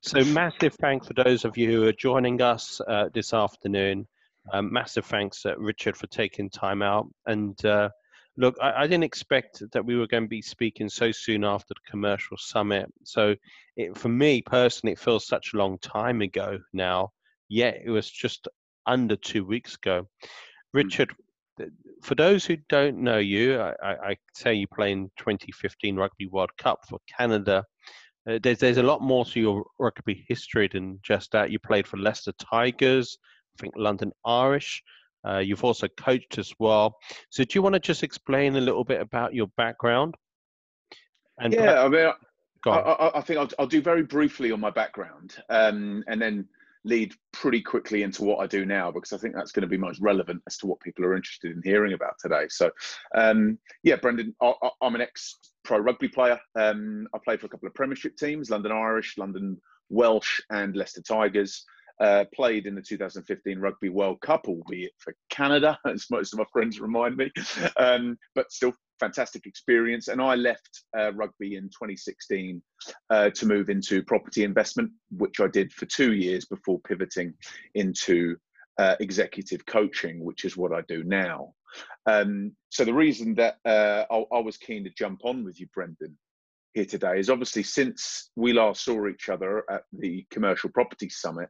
so massive thanks for those of you who are joining us uh, this afternoon. Um, massive thanks, uh, Richard, for taking time out. And uh, look, I, I, didn't expect that we were going to be speaking so soon after the commercial summit. So it, for me personally, it feels such a long time ago now. Yet it was just under two weeks ago. Hmm. Richard, for those who don't know you, I, I, say you play in 2015 Rugby World Cup for Canada. Uh, there's there's a lot more to your rugby history than just that. You played for Leicester Tigers, I think London Irish. Uh, you've also coached as well. So do you want to just explain a little bit about your background? And yeah, I mean, I, I, I, think I'll, I'll, do very briefly on my background, um, and then lead pretty quickly into what I do now because I think that's going to be most relevant as to what people are interested in hearing about today. So, um, yeah, Brendan, I, am an ex pro rugby player. Um, I played for a couple of Premiership teams London Irish, London Welsh, and Leicester Tigers. Uh, played in the 2015 Rugby World Cup, albeit for Canada, as most of my friends remind me, um, but still fantastic experience. And I left uh, rugby in 2016 uh, to move into property investment, which I did for two years before pivoting into uh, executive coaching, which is what I do now. Um, so the reason that uh, I, I, was keen to jump on with you, Brendan, here today is obviously since we last saw each other at the Commercial Property Summit,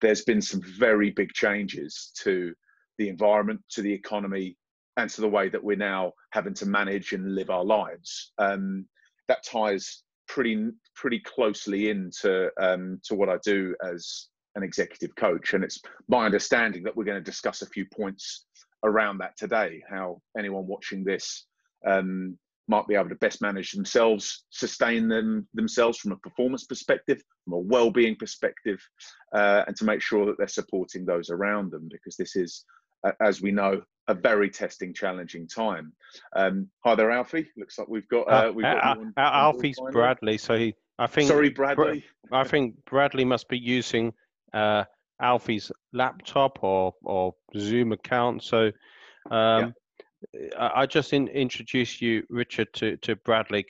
there's been some very big changes to the environment, to the economy, and to the way that we're now having to manage and live our lives. Um, that ties pretty pretty closely into um, to what I do as an executive coach, and it's my understanding that we're going to discuss a few points around that today. How anyone watching this um, might be able to best manage themselves, sustain them themselves from a performance perspective, from a well-being perspective, uh, and to make sure that they're supporting those around them, because this is as we know, a very testing, challenging time. Um, hi there, Alfie. Looks like we've got uh, we've got uh, uh, Alfie's Bradley. So he, I think. Sorry, Bradley. I think Bradley must be using uh, Alfie's laptop or or Zoom account. So. Um, yeah. I just in, introduce you, Richard, to, to Bradley,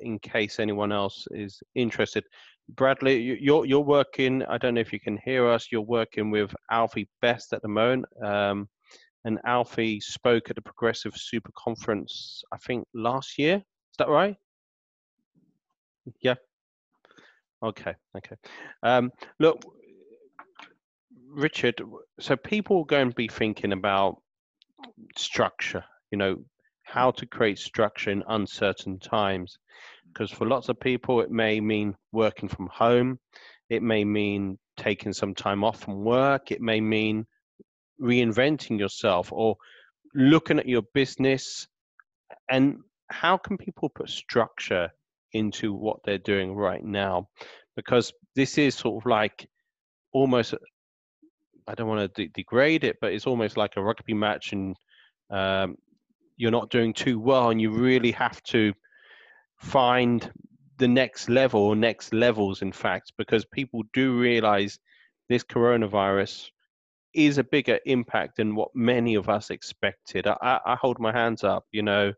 in case anyone else is interested. Bradley, you're you're working. I don't know if you can hear us. You're working with Alfie Best at the moment, um, and Alfie spoke at the Progressive Super Conference. I think last year. Is that right? Yeah. Okay. Okay. Um, look, Richard. So people are going to be thinking about structure. You know, how to create structure in uncertain times because for lots of people it may mean working from home it may mean taking some time off from work it may mean reinventing yourself or looking at your business? And how can people put structure into what they're doing right now? Because this is sort of like almost i don't want to de- degrade it but it's almost like a rugby match and um, you're not doing too well and you really have to find the next level or next levels, in fact, because people do realize this coronavirus is a bigger impact than what many of us expected. I, I hold my hands up, you know.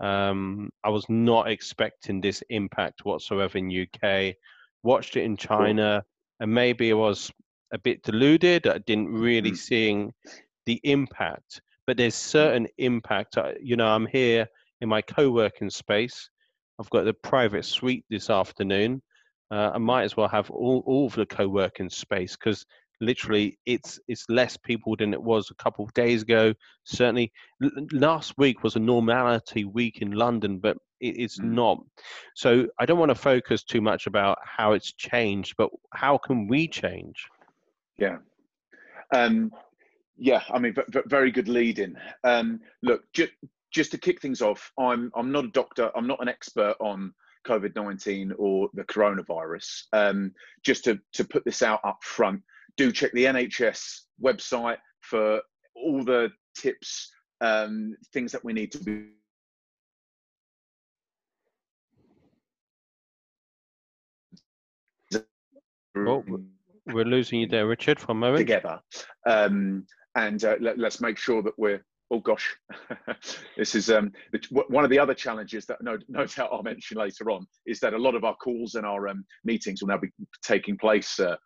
Um, I was not expecting this impact whatsoever in UK. Watched it in China, and maybe I was a bit deluded. I didn't really mm. seeing the impact, but there's certain impact. You know, I'm here in my co-working space, I've got the private suite this afternoon. Uh, I might as well have all, all of the co-working space because literally it's it's less people than it was a couple of days ago certainly l- last week was a normality week in london but it, it's mm. not so i don't want to focus too much about how it's changed but how can we change yeah um yeah i mean v- very good leading um look just just to kick things off, I'm I'm not a doctor. I'm not an expert on COVID nineteen or the coronavirus. Um, just to to put this out up front, do check the NHS website for all the tips, um, things that we need to be. Oh, we're losing you there, Richard, for a moment. Together, um, and uh, let, us make sure that we're oh gosh, this is um, one of the other challenges that no, no doubt I'll mention later on is that a lot of our calls and our um, meetings will now be taking place uh,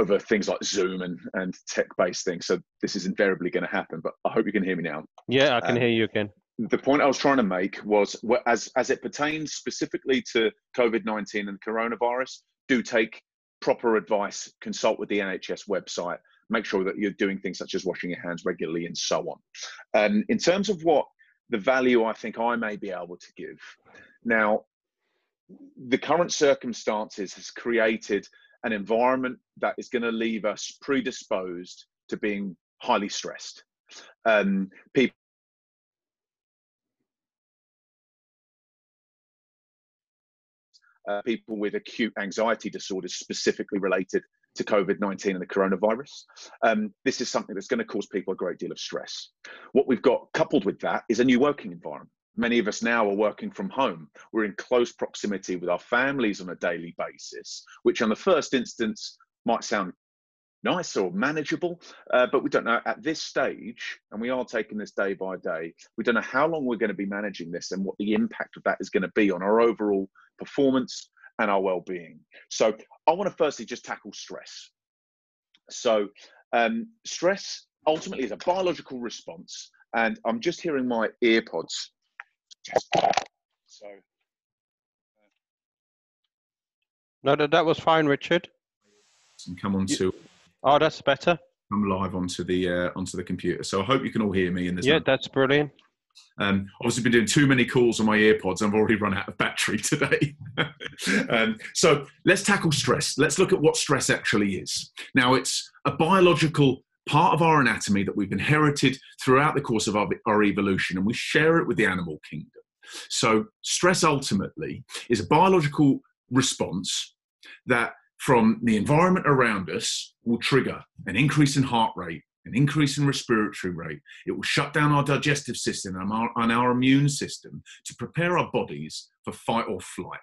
over things like Zoom and, and tech based things. So this is invariably going to happen, but I hope you can hear me now. Yeah, I can um, hear you again. The point I was trying to make was as, as it pertains specifically to COVID 19 and coronavirus, do take proper advice, consult with the NHS website, make sure that you're doing things such as washing your hands regularly and so on. Um, in terms of what the value I think I may be able to give, now, the current circumstances has created an environment that is going to leave us predisposed to being highly stressed. Um, people uh, people with acute anxiety disorders specifically related to COVID 19 and the coronavirus. Um, this is something that's going to cause people a great deal of stress. What we've got coupled with that is a new working environment. Many of us now are working from home. We're in close proximity with our families on a daily basis, which, on the first instance, might sound nice or manageable, uh, but we don't know at this stage, and we are taking this day by day, we don't know how long we're going to be managing this and what the impact of that is going to be on our overall performance and our well-being. So I want to firstly just tackle stress. So um, stress ultimately is a biological response, and I'm just hearing my earpods. So. No, that, that was fine, Richard. And come on to. Oh, that's better. Come live onto the uh, onto the computer. So I hope you can all hear me. In this. Yeah, that's brilliant. Um, obviously, been doing too many calls on my earpods. I've already run out of battery today. um, so let's tackle stress. Let's look at what stress actually is. Now, it's a biological part of our anatomy that we've inherited throughout the course of our, our evolution, and we share it with the animal kingdom. So, stress ultimately is a biological response that from the environment around us will trigger an increase in heart rate, an increase in respiratory rate. It will shut down our digestive system and our, and our immune system to prepare our bodies for fight or flight.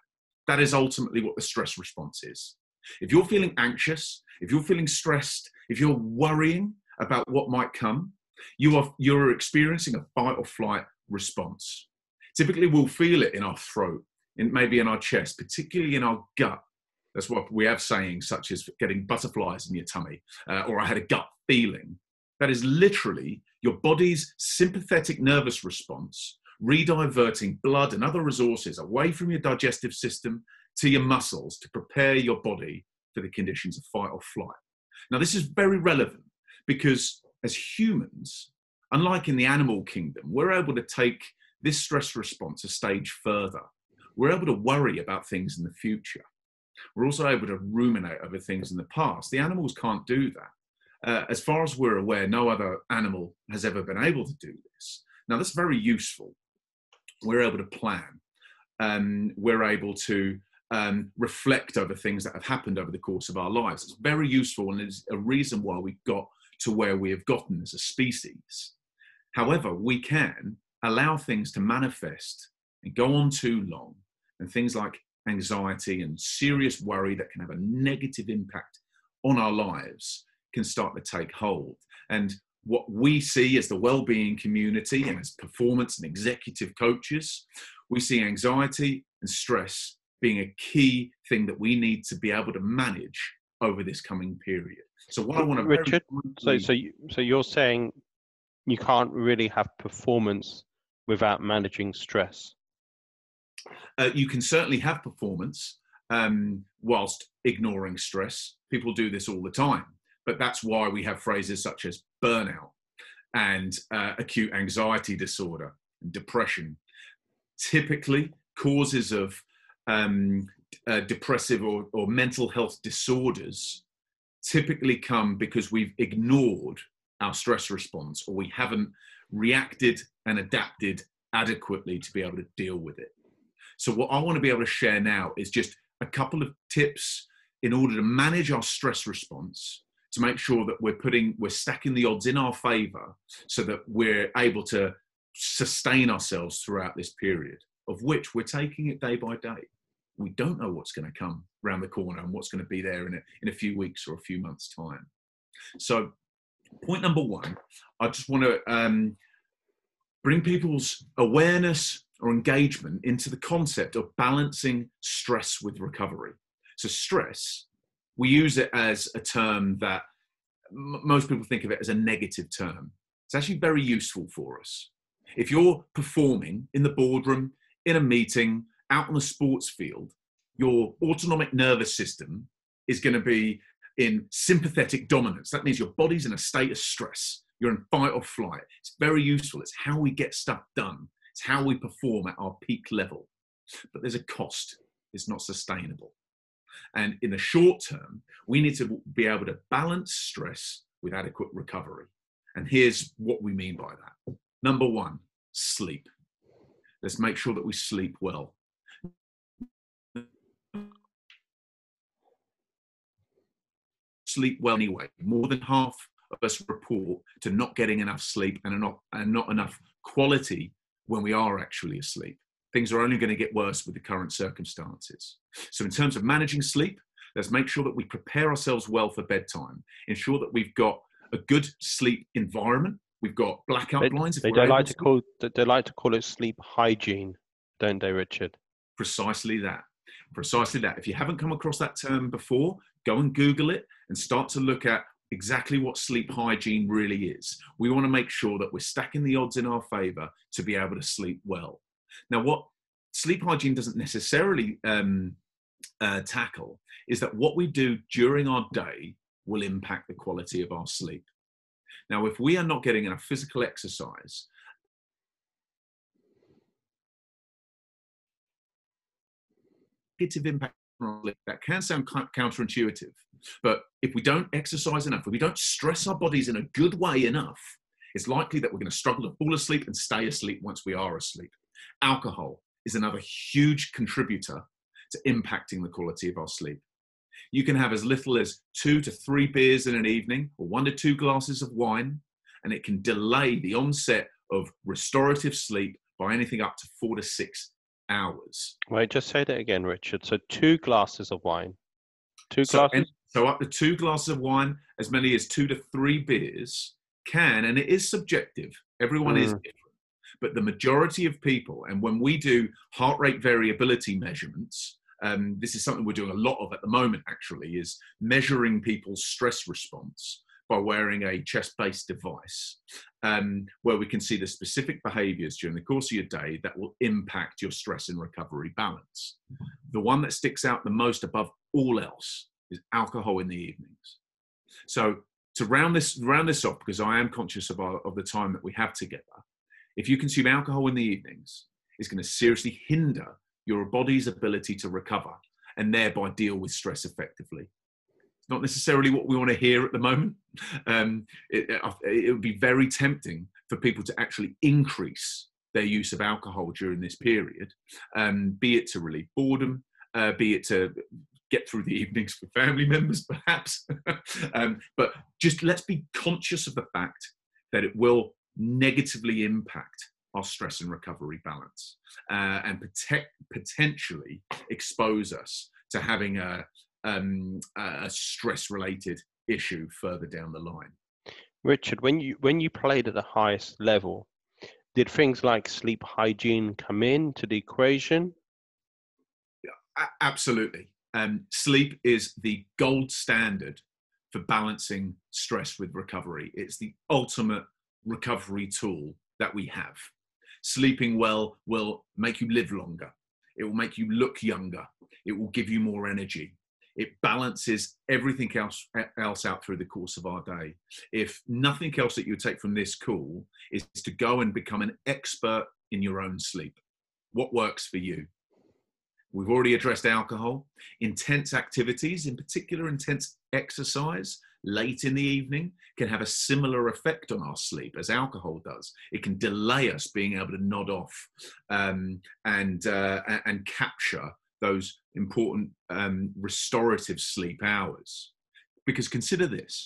That is ultimately what the stress response is. If you're feeling anxious, if you're feeling stressed, if you're worrying about what might come, you are you're experiencing a fight or flight response. Typically, we'll feel it in our throat, in, maybe in our chest, particularly in our gut. That's what we have sayings such as getting butterflies in your tummy, uh, or I had a gut feeling. That is literally your body's sympathetic nervous response rediverting blood and other resources away from your digestive system to your muscles to prepare your body for the conditions of fight or flight. Now, this is very relevant because as humans, unlike in the animal kingdom, we're able to take this stress response a stage further. We're able to worry about things in the future. We're also able to ruminate over things in the past. The animals can't do that. Uh, as far as we're aware, no other animal has ever been able to do this. Now, that's very useful. We're able to plan. Um, we're able to um, reflect over things that have happened over the course of our lives. It's very useful and it's a reason why we got to where we have gotten as a species. However, we can allow things to manifest and go on too long, and things like anxiety and serious worry that can have a negative impact on our lives can start to take hold. And what we see as the well-being community and as performance and executive coaches, we see anxiety and stress being a key thing that we need to be able to manage over this coming period. So what I want to Richard, so so you, so you're saying you can't really have performance without managing stress. Uh, you can certainly have performance um, whilst ignoring stress. People do this all the time. But that's why we have phrases such as burnout and uh, acute anxiety disorder and depression. Typically, causes of um, uh, depressive or, or mental health disorders typically come because we've ignored our stress response or we haven't reacted and adapted adequately to be able to deal with it. So, what I want to be able to share now is just a couple of tips in order to manage our stress response to make sure that we're putting we're stacking the odds in our favor so that we're able to sustain ourselves throughout this period of which we're taking it day by day we don't know what's going to come around the corner and what's going to be there in a, in a few weeks or a few months time so point number one i just want to um, bring people's awareness or engagement into the concept of balancing stress with recovery. So, stress, we use it as a term that m- most people think of it as a negative term. It's actually very useful for us. If you're performing in the boardroom, in a meeting, out on the sports field, your autonomic nervous system is going to be in sympathetic dominance. That means your body's in a state of stress. You're in fight or flight. It's very useful. It's how we get stuff done. It's how we perform at our peak level. But there's a cost. It's not sustainable. And in the short term, we need to be able to balance stress with adequate recovery. And here's what we mean by that. Number one, sleep. Let's make sure that we sleep well. Sleep well anyway. More than half of us report to not getting enough sleep and not, and not enough quality when we are actually asleep. Things are only going to get worse with the current circumstances. So, in terms of managing sleep, let's make sure that we prepare ourselves well for bedtime, ensure that we've got a good sleep environment. We've got blackout they, blinds. They, they like to call they like to call it sleep hygiene, don't they, Richard? Precisely that. Precisely that. If you haven't come across that term before, go and Google it and start to look at exactly what sleep hygiene really is. We want to make sure that we're stacking the odds in our favor to be able to sleep well. Now, what sleep hygiene doesn't necessarily um, uh, tackle is that what we do during our day will impact the quality of our sleep. Now, if we are not getting enough physical exercise, negative impact that can sound counterintuitive, but if we don't exercise enough, if we don't stress our bodies in a good way enough, it's likely that we're going to struggle to fall asleep and stay asleep once we are asleep. Alcohol is another huge contributor to impacting the quality of our sleep. You can have as little as two to three beers in an evening, or one to two glasses of wine, and it can delay the onset of restorative sleep by anything up to four to six hours. Wait, just say that again, Richard. So two glasses of wine. Two so, glasses. So up to two glasses of wine, as many as two to three beers can, and it is subjective. Everyone mm. is different. But the majority of people, and when we do heart rate variability measurements, um, this is something we're doing a lot of at the moment actually, is measuring people's stress response by wearing a chest-based device um, where we can see the specific behaviors during the course of your day that will impact your stress and recovery balance. The one that sticks out the most above all else is alcohol in the evenings. So to round this round this off, because I am conscious of, our, of the time that we have together, if you consume alcohol in the evenings, it's going to seriously hinder your body's ability to recover and thereby deal with stress effectively. Not necessarily what we want to hear at the moment. Um, it, it, would be very tempting for people to actually increase their use of alcohol during this period, um, be it to relieve boredom, uh, be it to get through the evenings with family members, perhaps. um, but just let's be conscious of the fact that it will negatively impact our stress and recovery balance uh, and potentially expose us to having a, um, a stress related issue further down the line. Richard, when you when you played at the highest level, did things like sleep hygiene come in to the equation? Yeah, absolutely. Um, sleep is the gold standard for balancing stress with recovery. It's the ultimate recovery tool that we have. Sleeping well will make you live longer. It will make you look younger. It will give you more energy. It balances everything else, else out through the course of our day. If nothing else that you take from this call is to go and become an expert in your own sleep, what works for you? We've already addressed alcohol. Intense activities, in particular intense exercise, late in the evening can have a similar effect on our sleep as alcohol does. It can delay us being able to nod off um, and uh, and capture those important um, restorative sleep hours. Because consider this: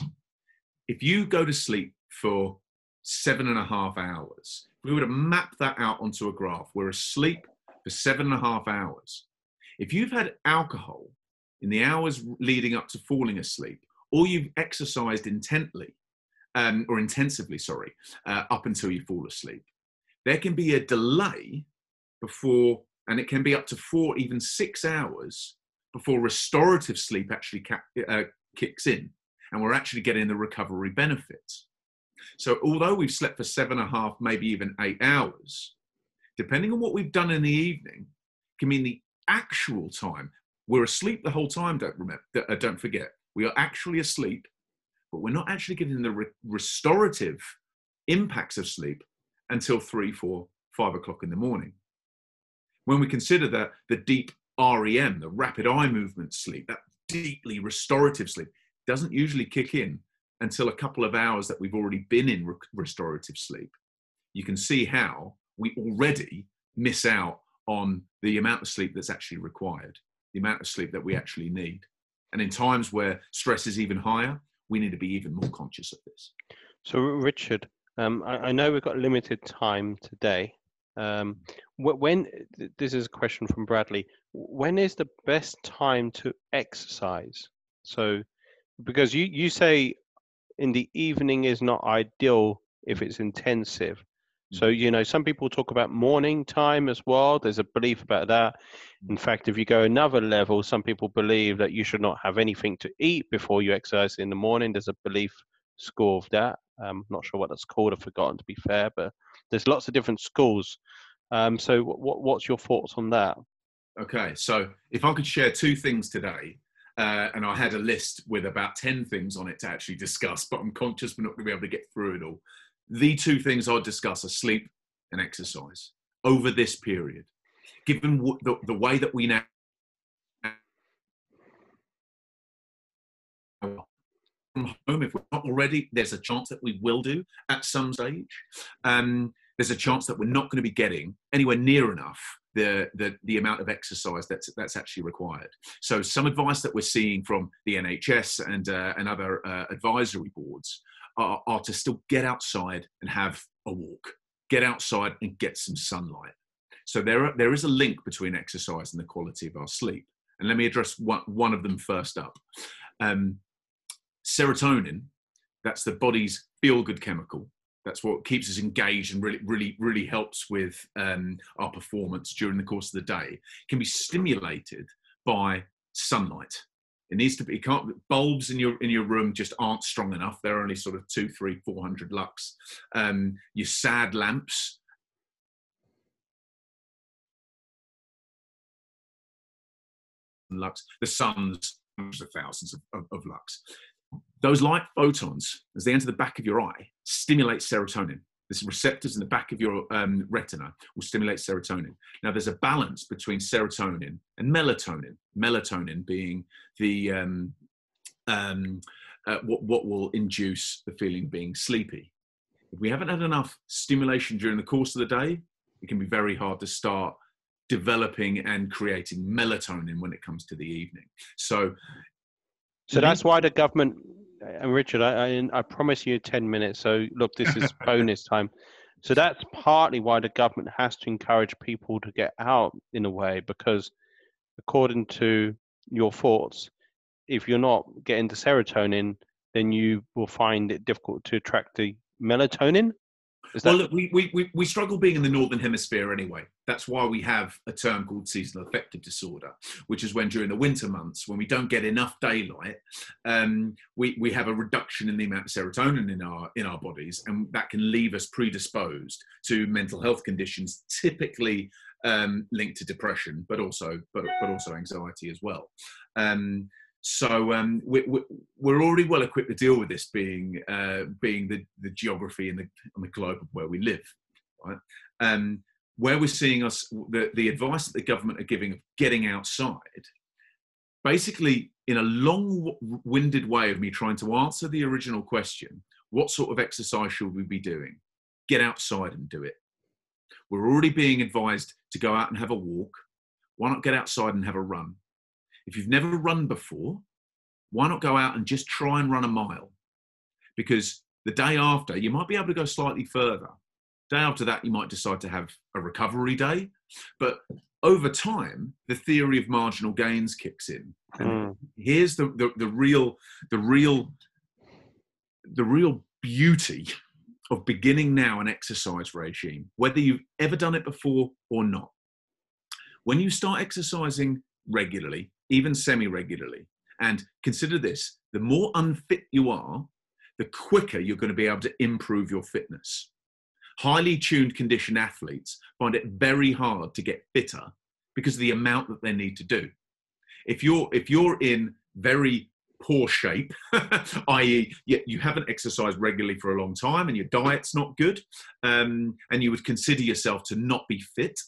if you go to sleep for seven and a half hours, we were to map that out onto a graph, we're asleep for seven and a half hours. If you've had alcohol in the hours leading up to falling asleep, or you've exercised intently um, or intensively, sorry, uh, up until you fall asleep. there can be a delay before, and it can be up to four, even six hours before restorative sleep actually ca- uh, kicks in, and we're actually getting the recovery benefits. So, although we've slept for seven and a half, maybe even eight hours, depending on what we've done in the evening, can mean the actual time we're asleep the whole time. Don't remember, uh, don't forget, we are actually asleep, but we're not actually getting the re- restorative impacts of sleep until three, four, five o'clock in the morning. When we consider that the deep REM, the rapid eye movement sleep, that deeply restorative sleep, doesn't usually kick in until a couple of hours that we've already been in re- restorative sleep. You can see how we already miss out on the amount of sleep that's actually required, the amount of sleep that we actually need. And in times where stress is even higher, we need to be even more conscious of this. So, Richard, um, I, I, know we've got limited time today. Um, when this is a question from Bradley, when is the best time to exercise? So, because you you say in the evening is not ideal if it's intensive. So, mm. you know, some people talk about morning time as well. There's a belief about that. In fact, if you go another level, some people believe that you should not have anything to eat before you exercise in the morning. There's a belief school of that. I'm not sure what that's called. I've forgotten to be fair, but there's lots of different schools. Um, so, what, what's your thoughts on that? Okay, so if I could share two things today, uh, and I had a list with about 10 things on it to actually discuss, but I'm conscious we're not going to be able to get through it all. The two things I'd discuss are sleep and exercise over this period. Given the, the way that we now from home, if we're not already, there's a chance that we will do at some stage. Um, there's a chance that we're not going to be getting anywhere near enough the, the, the amount of exercise that's, that's actually required. So some advice that we're seeing from the NHS and, uh, and other uh, advisory boards are, are to still get outside and have a walk, get outside and get some sunlight. So there, are, there is a link between exercise and the quality of our sleep. And let me address one, one of them first up. Um, serotonin, that's the body's feel good chemical. That's what keeps us engaged and really, really, really helps with um, our performance during the course of the day. Can be stimulated by sunlight. It needs to be. It can't bulbs in your in your room just aren't strong enough. They're only sort of two, three, four hundred lux. Um, your sad lamps lux. The sun's of thousands of, of, of, lux. Those light photons, as they enter the back of your eye, stimulate serotonin. This receptors in the back of your um, retina will stimulate serotonin. Now, there's a balance between serotonin and melatonin. Melatonin being the um, um, uh, what, what will induce the feeling of being sleepy. If we haven't had enough stimulation during the course of the day, it can be very hard to start developing and creating melatonin when it comes to the evening. So, so that's why the government. And Richard, I, I, I promise you ten minutes. So look, this is bonus time. So that's partly why the government has to encourage people to get out in a way, because according to your thoughts, if you're not getting the serotonin, then you will find it difficult to attract the melatonin. Well, look, we, we, we struggle being in the northern hemisphere anyway. That's why we have a term called seasonal affective disorder, which is when during the winter months, when we don't get enough daylight, um, we, we have a reduction in the amount of serotonin in our in our bodies, and that can leave us predisposed to mental health conditions, typically um, linked to depression, but also but, but also anxiety as well. Um, so um, we, are already well equipped to deal with this, being uh, being the, the geography and the, and the globe of where we live. Right? Um, where we're seeing us, the, the advice that the government are giving of getting outside, basically in a long-winded way of me trying to answer the original question, what sort of exercise should we be doing? Get outside and do it. We're already being advised to go out and have a walk. Why not get outside and have a run? If you've never run before, why not go out and just try and run a mile? Because the day after, you might be able to go slightly further. Day after that, you might decide to have a recovery day. But over time, the theory of marginal gains kicks in. Mm. here's the, the, the real, the real, the real beauty of beginning now an exercise regime, whether you've ever done it before or not. When you start exercising regularly, even semi regularly, and consider this the more unfit you are, the quicker you're going to be able to improve your fitness. Highly tuned conditioned athletes find it very hard to get fitter because of the amount that they need to do. If you're if you're in very poor shape, i.e., you haven't exercised regularly for a long time and your diet's not good, um, and you would consider yourself to not be fit,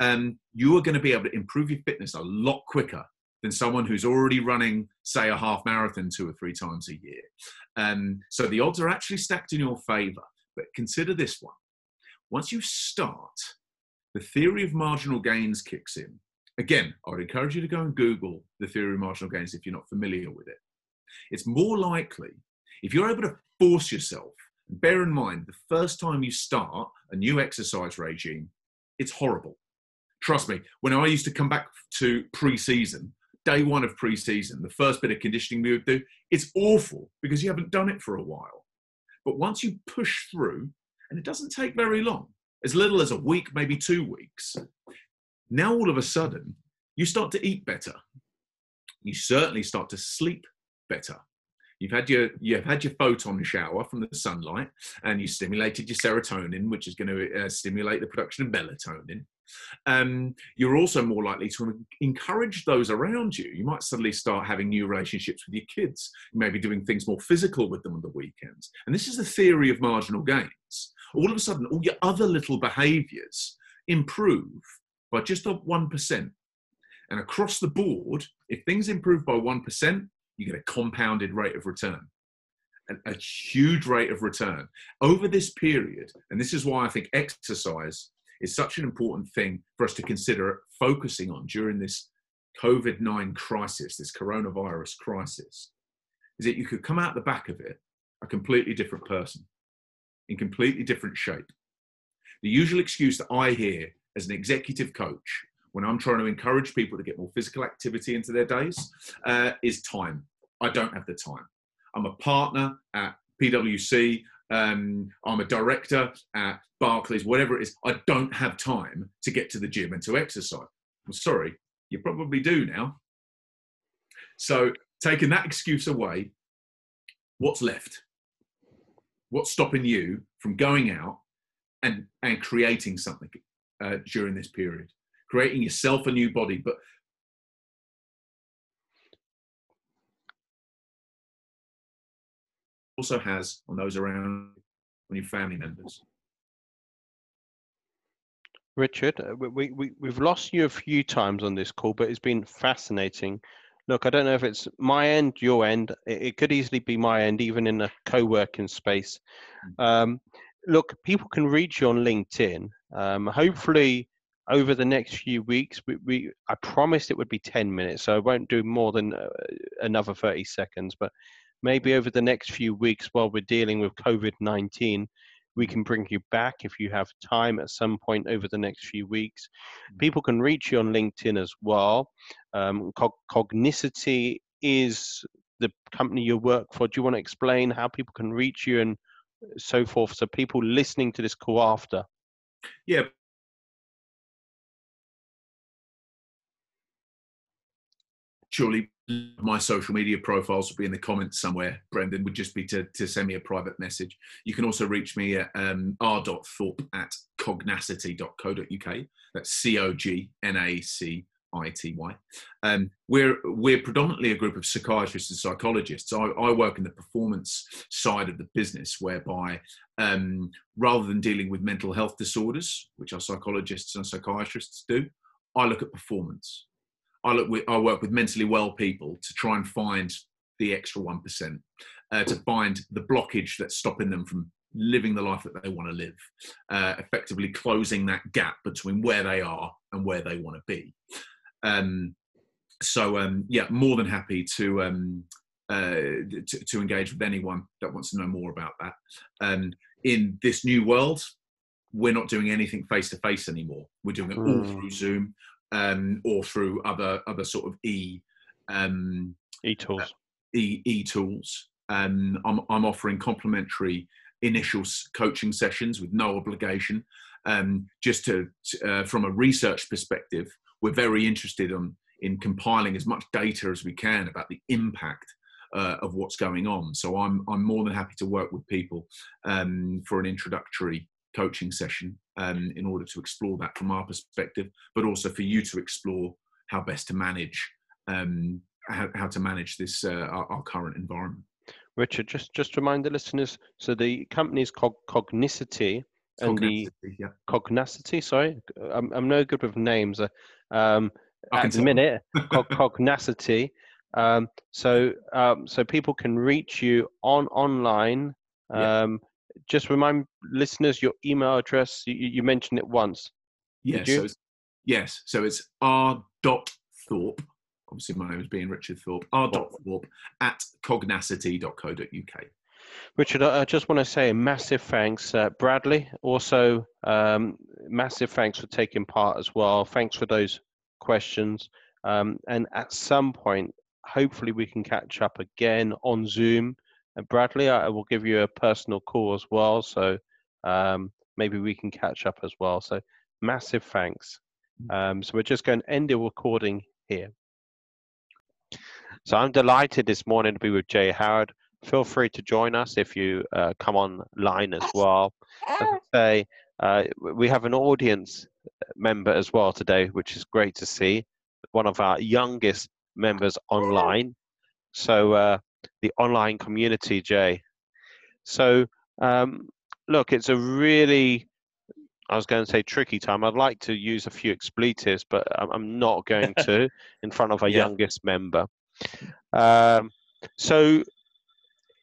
um, you are going to be able to improve your fitness a lot quicker than someone who's already running, say, a half marathon two or three times a year. Um, so the odds are actually stacked in your favor. But consider this one. Once you start, the theory of marginal gains kicks in. Again, I would encourage you to go and Google the theory of marginal gains if you're not familiar with it. It's more likely if you're able to force yourself, bear in mind the first time you start a new exercise regime, it's horrible. Trust me, when I used to come back to pre season, day one of pre-season, the first bit of conditioning we would do, it's awful because you haven't done it for a while. But once you push through, and it doesn't take very long, as little as a week, maybe two weeks, now all of a sudden you start to eat better. You certainly start to sleep better. You've had your you've had your photon shower from the sunlight, and you stimulated your serotonin, which is going to uh, stimulate the production of melatonin um, you're also more likely to encourage those around you. You might suddenly start having new relationships with your kids. You may be doing things more physical with them on the weekends. And this is the theory of marginal gains. All of a sudden, all your other little behaviors improve by just 1%. And across the board, if things improve by 1%, you get a compounded rate of return. A, a huge rate of return over this period. And this is why I think exercise is such an important thing for us to consider focusing on during this COVID 9 crisis, this coronavirus crisis, is that you could come out the back of it a completely different person in completely different shape. The usual excuse that I hear as an executive coach when I'm trying to encourage people to get more physical activity into their days uh, is time. I don't have the time. I'm a partner at PwC. Um, I'm a director at Barclays, whatever it is. I don't have time to get to the gym and to exercise. I'm sorry, you probably do now. So, taking that excuse away, what's left? What's stopping you from going out and, and creating something uh, during this period? Creating yourself a new body, but also has on those around on your family members. Richard, uh, we, we, we've lost you a few times on this call, but it's been fascinating. Look, I don't know if it's my end, your end. It, it could easily be my end, even in a co working space. Mm. Um, look, people can reach you on LinkedIn. Um, hopefully, over the next few weeks, we, we I promised it would be 10 minutes, so I won't do more than uh, another 30 seconds. But maybe over the next few weeks while we're dealing with COVID 19, we can bring you back if you have time at some point over the next few weeks. Mm. People can reach you on LinkedIn as well. Um, Cognacity is the company you work for. Do you want to explain how people can reach you and so forth? So people listening to this call after. Yeah, surely my social media profiles will be in the comments somewhere. Brendan would just be to, to send me a private message. You can also reach me at um, r.thorpe at cognacity.co.uk. That's C O G N A C I T Y. Um, we're we're predominantly a group of psychiatrists and psychologists. I, I work in the performance side of the business, whereby um, rather than dealing with mental health disorders, which our psychologists and psychiatrists do, I look at performance. I look with, I work with mentally well people to try and find the extra one percent, uh, to find the blockage that's stopping them from living the life that they want to live, uh, effectively closing that gap between where they are and where they want to be. Um, so um, yeah, more than happy to, um, uh, to, to engage with anyone that wants to know more about that. Um, in this new world, we're not doing anything face to face anymore. We're doing it all hmm. through Zoom um, or through other other sort of e um, e tools. Uh, e e tools. Um, I'm I'm offering complimentary initial coaching sessions with no obligation. Um, just to, uh, from a research perspective, we're very interested in, in compiling as much data as we can about the impact uh, of what's going on. So I'm I'm more than happy to work with people um, for an introductory coaching session um, in order to explore that from our perspective, but also for you to explore how best to manage um, how, how, to manage this uh, our, our, current environment. Richard, just just remind the listeners. So the company is called Cognacity, and the yeah. Sorry, I'm I'm no good with names. Uh, um, at the minute, Cognacity. Um, so um, so people can reach you on online. Um. Just remind listeners your email address. You, you mentioned it once. Yes. So yes. So it's r dot thorpe. Obviously, my name is being Richard Thorpe. R dot thorpe at cognacity.co.uk. Richard, I just want to say a massive thanks, uh, Bradley. Also, um, massive thanks for taking part as well. Thanks for those questions. Um, and at some point, hopefully we can catch up again on Zoom. And Bradley, I will give you a personal call as well. So um, maybe we can catch up as well. So massive thanks. Mm. Um, so we're just going to end the recording here. So I'm delighted this morning to be with Jay Howard. Feel free to join us if you uh, come online as well. As I say, uh, we have an audience member as well today, which is great to see. One of our youngest members online. So uh, the online community, Jay. So um, look, it's a really, I was going to say tricky time. I'd like to use a few expletives, but I'm not going to in front of our yeah. youngest member. Um, so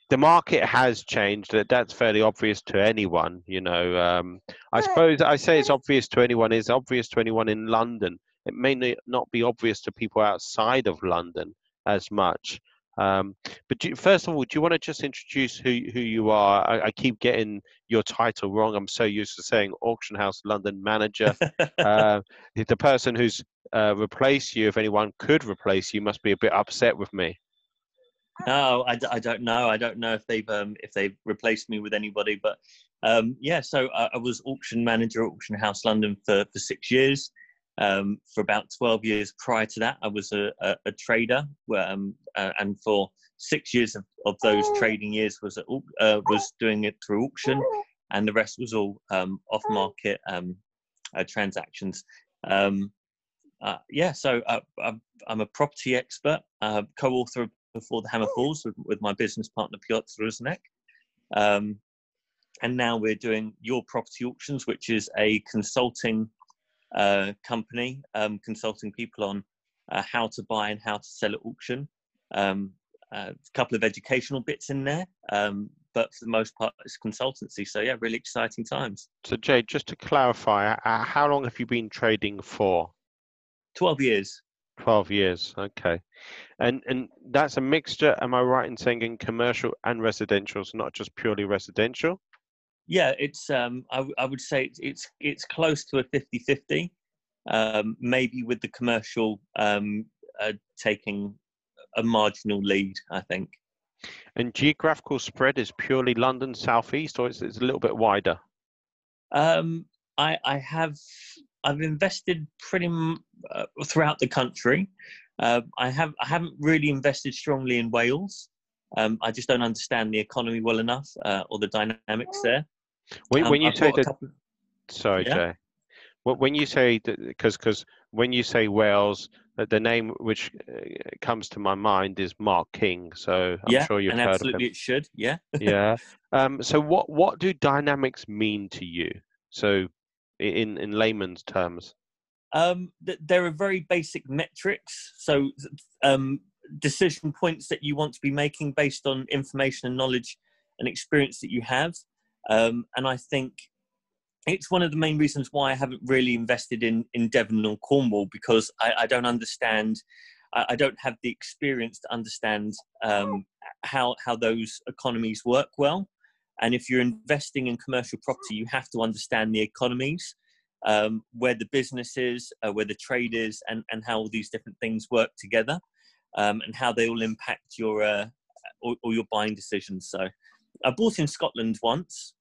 the market has changed. That that's fairly obvious to anyone. You know, um, I suppose I say it's obvious to anyone. Is obvious to anyone in London it may not be obvious to people outside of London as much. Um, but first of all, do you want to just introduce who who you are? I, I, keep getting your title wrong. I'm so used to saying auction house London manager. uh, the person who's uh, replaced you, if anyone could replace you, must be a bit upset with me. No, I, I don't know. I don't know if they've um, if they've replaced me with anybody. But um, yeah, so I, I was auction manager at Auction House London for for six years. Um, for about 12 years prior to that, I was a, a, a trader, um, uh, and for six years of, of those trading years was at, uh, was doing it through auction, and the rest was all um, off-market um, uh, transactions. Um, uh, yeah, so uh, I'm a property expert, uh, co-author Before the Hammer Falls with, with my business partner Piotr Rusnek. Um, and now we're doing Your Property Auctions, which is a consulting uh, company um, consulting people on uh, how to buy and how to sell at auction. Um, uh, a couple of educational bits in there, um, but for the most part, it's consultancy. So yeah, really exciting times. So Jay, just to clarify, uh, how long have you been trading for? Twelve years. 12 years okay and and that's a mixture am i right in saying in commercial and residential so not just purely residential yeah, it's um, I, I would say it's, it's it's close to a 50-50, um, maybe with the commercial um, uh, taking a marginal lead. I think. And geographical spread is purely London southeast, or is it a little bit wider? Um, I I have I've invested pretty m- uh, throughout the country. Uh, I have I haven't really invested strongly in Wales. Um, I just don't understand the economy well enough uh, or the dynamics there. When, um, when you say that, couple... sorry, yeah. Jay. When you say because because when you say Wales, the name which uh, comes to my mind is Mark King. So I'm yeah, sure you've and heard absolutely of him. it should. Yeah. yeah. Um, so what what do dynamics mean to you? So in in layman's terms. Um, there are very basic metrics. So um, decision points that you want to be making based on information and knowledge and experience that you have. Um, and I think it's one of the main reasons why I haven't really invested in, in Devon or Cornwall because I, I don't understand, I, I, don't have the experience to understand um, how, how those economies work well. And if you're investing in commercial property, you have to understand the economies, um, where the business is, uh, where the trade is, and, and how all these different things work together, um, and how they all impact your uh, or, or, your buying decisions. So I bought in Scotland once,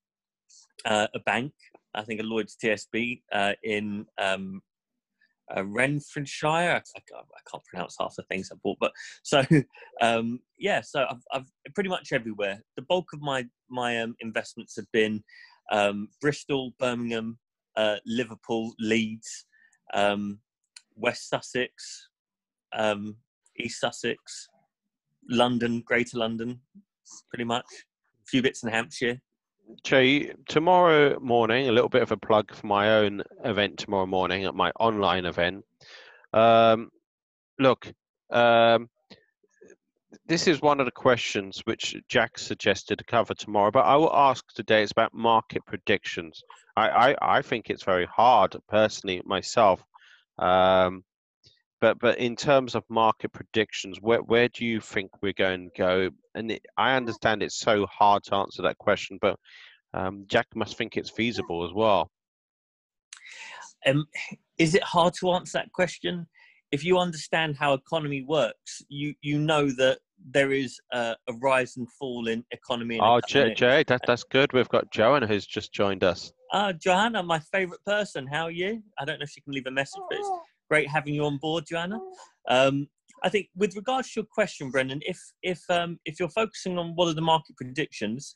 uh, a bank, I think a Lloyd's TSB uh, in um, uh, Renfrewshire. I, I, can't pronounce half the things I bought, but so um, yeah, so I've, I've, pretty much everywhere. The bulk of my my um, investments have been um, Bristol, Birmingham, uh, Liverpool, Leeds, um, West Sussex, um, East Sussex, London, Greater London, pretty much. A few bits in Hampshire. Jay, tomorrow morning, a little bit of a plug for my own event tomorrow morning at my online event. Um, look, um, this is one of the questions which Jack suggested to cover tomorrow, but I will ask today. It's about market predictions. I, I, I think it's very hard, personally, myself. Um, but but in terms of market predictions, where where do you think we're going to go? And it, I understand it's so hard to answer that question, but um, Jack must think it's feasible as well. Um, is it hard to answer that question? If you understand how economy works, you you know that there is a, a rise and fall in economy. oh, Jay, Jay, that, that's good. We've got Joanna who's just joined us. Uh, Johanna, my favourite person. How are you? I don't know if she can leave a message, but great having you on board, Joanna. Um, I think with regards to your question, Brendan, if if um, if you're focusing on what are the market predictions,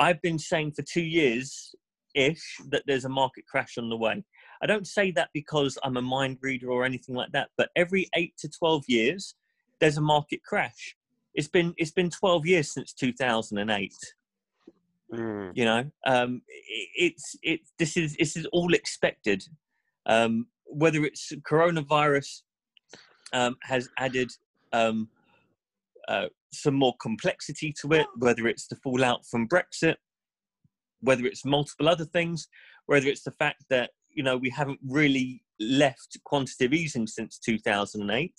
I've been saying for two years ish that there's a market crash on the way. I don't say that because I'm a mind reader or anything like that, but every eight to twelve years, there's a market crash. It's been it's been twelve years since 2008. Mm. You know, um, it, it's it. This is this is all expected. Um, whether it's coronavirus um, has added um, uh, some more complexity to it, whether it's the fallout from Brexit, whether it's multiple other things, whether it's the fact that you know we haven't really left quantitative easing since 2008.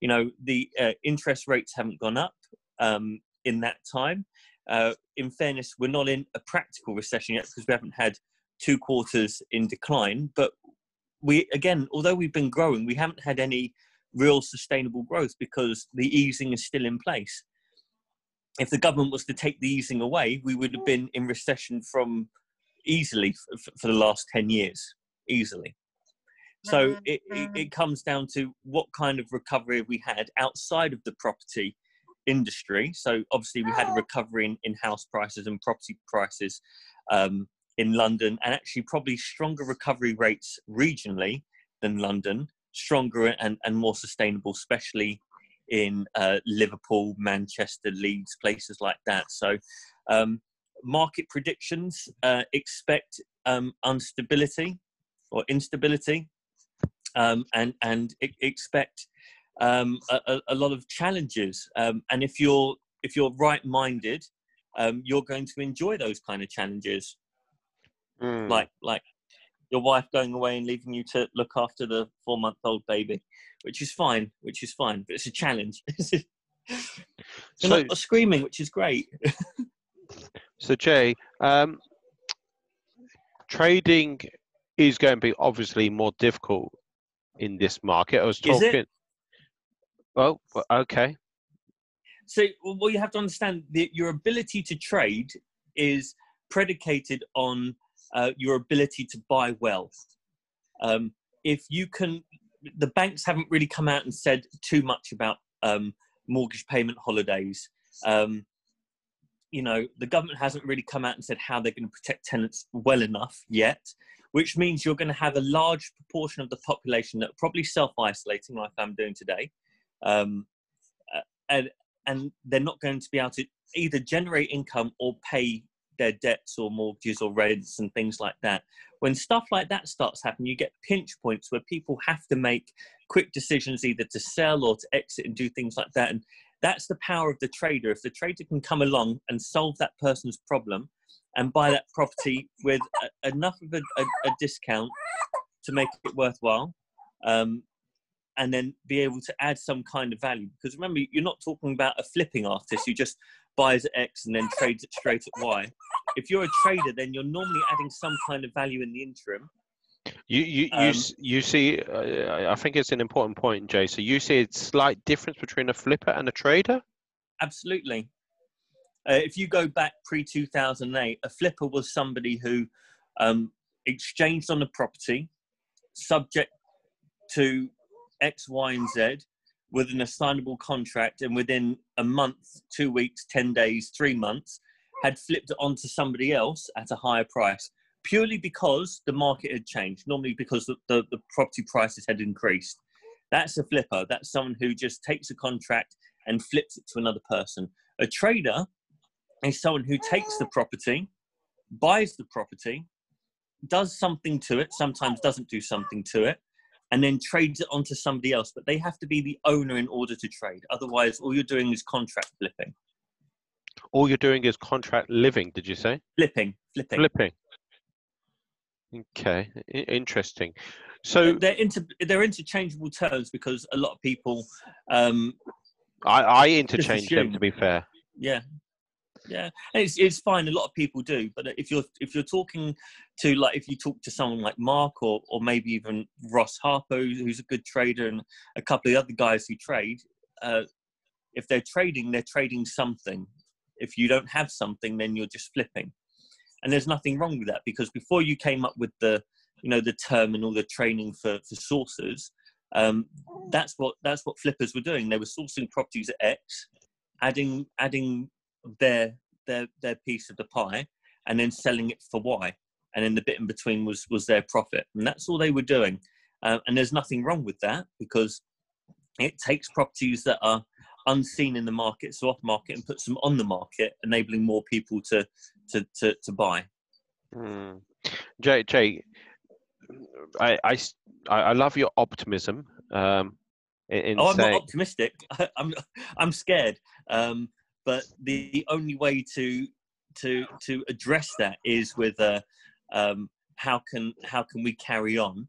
You know the uh, interest rates haven't gone up um, in that time. Uh, in fairness, we're not in a practical recession yet because we haven't had two quarters in decline, but we again, although we've been growing, we haven't had any real sustainable growth because the easing is still in place. If the government was to take the easing away, we would have been in recession from easily for, for the last 10 years, easily. So mm-hmm. it, it, it, comes down to what kind of recovery we had outside of the property industry. So obviously we had a recovery in, in house prices and property prices um, in London, and actually probably stronger recovery rates regionally than London, stronger and, and more sustainable, especially in uh, Liverpool, Manchester, Leeds, places like that. So, um, market predictions uh, expect um, instability or instability, um, and and expect um, a, a, lot of challenges. Um, and if you're if you're right-minded, um, you're going to enjoy those kind of challenges mm. like like your wife going away and leaving you to look after the four month old baby, which is fine, which is fine, but it's a challenge. So, not screaming, which is great. so, Jay, um, trading is going to be obviously more difficult in this market. I was talking. Well, okay. So, well, you have to understand that your ability to trade is predicated on uh, your ability to buy wealth. Um, if you can, the banks haven't really come out and said too much about um, mortgage payment holidays. Um, you know, the government hasn't really come out and said how they're going to protect tenants well enough yet, which means you're going to have a large proportion of the population that are probably self-isolating, like I'm doing today, um, uh, and and they're not going to be able to either generate income or pay their debts or mortgages or rents and things like that. When stuff like that starts happening, you get pinch points where people have to make quick decisions either to sell or to exit and do things like that. And that's the power of the trader. If the trader can come along and solve that person's problem and buy that property with a, enough of a, a, a, discount to make it worthwhile, um, and then be able to add some kind of value. Because remember, you're not talking about a flipping artist who just buys at X and then trades it straight at Y. If you're a trader, then you're normally adding some kind of value in the interim. You you um, you, you see, uh, I think it's an important point, Jay. So you see a slight difference between a flipper and a trader. Absolutely, Uh, if you go back pre 2008, a flipper was somebody who um, exchanged on the property, subject to X, Y, and Z, with an assignable contract, and within a month, two weeks, 10 days, three months, had flipped it onto somebody else at a higher price, purely because the market had changed, normally because the, the, the property prices had increased. That's a flipper. That's someone who just takes a contract and flips it to another person. A trader is someone who takes the property, buys the property, does something to it, sometimes doesn't do something to it, and then trades it onto somebody else. But they have to be the owner in order to trade. Otherwise, all you're doing is contract flipping. All you're doing is contract living, did you say? Flipping. Flipping. Flipping. Okay, interesting. So they're inter, they're interchangeable terms because a lot of people. Um, I, I interchange them to be fair. Yeah, yeah, and it's it's fine. A lot of people do, but if you're if you're talking to like if you talk to someone like Mark or or maybe even Ross Harper, who's a good trader, and a couple of other guys who trade, uh, if they're trading, they're trading something. If you don't have something, then you're just flipping, and there's nothing wrong with that because before you came up with the you know the term and all the training for for sources, um, that's what that's what flippers were doing. They were sourcing properties at X, adding adding their their their piece of the pie and then selling it for Y. And then the bit in between was was their profit, and that's all they were doing. Um, and there's nothing wrong with that because it takes properties that are unseen in the market, so off market, and puts them on the market, enabling more people to to to, to buy. Mm. Jay, Jay, I, I I love your optimism. Um, in, oh, I'm saying... not optimistic. I'm I'm scared. Um, but the only way to to to address that is with a um, how can how can we carry on?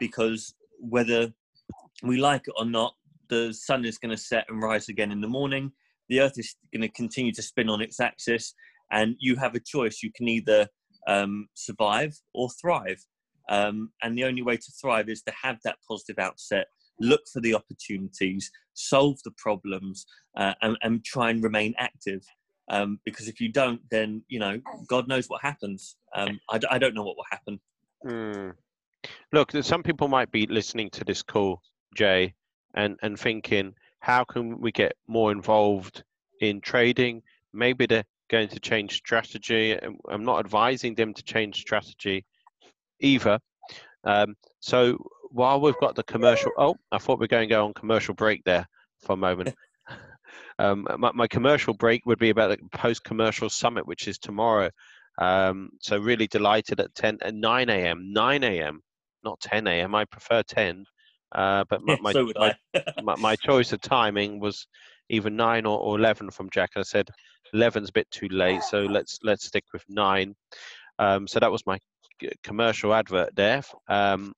Because whether we like it or not the sun is going to set and rise again in the morning. The earth is going to continue to spin on its axis and you have a choice. You can either um, survive or thrive. Um, and the only way to thrive is to have that positive outset look for the opportunities, solve the problems, uh, and, and, try and remain active. Um, because if you don't, then you know God knows what happens. Um, I, I, don't know what will happen. Mm. Look, some people might be listening to this call, Jay, and and thinking, how can we get more involved in trading? Maybe they're going to change strategy. I'm not advising them to change strategy either. Um, so while we've got the commercial, oh, I thought we are going to go on commercial break there for a moment. um, my, my, commercial break would be about the post-commercial summit, which is tomorrow. Um, so really delighted at 10 at 9 a.m. 9 a.m. Not 10 a.m. I prefer 10. Uh, but my, my, so my, my, my, choice of timing was either 9 or, or 11 from Jack. I said 11's a bit too late, so let's let's stick with 9. Um, so that was my commercial advert there. Um,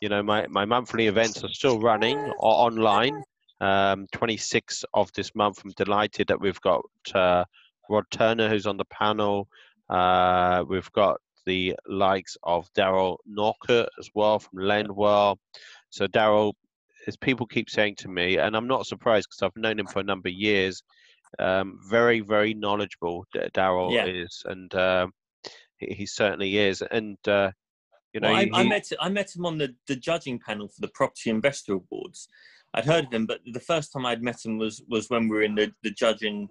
you know, my, my monthly events are still running or online. Um, 26th of this month, I'm delighted that we've got uh, Rod Turner who's on the panel. Uh, we've got the likes of Daryl Norkert as well from Lendwell. So Daryl, as people keep saying to me, and I'm not surprised because I've known him for a number of years, um, very, very knowledgeable. Daryl yeah. is, and uh, he, he, certainly is. And uh, you know, well, I, I, met I met him on the, the judging panel for the Property Investor Awards. I'd heard of him, but the first time I'd met him was was when we were in the, the judging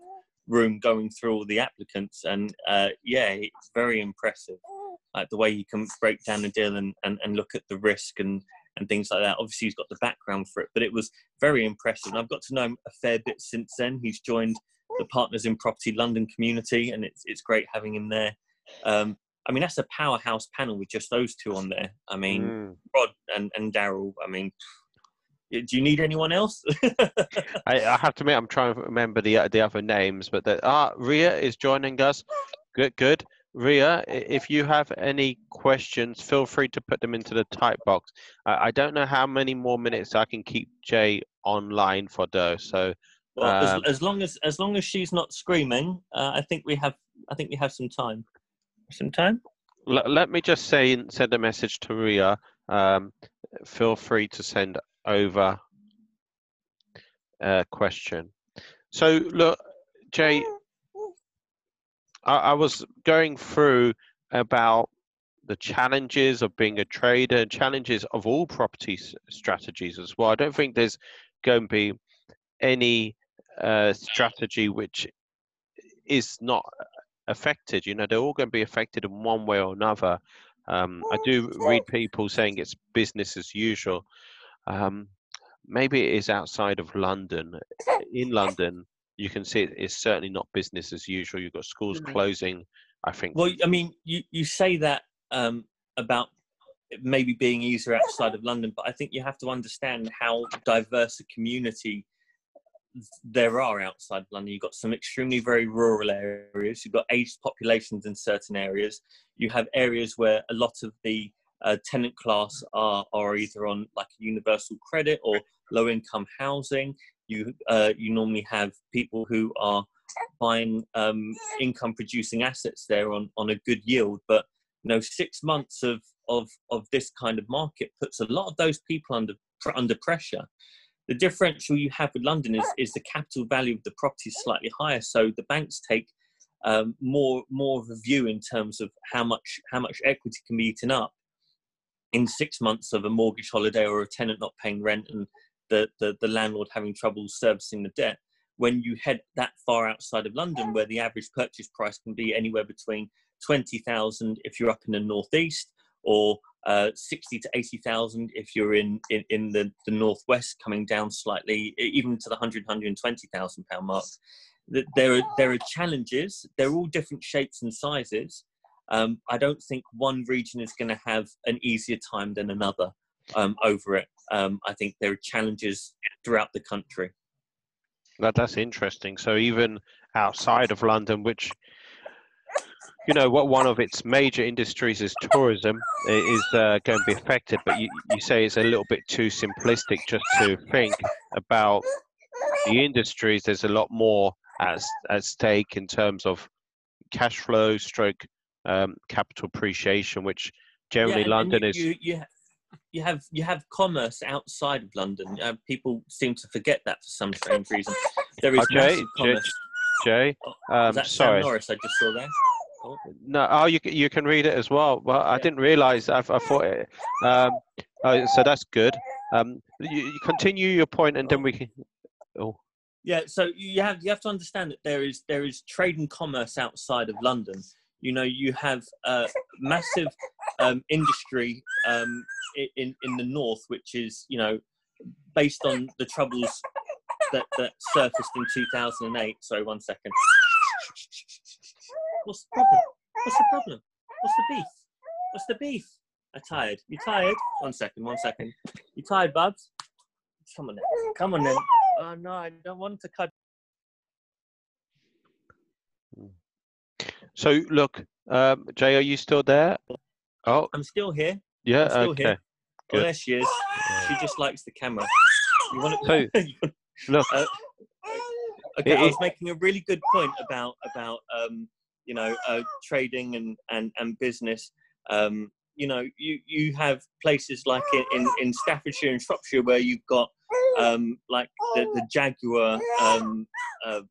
room going through all the applicants, and uh, yeah, it's very impressive. Like the way he can break down a deal and, and, and look at the risk and, and things like that. Obviously, he's got the background for it, but it was very impressive. And I've got to know him a fair bit since then. He's joined the Partners in Property London community, and it's it's great having him there. Um, I mean, that's a powerhouse panel with just those two on there. I mean, mm. Rod and, and Daryl. I mean, do you need anyone else? I, I, have to admit, I'm trying to remember the the other names, but the, ah, Ria is joining us. Good, good. Ria, if you have any questions, feel free to put them into the type box. I, I don't know how many more minutes I can keep Jay online for though. So, well, um, as, as, long as as long as she's not screaming, uh, I think we have I think we have some time some time. Let, let me just say send a message to Ria. Um, feel free to send over a question. So look, Jay, I, I was going through about the challenges of being a trader, and challenges of all property strategies as well. I don't think there's going to be any uh, strategy which is not affected. You know, they're all going to be affected in one way or another. Um, I do read people saying it's business as usual. Um, maybe it is outside of London. In London, you can see it's certainly not business as usual. You've got schools mm-hmm. closing. I think. Well, I mean, you you say that um, about maybe being easier outside of London, but I think you have to understand how diverse a community there are outside London. You've got some extremely very rural areas. You've got aged populations in certain areas. You have areas where a lot of the uh, tenant class are, are either on like universal credit or low income housing. You uh, you normally have people who are buying um, income producing assets there on, on a good yield, but you know six months of, of of this kind of market puts a lot of those people under under pressure the differential you have with London is, is the capital value of the property is slightly higher. So the banks take um, more more of a view in terms of how much how much equity can be eaten up in six months of a mortgage holiday or a tenant not paying rent and the, the, the landlord having trouble servicing the debt. When you head that far outside of London, where the average purchase price can be anywhere between 20,000 if you're up in the northeast or uh, 60 to 80,000 if you're in, in, in, the, the northwest, coming down slightly, even to the 100, 120,000 pound mark. There are, there are challenges, they're all different shapes and sizes. Um, I don't think one region is going to have an easier time than another um, over it. Um, I think there are challenges throughout the country. That, that's interesting. So even outside of London, which you know what one of its major industries is tourism is uh, going to be affected but you, you say it's a little bit too simplistic just to think about the industries there's a lot more at, at stake in terms of cash flow stroke um, capital appreciation which generally yeah, london you, is you, you, you have you have commerce outside of london uh, people seem to forget that for some strange reason there is okay, commerce. Jay, um, that sorry. Sam Norris I just saw there. No, oh, you you can read it as well. Well, I didn't realise. I, I thought it. Um, oh, so that's good. Um, you, you continue your point, and then we can. Oh. Yeah, so you have you have to understand that there is there is trade and commerce outside of London. You know, you have a massive um, industry um, in in the north, which is you know based on the troubles that that surfaced in 2008. Sorry, one second. What's the problem? What's the problem? What's the beef? What's the beef? I'm tired. You tired? One second, one second. You tired, Bubs? Come on then. Come on then. Oh no, I don't want to cut. So look, um, Jay, are you still there? Oh, I'm still here. Yeah, still okay. Here. Oh, there she is. She just likes the camera. You want to? So, look. Uh, okay, it, I was making a really good point about about um, you know, uh, trading and, and, and business. Um, you know, you, you have places like in, in, in Staffordshire and Shropshire where you've got um, like the, the Jaguar, um, uh,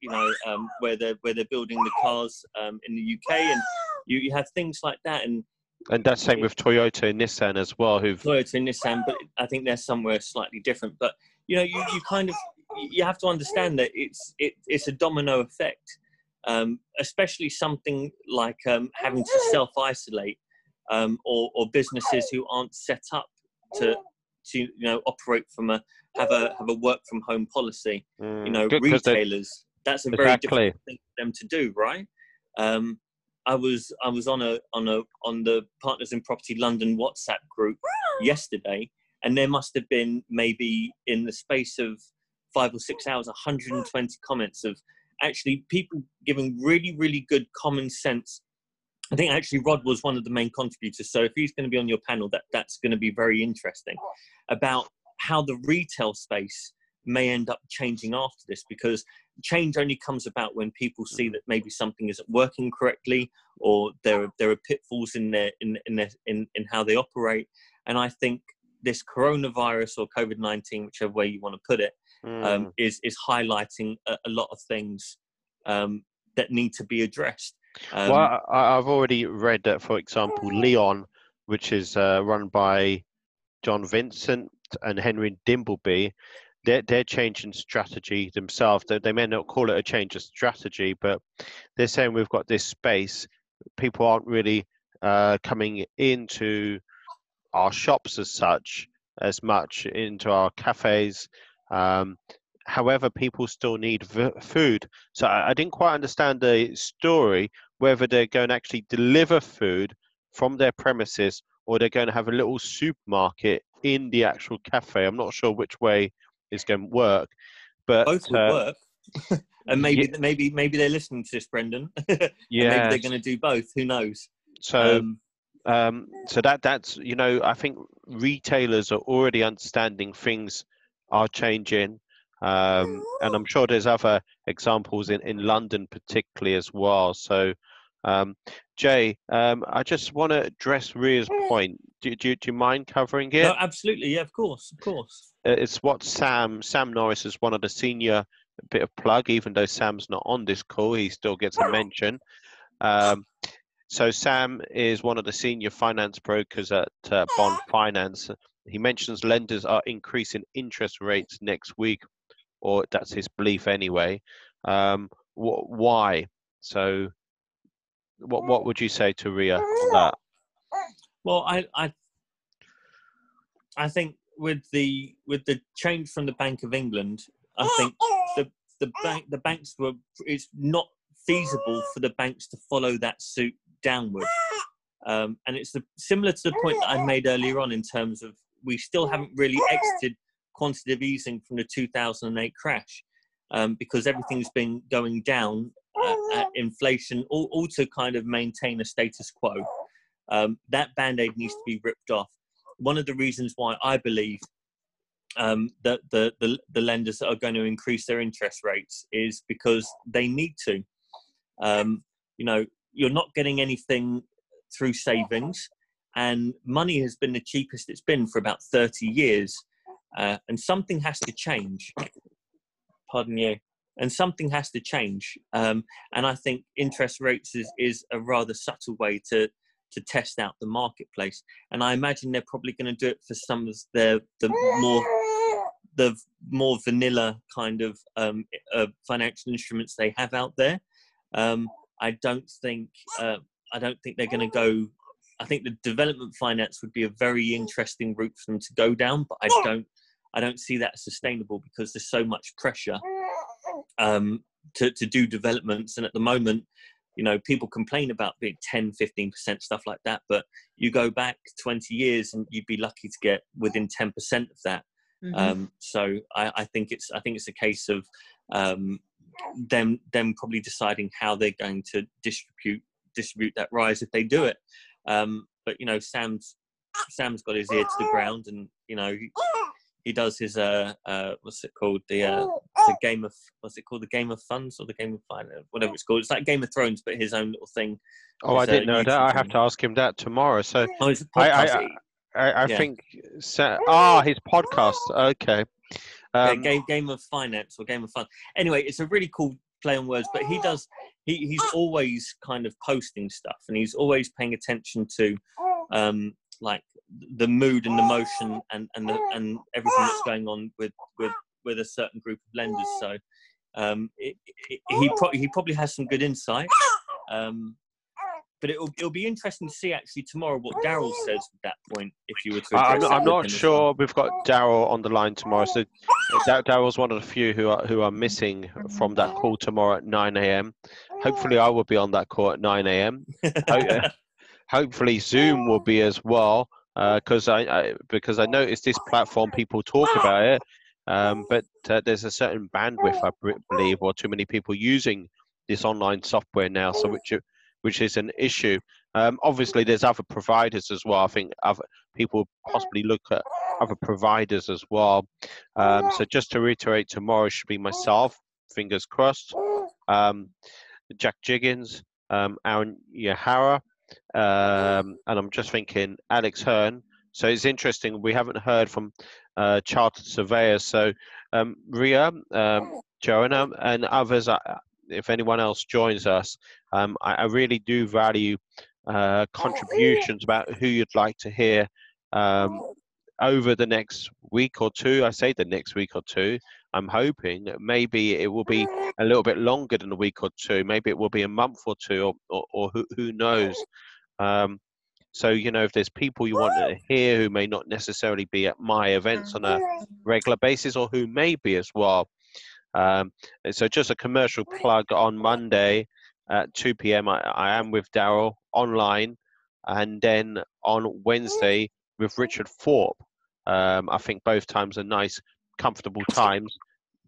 you know, um, where they're where they're building the cars um, in the UK, and you, you have things like that. And and that's same with Toyota and Nissan as well. Who've Toyota and Nissan, but I think they're somewhere slightly different. But you know, you, you kind of you have to understand that it's it, it's a domino effect um, especially something like um, having to self isolate um, or, or, businesses who aren't set up to to you know operate from a have a have a work from home policy. Mm, you know, retailers. That's a very exactly. difficult thing for them to do, right? Um, I was I was on a on a on the Partners in Property London WhatsApp group yesterday, and there must have been maybe in the space of five or six hours, 120 comments of actually people giving really, really good common sense. I think actually Rod was one of the main contributors. So if he's going to be on your panel, that that's going to be very interesting about how the retail space may end up changing after this because change only comes about when people see mm. that maybe something isn't working correctly or there are, there are pitfalls in their in in, their, in in how they operate and i think this coronavirus or covid-19 whichever way you want to put it mm. um, is is highlighting a, a, lot of things um, that need to be addressed. Um, well, I, have already read that, for example, Leon, which is uh, run by John Vincent and Henry Dimbleby, they're, they're changing strategy themselves. They, they may not call it a change of strategy, but they're saying we've got this space. People aren't really uh, coming into our shops as such as much into our cafes. Um, however, people still need v- food. So I, I, didn't quite understand the story whether they're going to actually deliver food from their premises or they're going to have a little supermarket in the actual cafe. I'm not sure which way is going to work, but both would uh, work. and maybe yeah. maybe maybe they're listening to this, Brendan. yeah, maybe they're going to do both. Who knows? So. Um, um, so that that's you know I think retailers are already understanding things are changing, um, and I'm sure there's other examples in in London particularly as well. So um, Jay, um, I just want to address Ria's point. Do, do, do, you mind covering it? No, absolutely. Yeah, of course, of course. Uh, it's what Sam Sam Norris is one of the senior bit of plug. Even though Sam's not on this call, he still gets a mention. Um, so Sam is one of the senior finance brokers at uh, Bond Finance. He mentions lenders are increasing interest rates next week, or that's his belief anyway. Um, wh- why? So, what what would you say to Ria on that? Well, I I I think with the with the change from the Bank of England, I think the the bank the banks were it's not feasible for the banks to follow that suit downward. Um, and it's the, similar to the point that I made earlier on in terms of we still haven't really exited quantitative easing from the 2008 crash um, because everything's been going down at, at inflation, all, all, to kind of maintain a status quo. Um, that band aid needs to be ripped off. One of the reasons why I believe um, that the, the, the lenders are going to increase their interest rates is because they need to. Um, you know, you're not getting anything through savings, and money has been the cheapest it's been for about 30 years. Uh, and something has to change. Pardon you. And something has to change. Um, and I think interest rates is, is a rather subtle way to, to test out the marketplace. And I imagine they're probably going to do it for some of the, the more the more vanilla kind of um, uh, financial instruments they have out there. Um, I don't think uh, I don't think they're going to go. I think the development finance would be a very interesting route for them to go down, but I don't I don't see that as sustainable because there's so much pressure um, to to do developments, and at the moment, you know, people complain about being 10, 15 percent stuff like that, but you go back 20 years and you'd be lucky to get within 10 percent of that. Mm-hmm. Um, so I, I, think it's I think it's a case of um, them them probably deciding how they're going to distribute distribute that rise if they do it. Um, but you know, Sam's Sam's got his ear to the ground, and you know, he, he does his uh, uh, what's it called the uh, the game of what's it called the game of funds or the game of finance whatever it's called. It's like Game of Thrones, but his own little thing. Oh, his, I didn't know that. I have to ask him that tomorrow. So oh, I, I, I, I yeah. think ah oh, his podcast. Okay. Um, yeah, game game of finance or game of fun. Anyway, it's a really cool play on words, but he does. He, he's always kind of posting stuff, and he's always paying attention to, um, like the mood and the motion and and the, and everything that's going on with with with a certain group of lenders. So um, it, it, he pro- he probably has some good insight. Um, but it'll it'll be interesting to see actually tomorrow what Daryl says at that point. If you were to, I'm, I'm not sure we've got Daryl on the line tomorrow. So Daryl's one of the few who are who are missing from that call tomorrow at 9 a.m. Hopefully, I will be on that call at 9 a.m. Hopefully, Zoom will be as well because uh, I, I, because I noticed this platform people talk about it, um, but uh, there's a certain bandwidth I believe, or too many people using this online software now, so which which is an issue. Um, obviously, there's other providers as well. I think other people possibly look at other providers as well. Um, so just to reiterate, tomorrow should be myself. Fingers crossed. Um, Jack Jiggins, um, Aaron Yahara, um, and I'm just thinking Alex Hearn. So it's interesting. We haven't heard from uh, chartered surveyors. So um, Ria, Joanna, and others. If anyone else joins us, um, I, I, really do value uh, contributions about who you'd like to hear um, over the next week or two. I say the next week or two. I'm hoping maybe it will be a little bit longer than a week or two. Maybe it will be a month or two, or, or, or who, who knows. Um, so, you know, if there's people you want to hear who may not necessarily be at my events on a regular basis or who may be as well. Um, so, just a commercial plug on Monday at 2 p.m. I, I am with Daryl online, and then on Wednesday with Richard Thorpe. Um, I think both times are nice, comfortable times,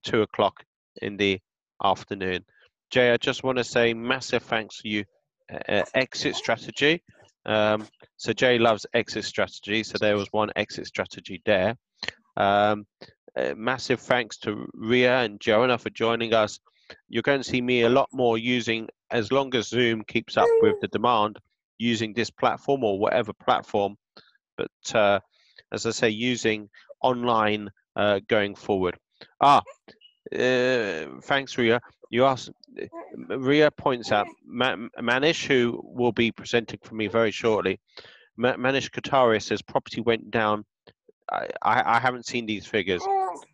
two o'clock in the afternoon. Jay, I just want to say massive thanks to you, uh, Exit Strategy. Um, so Jay loves exit strategy. So there was one exit strategy there. Um, uh, massive thanks to Ria and Joanna for joining us. You're going to see me a lot more using, as long as Zoom keeps up with the demand, using this platform or whatever platform. But uh, as I say, using online uh, going forward. Ah, uh, thanks, Ria. You asked, Ria points out Manish, who will be presenting for me very shortly. Manish Kataria says property went down. I, I haven't seen these figures.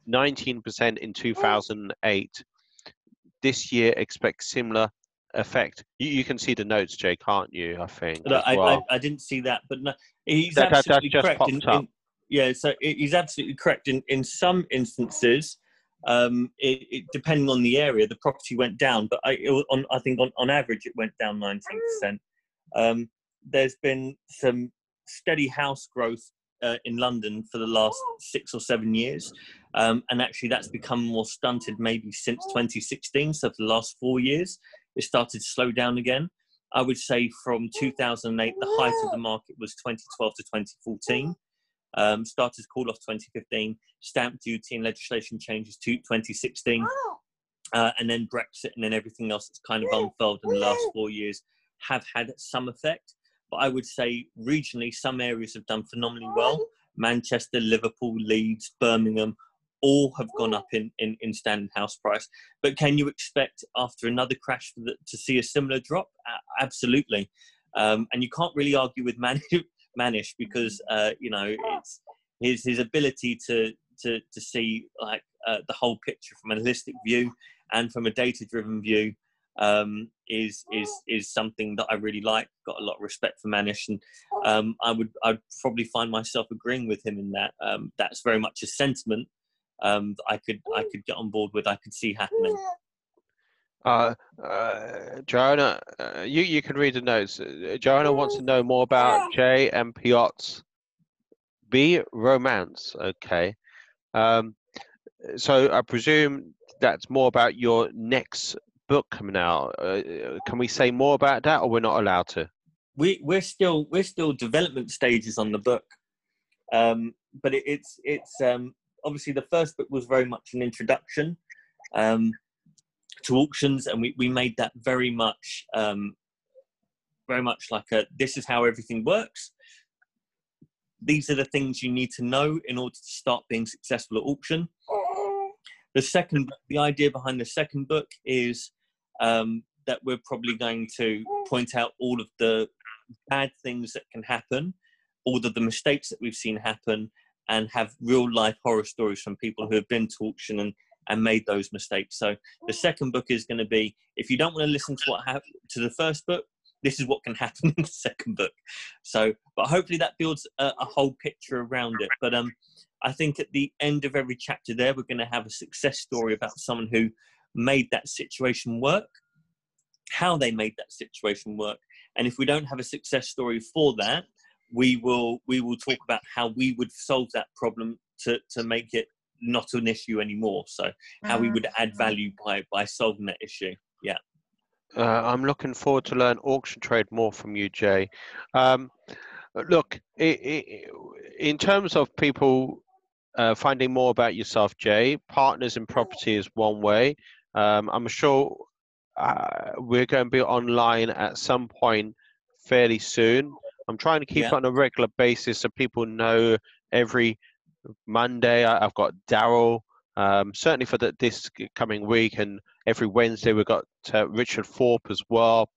19% in 2008. This year, expect similar effect. You, you can see the notes, Jay, can't you? I think. I, well. I, I, didn't see that, but no, he's that, absolutely that, correct. In, in, yeah, so he's absolutely correct. In in some instances, um, it, it, depending on the area, the property went down, but I, it, on, I think on, on average it went down 19%. Um, there's been some steady house growth uh, in London for the last six or seven years, um, and actually that's become more stunted maybe since 2016. So for the last four years, it started to slow down again. I would say from 2008, the height of the market was 2012 to 2014 um, starters call off 2015, stamp duty and legislation changes to 2016, uh, and then Brexit and then everything else that's kind of unfolded in the last four years have had some effect. But I would say regionally, some areas have done phenomenally well. Manchester, Liverpool, Leeds, Birmingham, all have gone up in, in, in standard house price. But can you expect after another crash to see a similar drop? Absolutely. Um, and you can't really argue with Man- Manish because uh, you know it's his his ability to to to see like uh, the whole picture from a holistic view and from a data driven view um, is is is something that I really like. Got a lot of respect for Manish, and um, I would I'd probably find myself agreeing with him in that. Um, that's very much a sentiment um, that I could I could get on board with. I could see happening. Uh, uh, Joanna, uh, you, you can read the notes. Uh, Joanna wants to know more about J and Piot's B romance. Okay. Um, so I presume that's more about your next book coming out. Uh, can we say more about that, or we're not allowed to? We we're still we're still development stages on the book, um, but it, it's it's um, obviously the first book was very much an introduction. Um, to auctions, and we, we made that very much um, very much like a this is how everything works. These are the things you need to know in order to start being successful at auction. The second, the idea behind the second book is um, that we're probably going to point out all of the bad things that can happen, all of the mistakes that we've seen happen, and have real life horror stories from people who have been to auction and and made those mistakes. So the second book is going to be if you don't want to listen to what happened to the first book, this is what can happen in the second book. So, but hopefully that builds a, a whole picture around it. But um, I think at the end of every chapter there, we're going to have a success story about someone who made that situation work, how they made that situation work, and if we don't have a success story for that, we will we will talk about how we would solve that problem to to make it not an issue anymore. So how we would add mm-hmm. value by by solving that issue. Yeah. Uh, I'm looking forward to learn auction trade more from you, Jay. Um, look, it, it, in terms of people uh, finding more about yourself, Jay, partners in property is one way. Um, I'm sure uh, we're going to be online at some point fairly soon. I'm trying to keep yeah. it on a regular basis so people know every Monday, I've got Daryl Um, certainly for the, this coming week and every Wednesday we've got uh, Richard Thorpe as well.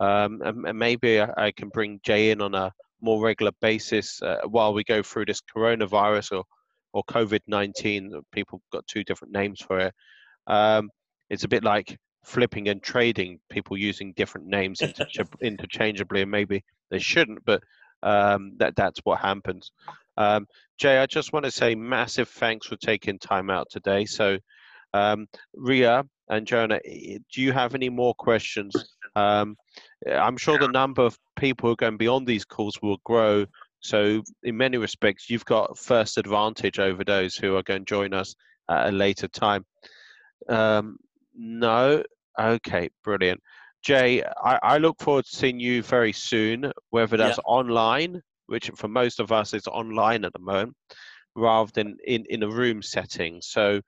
Um, and, and, maybe I, I, can bring Jay in on a more regular basis uh, while we go through this coronavirus or, or COVID-19. People got two different names for it. Um, it's a bit like flipping and trading, people using different names interchangeably, and maybe they shouldn't, but um, that that's what happens. Um, Jay, I just want to say massive thanks for taking time out today. So, um, Ria and Jonah, do you have any more questions? Um, I'm sure the number of people who are going to be on these calls will grow. So, in many respects, you've got first advantage over those who are going to join us at a later time. Um, no, okay, brilliant. Jay, I, I, look forward to seeing you very soon, whether that's yeah. online which for most of us is online at the moment, rather than in, in a room setting. So,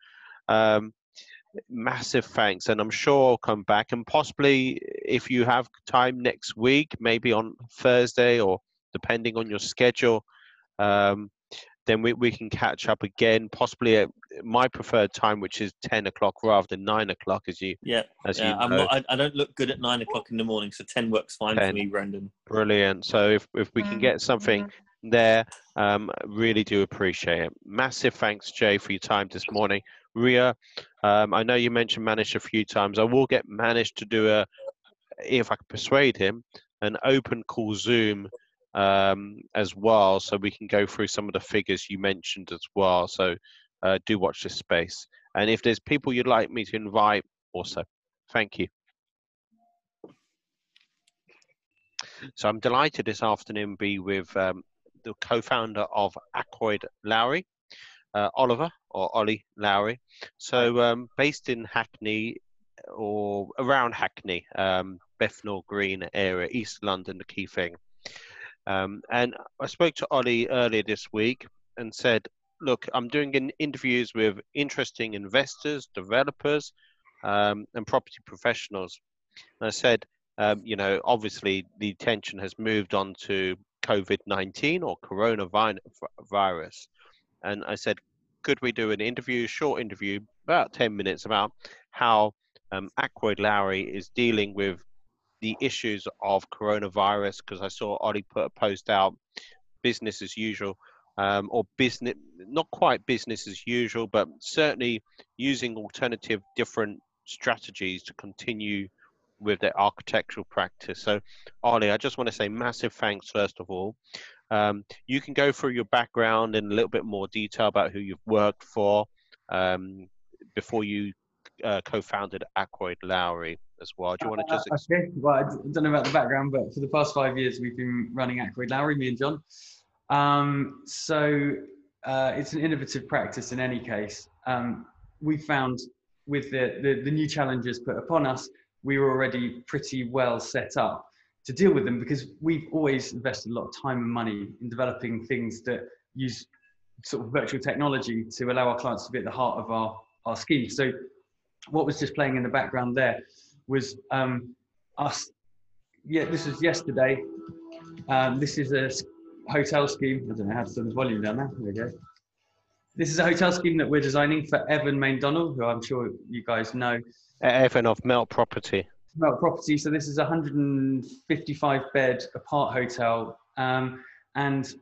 um, massive thanks. And I'm sure I'll come back and possibly if you have time next week, maybe on Thursday or depending on your schedule, um, then we, we can catch up again, possibly at my preferred time, which is 10 o'clock rather than 9 o'clock, as you Yeah, as yeah, you I'm not, I, I, don't look good at 9 o'clock in the morning, so 10 works fine 10. for me, Brendan. Brilliant. So if, if we can get something there, um, really do appreciate it. Massive thanks, Jay, for your time this morning. Ria, um, I know you mentioned Manish a few times. I will get Manish to do a, if I can persuade him, an open call Zoom um, as well, so we can go through some of the figures you mentioned as well. So uh, do watch this space. And if there's people you'd like me to invite, also, thank you. So I'm delighted this afternoon be with um, the co-founder of Ackroyd Lowry, uh, Oliver or Ollie Lowry. So um, based in Hackney or around Hackney, um, Bethnal Green area, East London, the key thing. Um, and I spoke to Ollie earlier this week and said, look, I'm doing interviews with interesting investors, developers, um, and property professionals. And I said, um, you know, obviously the attention has moved on to COVID 19 or coronavirus. And I said, could we do an interview, short interview, about 10 minutes, about how um, Lowry is dealing with the issues of coronavirus because I saw Ollie put a post out, business as usual, um, or business, not quite business as usual, but certainly using alternative, different strategies to continue with their architectural practice. So, Ollie, I just want to say massive thanks first of all. Um, you can go through your background in a little bit more detail about who you've worked for um, before you uh, co-founded Ackroyd Lowry as well. Do you want to just? Uh, okay. Well, I don't know about the background, but for the past five years, we've been running Ackroyd Lowry, me and John. Um, so uh, it's an innovative practice in any case. Um, we found with the, the, the new challenges put upon us, we were already pretty well set up to deal with them because we've always invested a lot of time and money in developing things that use sort of virtual technology to allow our clients to be at the heart of our, our scheme. So what was just playing in the background there was um, us. Yeah, this was yesterday. Um, this is a hotel scheme. I don't know how to turn the volume down now. There we go. This is a hotel scheme that we're designing for Evan Maindonnell, who I'm sure you guys know. Evan of Melt Property. Melt Property. So this is a 155 bed apart hotel, um, and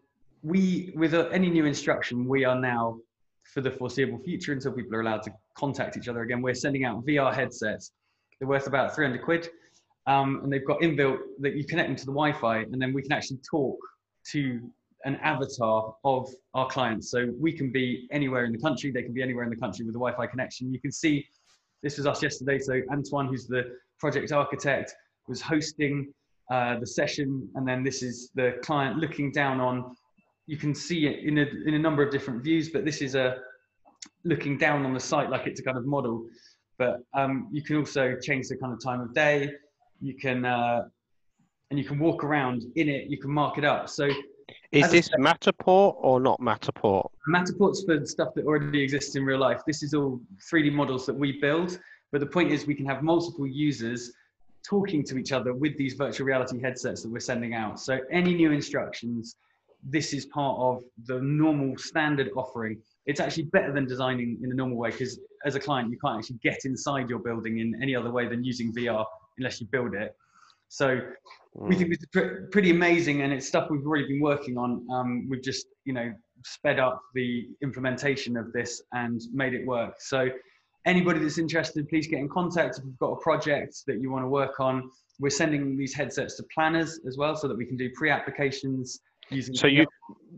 we, with any new instruction, we are now for the foreseeable future until people are allowed to contact each other again. We're sending out VR headsets. They're worth about 300 quid. Um, and they've got inbuilt that you connect them to the Wi-Fi, and then we can actually talk to an avatar of our clients. So we can be anywhere in the country. They can be anywhere in the country with a Wi-Fi connection. You can see this was us yesterday. So Antoine, who's the project architect, was hosting uh, the session, and then this is the client looking down on you can see it in a, in a number of different views, but this is a looking down on the site like it's a kind of model. But um, you can also change the kind of time of day. You can uh, and you can walk around in it. You can mark it up. So is this said, Matterport or not Matterport? Matterport's for stuff that already exists in real life. This is all 3D models that we build. But the point is, we can have multiple users talking to each other with these virtual reality headsets that we're sending out. So any new instructions, this is part of the normal standard offering. It's actually better than designing in the normal way because as a client, you can't actually get inside your building in any other way than using VR unless you build it. So we think it's hmm. pretty amazing, and it's stuff we've already been working on. Um, we've just, you know, sped up the implementation of this and made it work. So anybody that's interested, please get in contact. If you've got a project that you want to work on, we're sending these headsets to planners as well, so that we can do pre-applications. So you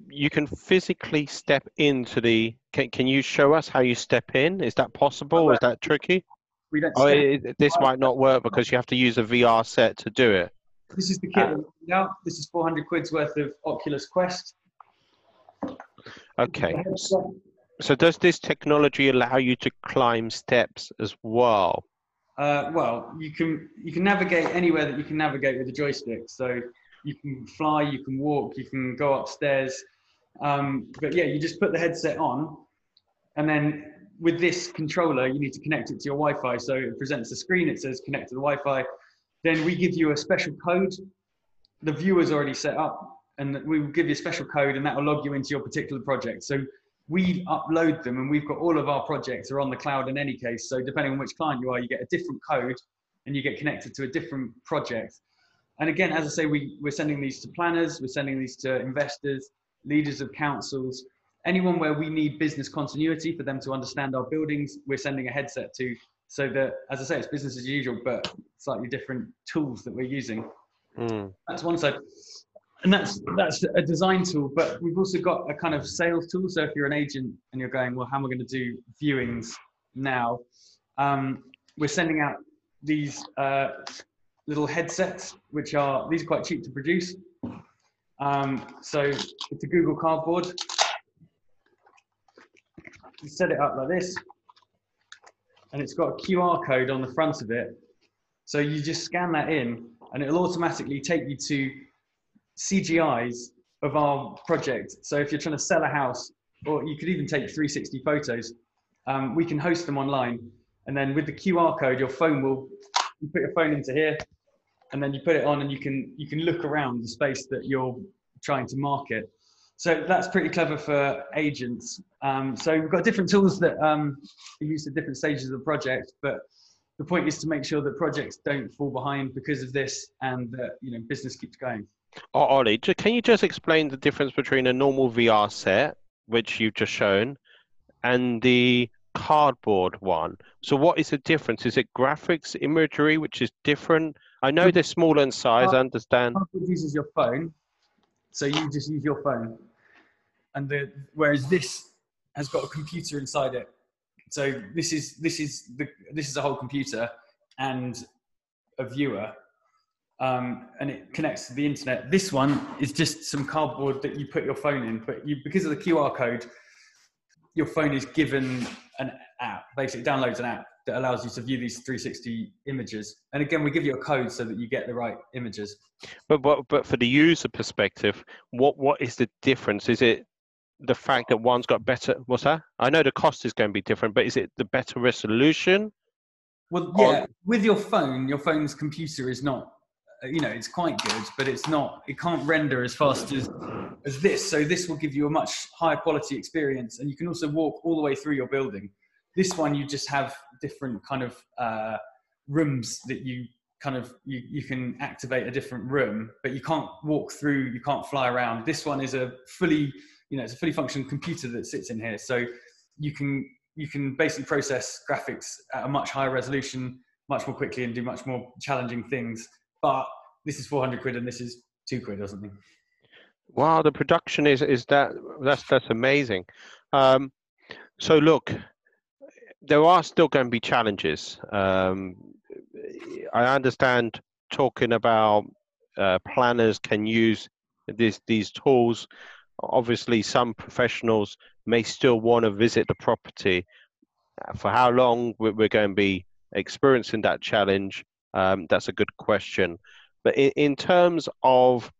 you can physically step into the. Can, can you show us how you step in? Is that possible? Is that tricky? We don't. Oh, it, this might not work because you have to use a VR set to do it. This is the kit uh, now. This is 400 quid's worth of Oculus Quest. Okay. So does this technology allow you to climb steps as well? Uh, well, you can you can navigate anywhere that you can navigate with a joystick. So you can fly, you can walk, you can go upstairs. Um, but yeah, you just put the headset on, and then with this controller, you need to connect it to your Wi-Fi. So it presents a screen. It says connect to the Wi-Fi. Then we give you a special code. The viewer's already set up, and we will give you a special code, and that will log you into your particular project. So we upload them, and we've got all of our projects are on the cloud in any case. So depending on which client you are, you get a different code, and you get connected to a different project. And again, as I say, we, we're sending these to planners, we're sending these to investors, leaders of councils, anyone where we need business continuity for them to understand our buildings, we're sending a headset to so that, as I say, it's business as usual, but slightly different tools that we're using. Mm. That's one side. And that's that's a design tool, but we've also got a kind of sales tool. So if you're an agent and you're going, well, how am I going to do viewings now? Um, we're sending out these uh, little headsets, which are these are quite cheap to produce. Um, so it's a Google Cardboard. You set it up like this, and it's got a QR code on the front of it. So you just scan that in, and it'll automatically take you to CGIs of our project. So if you're trying to sell a house, or you could even take 360 photos, um, we can host them online. And then with the QR code, your phone will you put your phone into here, and then you put it on, and you can you can look around the space that you're trying to market. So that's pretty clever for agents. Um, so we've got different tools that um, are used at different stages of the project, but the point is to make sure that projects don't fall behind because of this, and that you know business keeps going. Oh, Ollie, can you just explain the difference between a normal VR set, which you've just shown, and the cardboard one? So, what is the difference? Is it graphics, imagery, which is different? I know they're smaller in size. I understand. Uses your phone, so you just use your phone, and the whereas this has got a computer inside it. So this is this is the this is a whole computer and a viewer, um, and it connects to the internet. This one is just some cardboard that you put your phone in, but you because of the QR code, your phone is given an app. Basically, downloads an app that allows you to view these 360 images. And again, we give you a code so that you get the right images. But but but for the user perspective, what what is the difference? Is it the fact that one's got better? What's that? I know the cost is going to be different, but is it the better resolution? Well, yeah. Or, with your phone, your phone's computer is not. Uh, you know, it's quite good, but it's not. It can't render as fast as as this. So this will give you a much higher quality experience, and you can also walk all the way through your building. This one, you just have different kind of uh, rooms that you kind of you, you can activate a different room, but you can't walk through, you can't fly around. This one is a fully, you know, it's a fully functioning computer that sits in here. So you can you can basically process graphics at a much higher resolution, much more quickly, and do much more challenging things. But this is 400 quid, and this is two quid or something. Wow, the production is is that that's that's amazing. Um, so look, there are still going to be challenges. Um, I understand talking about uh, planners can use these these tools. Obviously, some professionals may still want to visit the property. For how long we're going to be experiencing that challenge, um, that's a good question. But in, in terms of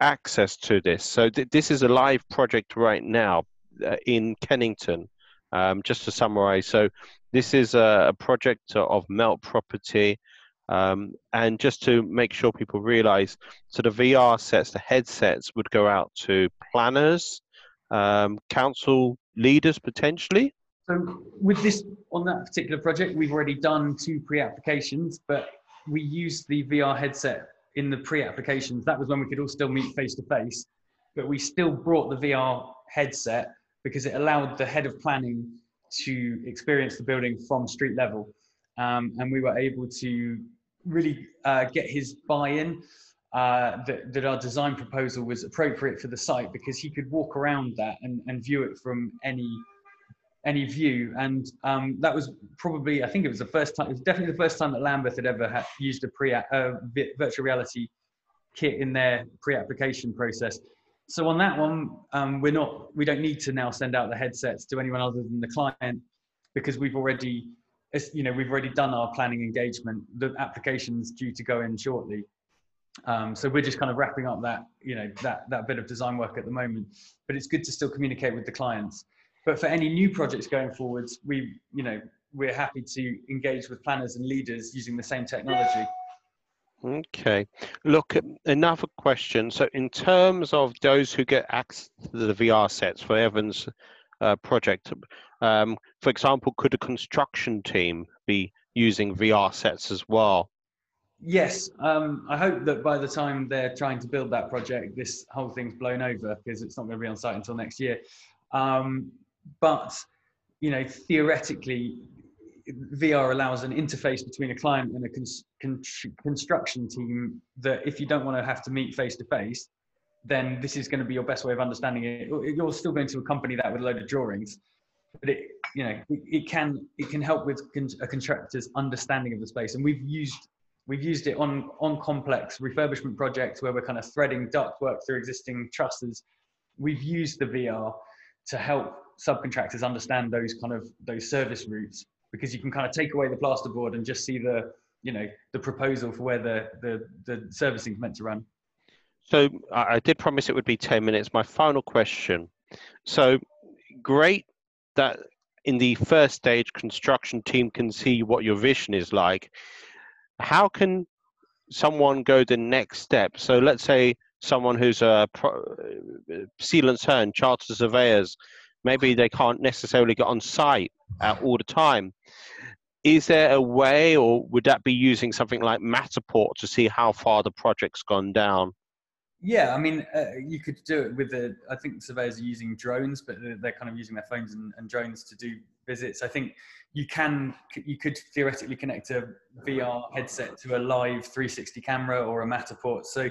access to this, so th- this is a live project right now uh, in Kennington. Um, just to summarize, so this is a, a, project of Melt Property. Um, and just to make sure people realize, so the VR sets, the headsets would go out to planners, um, council leaders potentially. So with this on that particular project, we've already done two pre-applications, but we used the VR headset in the pre-applications. That was when we could all still meet face to face, but we still brought the VR headset because it allowed the head of planning to experience the building from street level. Um, and we were able to really uh, get his buy-in uh, that, that our design proposal was appropriate for the site because he could walk around that and, and view it from any any view. And um, that was probably, I think it was the first time, it was definitely the first time that Lambeth had ever had used a pre uh, virtual reality kit in their pre-application process. So on that one, um, we're not, we don't need to now send out the headsets to anyone other than the client because we've already, you know, we've already done our planning engagement. The application's due to go in shortly. Um, so we're just kind of wrapping up that, you know, that, that bit of design work at the moment, but it's good to still communicate with the clients. But for any new projects going forwards, we, you know, we're happy to engage with planners and leaders using the same technology. Okay. Look, another question. So, in terms of those who get access to the VR sets for Evan's uh, project, um, for example, could a construction team be using VR sets as well? Yes. Um, I hope that by the time they're trying to build that project, this whole thing's blown over because it's not going to be on site until next year. Um, but you know, theoretically, VR allows an interface between a client and a cons- con- construction team that if you don't want to have to meet face to face, then this is going to be your best way of understanding it. You're still going to accompany that with a load of drawings, but it, you know, it, it can it can help with con- a contractor's understanding of the space. And we've used we've used it on on complex refurbishment projects where we're kind of threading ductwork through existing trusses. We've used the VR to help subcontractors understand those kind of those service routes because you can kind of take away the plasterboard and just see the you know the proposal for where the the, the servicing is meant to run. So i did promise it would be 10 minutes. My final question. So great that in the first stage construction team can see what your vision is like. How can someone go the next step? So let's say someone who's a pro, uh, sealant turn chartered surveyors maybe they can't necessarily get on site uh, all the time. Is there a way, or would that be using something like Matterport to see how far the project's gone down? Yeah, I mean, uh, you could do it with the. I think surveyors are using drones, but they're kind of using their phones and, and drones to do visits. I think you can, you could theoretically connect a VR headset to a live 360 camera or a Matterport. So,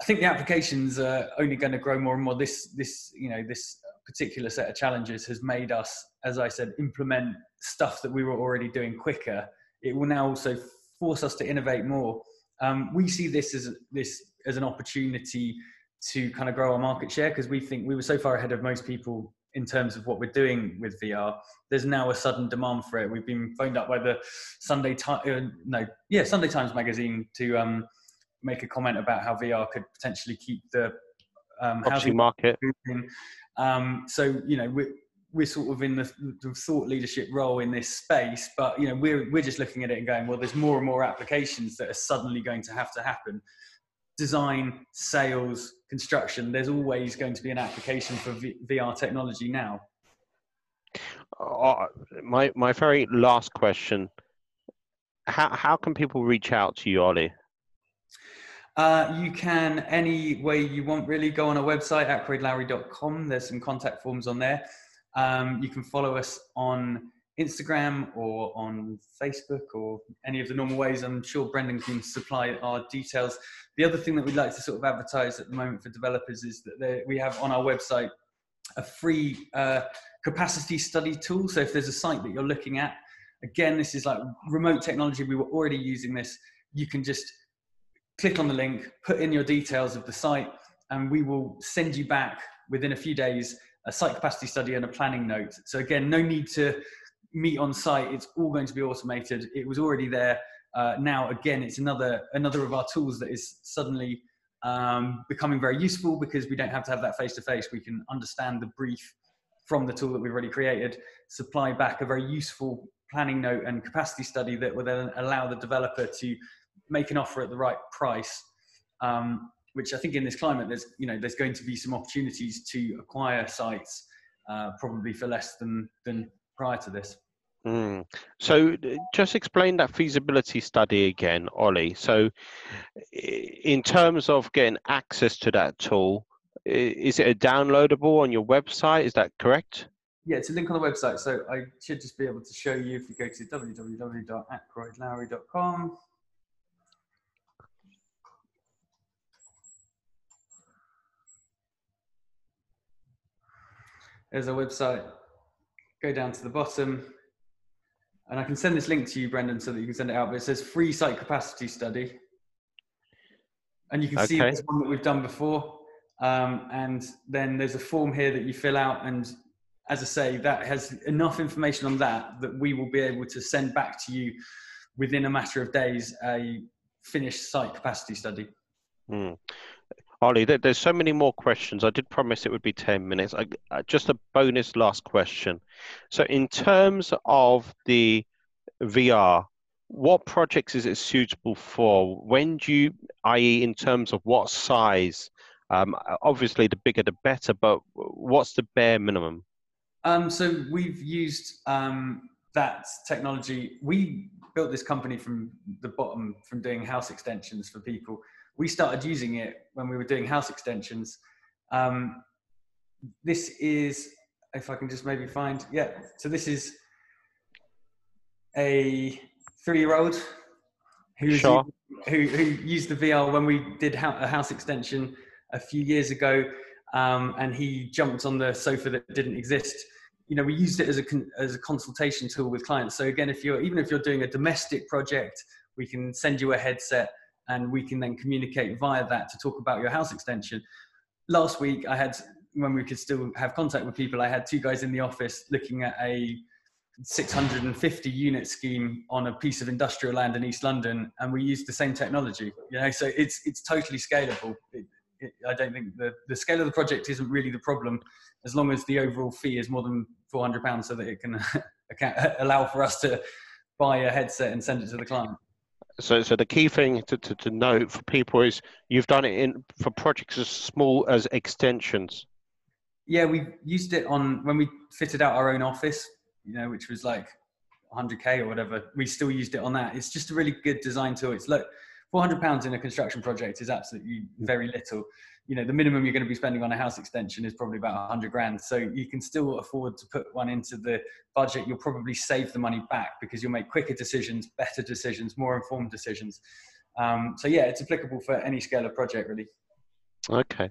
I think the applications are only going to grow more and more. This, this, you know, this particular set of challenges has made us, as I said, implement stuff that we were already doing quicker. It will now also force us to innovate more. Um, we see this as this as an opportunity to kind of grow our market share because we think we were so far ahead of most people in terms of what we're doing with VR. There's now a sudden demand for it. We've been phoned up by the Sunday Times, uh, no, yeah, Sunday Times magazine to um, make a comment about how VR could potentially keep the um, housing market. Um, so you know we're we're sort of in the, the, thought leadership role in this space, but you know we're we're just looking at it and going, well, there's more and more applications that are suddenly going to have to happen. Design, sales, construction. There's always going to be an application for v- VR technology now. Uh, my my very last question: How how can people reach out to you, Ollie? Uh, you can any way you want really. Go on our website ackroydlowrie.com there's some contact forms on there. Um, you can follow us on instagram or on facebook or any of the normal ways. I'm sure brendan can supply our details. The other thing that we'd like to sort of advertise at the moment for developers is that we have on our website a free uh, capacity study tool. So if there's a site that you're looking at again this is like remote technology. We were already using this. You can just click on the link, put in your details of the site, and we will send you back within a few days a site capacity study and a planning note. So again, no need to meet on site. It's all going to be automated. It was already there. Uh, now, again, it's another another of our tools that is suddenly um, becoming very useful because we don't have to have that face to face. We can understand the brief from the tool that we've already created, supply back a very useful planning note and capacity study that will then allow the developer to make an offer at the right price. Um, which I think in this climate, there's you know there's going to be some opportunities to acquire sites uh, probably for less than than prior to this. Mm. So, just explain that feasibility study again, Ollie. So, in terms of getting access to that tool, is it a downloadable on your website? Is that correct? Yeah, it's a link on the website. So, I should just be able to show you if you go to www.ackroydlowrie.com. There's a website. Go down to the bottom and I can send this link to you, Brendan, so that you can send it out. But it says free site capacity study, and you can okay. see this one that we've done before. Um, and then there's a form here that you fill out, and as I say, that has enough information on that that we will be able to send back to you within a matter of days a finished site capacity study. Mm. Ollie, there's so many more questions. I did promise it would be 10 minutes. I, just a bonus last question. So, in terms of the VR, what projects is it suitable for? When do you, i.e., in terms of what size? Um, obviously, the bigger the better, but what's the bare minimum? Um, so, we've used um, that technology. We built this company from the bottom, from doing house extensions for people we started using it when we were doing house extensions. Um, this is, if I can just maybe find, yeah. So this is a three-year-old who, sure. who, who used the VR when we did a house extension a few years ago, um, and he jumped on the sofa that didn't exist. You know, we used it as a as a consultation tool with clients. So again, if you're even if you're doing a domestic project, we can send you a headset and we can then communicate via that to talk about your house extension. Last week, I had, when we could still have contact with people, I had two guys in the office looking at a 650 unit scheme on a piece of industrial land in East London, and we used the same technology. You know, so it's it's totally scalable. It, I don't think the the scale of the project isn't really the problem, as long as the overall fee is more than 400 pounds, so that it can allow for us to buy a headset and send it to the client. So, so the key thing to, to, to note for people is you've done it in for projects as small as extensions. Yeah, we used it on when we fitted out our own office, you know, which was like 100k or whatever. We still used it on that. It's just a really good design tool. It's look, 400 pounds in a construction project is absolutely very little. You know the minimum you're going to be spending on a house extension is probably about 100 grand. So you can still afford to put one into the budget. You'll probably save the money back because you'll make quicker decisions better decisions more informed decisions. Um, so yeah it's applicable for any scale of project really. Okay.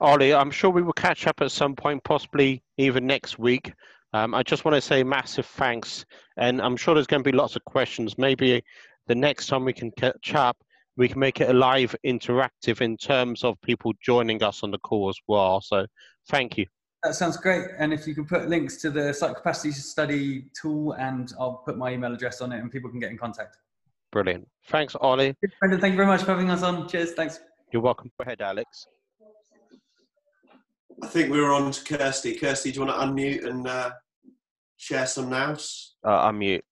Ollie i'm sure we will catch up at some point possibly even next week. Um, i just want to say massive thanks and i'm sure there's going to be lots of questions. Maybe the next time we can catch up we can make it a live interactive in terms of people joining us on the call as well. So thank you. That sounds great. And if you can put links to the site capacity study tool, and I'll put my email address on it, and people can get in contact. Brilliant. Thanks, Ollie. Brendan, thank you very much for having us on. Cheers. Thanks. You're welcome. Go ahead, Alex. I think we were on to Kirsty. Kirsty, do you want to unmute and uh, share some nows? Uh, unmute.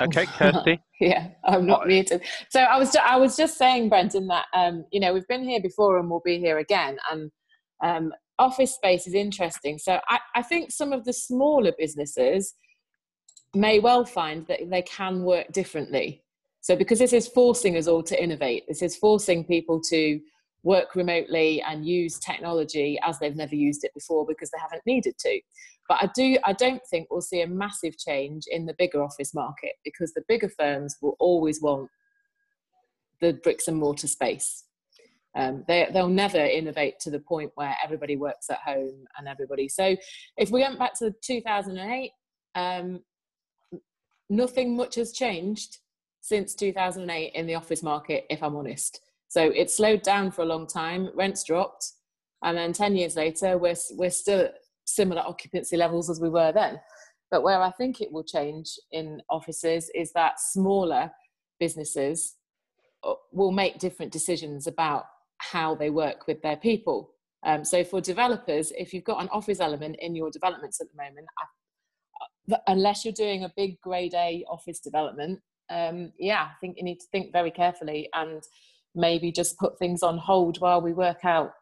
Okay, Kirsty. yeah, I'm not oh. muted. So I was I was just saying, Brendan, that um, you know we've been here before and we'll be here again, and um, office space is interesting. So I, I think some of the smaller businesses may well find that they can work differently. So because this is forcing us all to innovate, this is forcing people to work remotely and use technology as they've never used it before because they haven't needed to. But I do I don't think we'll see a massive change in the bigger office market because the bigger firms will always want the bricks and mortar space. Um, they, they'll never innovate to the point where everybody works at home and everybody. So if we went back to 2008, um, nothing much has changed since 2008 in the office market, if I'm honest. So it slowed down for a long time, rents dropped, and then 10 years later, we're, we're still similar occupancy levels as we were then. But where I think it will change in offices is that smaller businesses uh, will make different decisions about how they work with their people. Um, so for developers, if you've got an office element in your developments at the moment, unless you're doing a big grade A office development, um, yeah, I think you need to think very carefully and maybe just put things on hold while we work out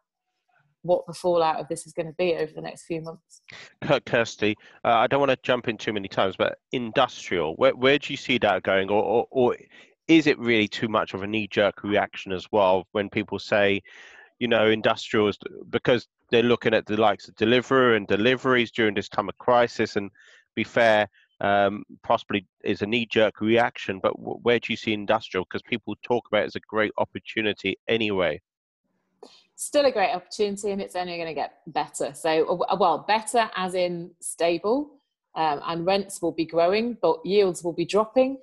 what the fallout of this is going to be over the next few months. Kirsty, uh, I don't want to jump in too many times, but industrial, where, where do you see that going? Or, or, or is it really too much of a knee jerk reaction as well when people say, you know, industrials, because they're looking at the likes of Deliveroo and deliveries during this time of crisis? And be fair, um, possibly is a knee jerk reaction, but where do you see industrial? Because people talk about it as a great opportunity anyway still a great opportunity and it's only going to get better. So, well, better as in stable, um, and rents will be growing, but yields will be dropping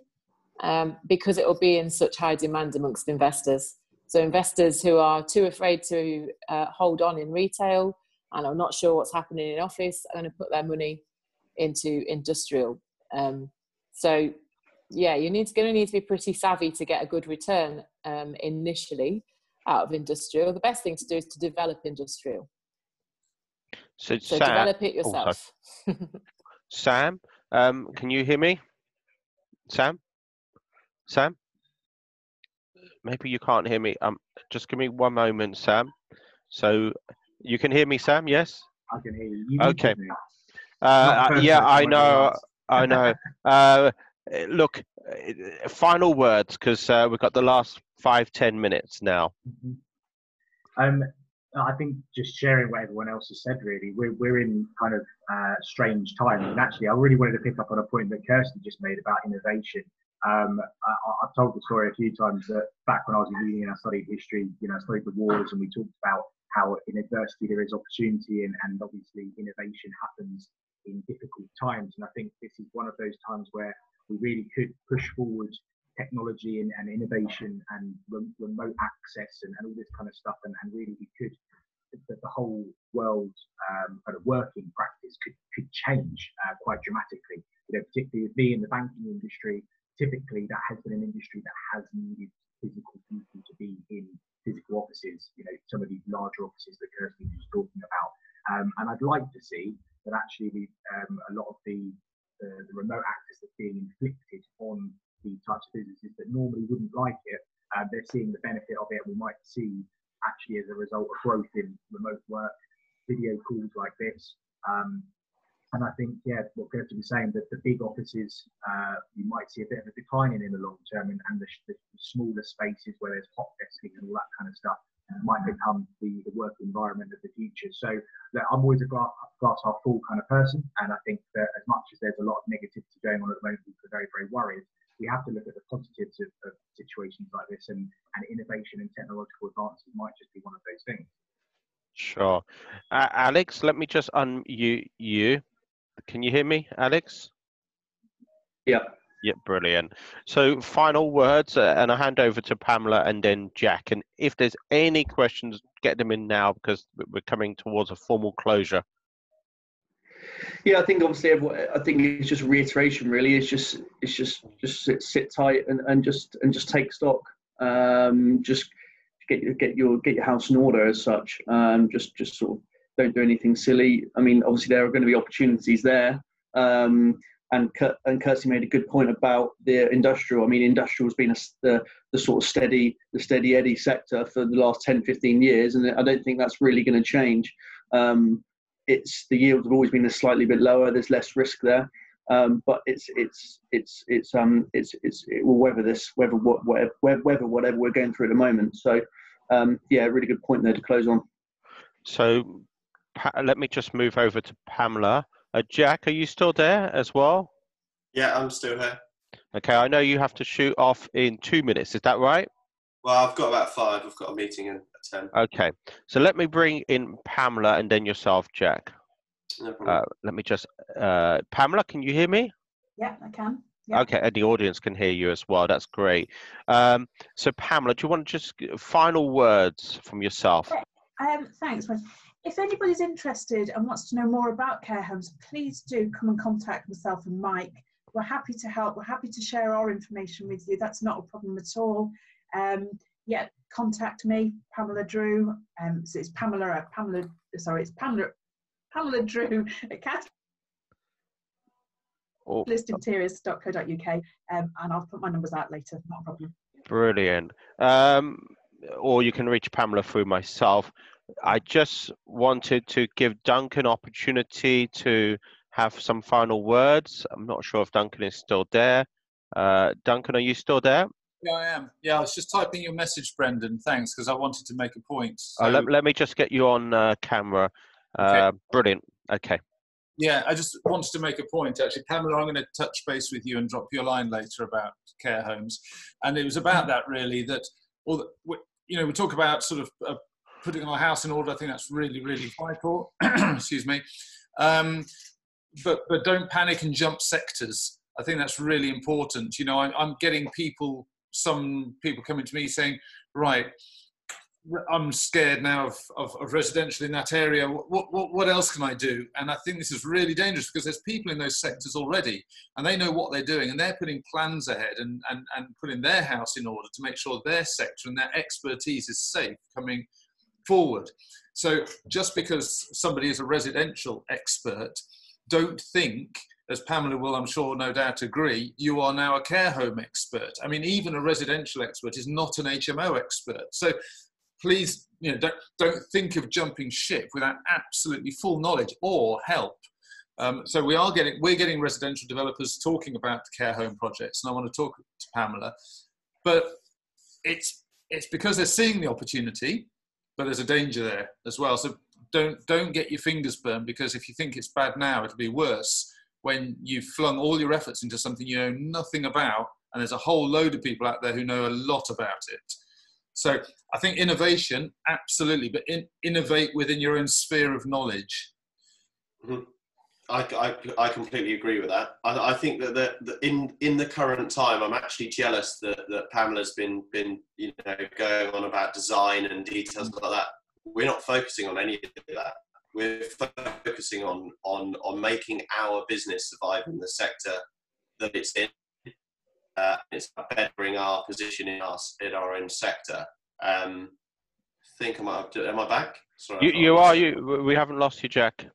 um, because it will be in such high demand amongst investors. So, investors who are too afraid to uh, hold on in retail and are not sure what's happening in office are going to put their money into industrial. Um, so, yeah, you're going to need to be pretty savvy to get a good return um, initially out of industrial, the best thing to do is to develop industrial. So, so Sam, develop it yourself. Oh, Sam, um, can you hear me? Sam? Sam? Maybe you can't hear me. Um, just give me one moment, Sam. So you can hear me, Sam? Yes. I can hear you. you okay. Uh, uh yeah, I know. I know. Uh, look, final words because uh, we've got the last five ten minutes now. Mm-hmm. Um, I think just sharing what everyone else has said. Really, we're we're in kind of uh, strange times, and actually, I really wanted to pick up on a point that Kirsty just made about innovation. Um, I, have told the story a few times that back when I was in uni and I studied history, you know, I studied the wars, and we talked about how in adversity there is opportunity, and, and obviously innovation happens in difficult times. And I think this is one of those times where we really could push forward technology and, and innovation and remote access and, and, all this kind of stuff. And, and really, we could, the, the whole world um, kind of working practice could, could change uh, quite dramatically. You know, particularly with me in the banking industry, typically that has been an industry that has needed physical people to be in physical offices, you know, some of these larger offices that Kirsty was talking about. Um, and I'd like to see that actually the, um, a lot of the the, the remote access that's being inflicted on the types of businesses that normally wouldn't like it, uh, they're seeing the benefit of it. We might see actually as a result of growth in remote work, video calls like this. Um, and I think, yeah, what Gertrude was saying, that the big offices, uh, you might see a bit of a decline in in the long term, and, and the, the, smaller spaces where there's hot desking and all that kind of stuff might become the, the work environment of the future. So look, I'm always a glass, glass half full kind of person, and I think that as much as there's a lot of negativity going on at the moment, people are very, very worried. We have to look at the positives of, of situations like this, and, and innovation and technological advances might just be one of those things. Sure. Uh, Alex, let me just unmute you. Can you hear me, Alex? Yeah. Yeah, brilliant. So, final words, uh, and I hand over to Pamela and then Jack. And if there's any questions, get them in now because we're coming towards a formal closure. Yeah, I think obviously, I think it's just reiteration. Really, it's just it's just just sit, sit tight and, and just and just take stock. Um, just get your get your get your house in order as such. Um, just just sort of don't do anything silly. I mean, obviously there are going to be opportunities there. Um, and and Kirsty made a good point about the industrial. I mean, industrial has been a, the the sort of steady the steady eddy sector for the last 10, 15 years, and I don't think that's really going to change. Um, it's the yields have always been a slightly bit lower. There's less risk there, um, but it's it's it's it's um it's it's it will weather this whether whatever whether whatever we're going through at the moment. So um, yeah, really good point there to close on. So let me just move over to Pamela. Uh, Jack, are you still there as well? Yeah, I'm still here. Okay, I know you have to shoot off in two minutes. Is that right? Well, I've got about five. I've got a meeting at ten. Okay, so let me bring in Pamela and then yourself, Jack. No uh, let me just, uh, Pamela, can you hear me? Yeah, I can. Yeah. Okay, and the audience can hear you as well. That's great. Um, so, Pamela, do you want to just final words from yourself? Um, thanks if anybody's interested and wants to know more about care homes, please do come and contact myself and Mike. We're happy to help. We're happy to share our information with you. That's not a problem at all. Um, yeah, contact me, Pamela Drew. Um, so it's Pamela, uh, Pamela, sorry, it's Pamela, Pamela Drew at Cat. or listinteriors.co.uk, um, and I'll put my numbers out later. Not a problem. Brilliant. Um, or you can reach Pamela through myself. I just wanted to give Duncan opportunity to have some final words. I'm not sure if Duncan is still there. Uh, Duncan, are you still there? Yeah, I am. Yeah, I was just typing your message, Brendan. Thanks, because I wanted to make a point. So... Uh, let, let, me just get you on uh, camera. Uh, okay. Brilliant. Okay. Yeah, I just wanted to make a point actually. Pamela, I'm going to touch base with you and drop you a line later about care homes. And it was about that really that, all the, you know, we talk about sort of uh, putting our house in order. I think that's really, really vital. Excuse me. Um, but, but don't panic and jump sectors. I think that's really important. You know, I, I'm getting people, some people coming to me saying, right, I'm scared now of, of, of, residential in that area. What, what, what else can I do? And I think this is really dangerous because there's people in those sectors already and they know what they're doing and they're putting plans ahead and, and, and putting their house in order to make sure their sector and their expertise is safe coming forward. So just because somebody is a residential expert, don't think as Pamela will, I'm sure, no doubt agree, you are now a care home expert. I mean, even a residential expert is not an HMO expert. So please you know, don't, don't think of jumping ship without absolutely full knowledge or help. Um, so we are getting we're getting residential developers talking about care home projects, and I want to talk to Pamela, but it's it's because they're seeing the opportunity, but there's a danger there as well. So don't don't get your fingers burned because if you think it's bad now, it'll be worse when you've flung all your efforts into something you know nothing about, and there's a whole load of people out there who know a lot about it. So I think innovation, absolutely, but in, innovate within your own sphere of knowledge. Mm-hmm. I, I, I, completely agree with that. I, I think that the, the, in in the current time, I'm actually jealous that, that Pamela's been been you know going on about design and details like that. We're not focusing on any of that. We're focusing on on on making our business survive in the sector that it's in uh, it's bettering our position in our in our own sector. Um, I think am I am I back? Sorry, you, you are you. We haven't lost you, Jack.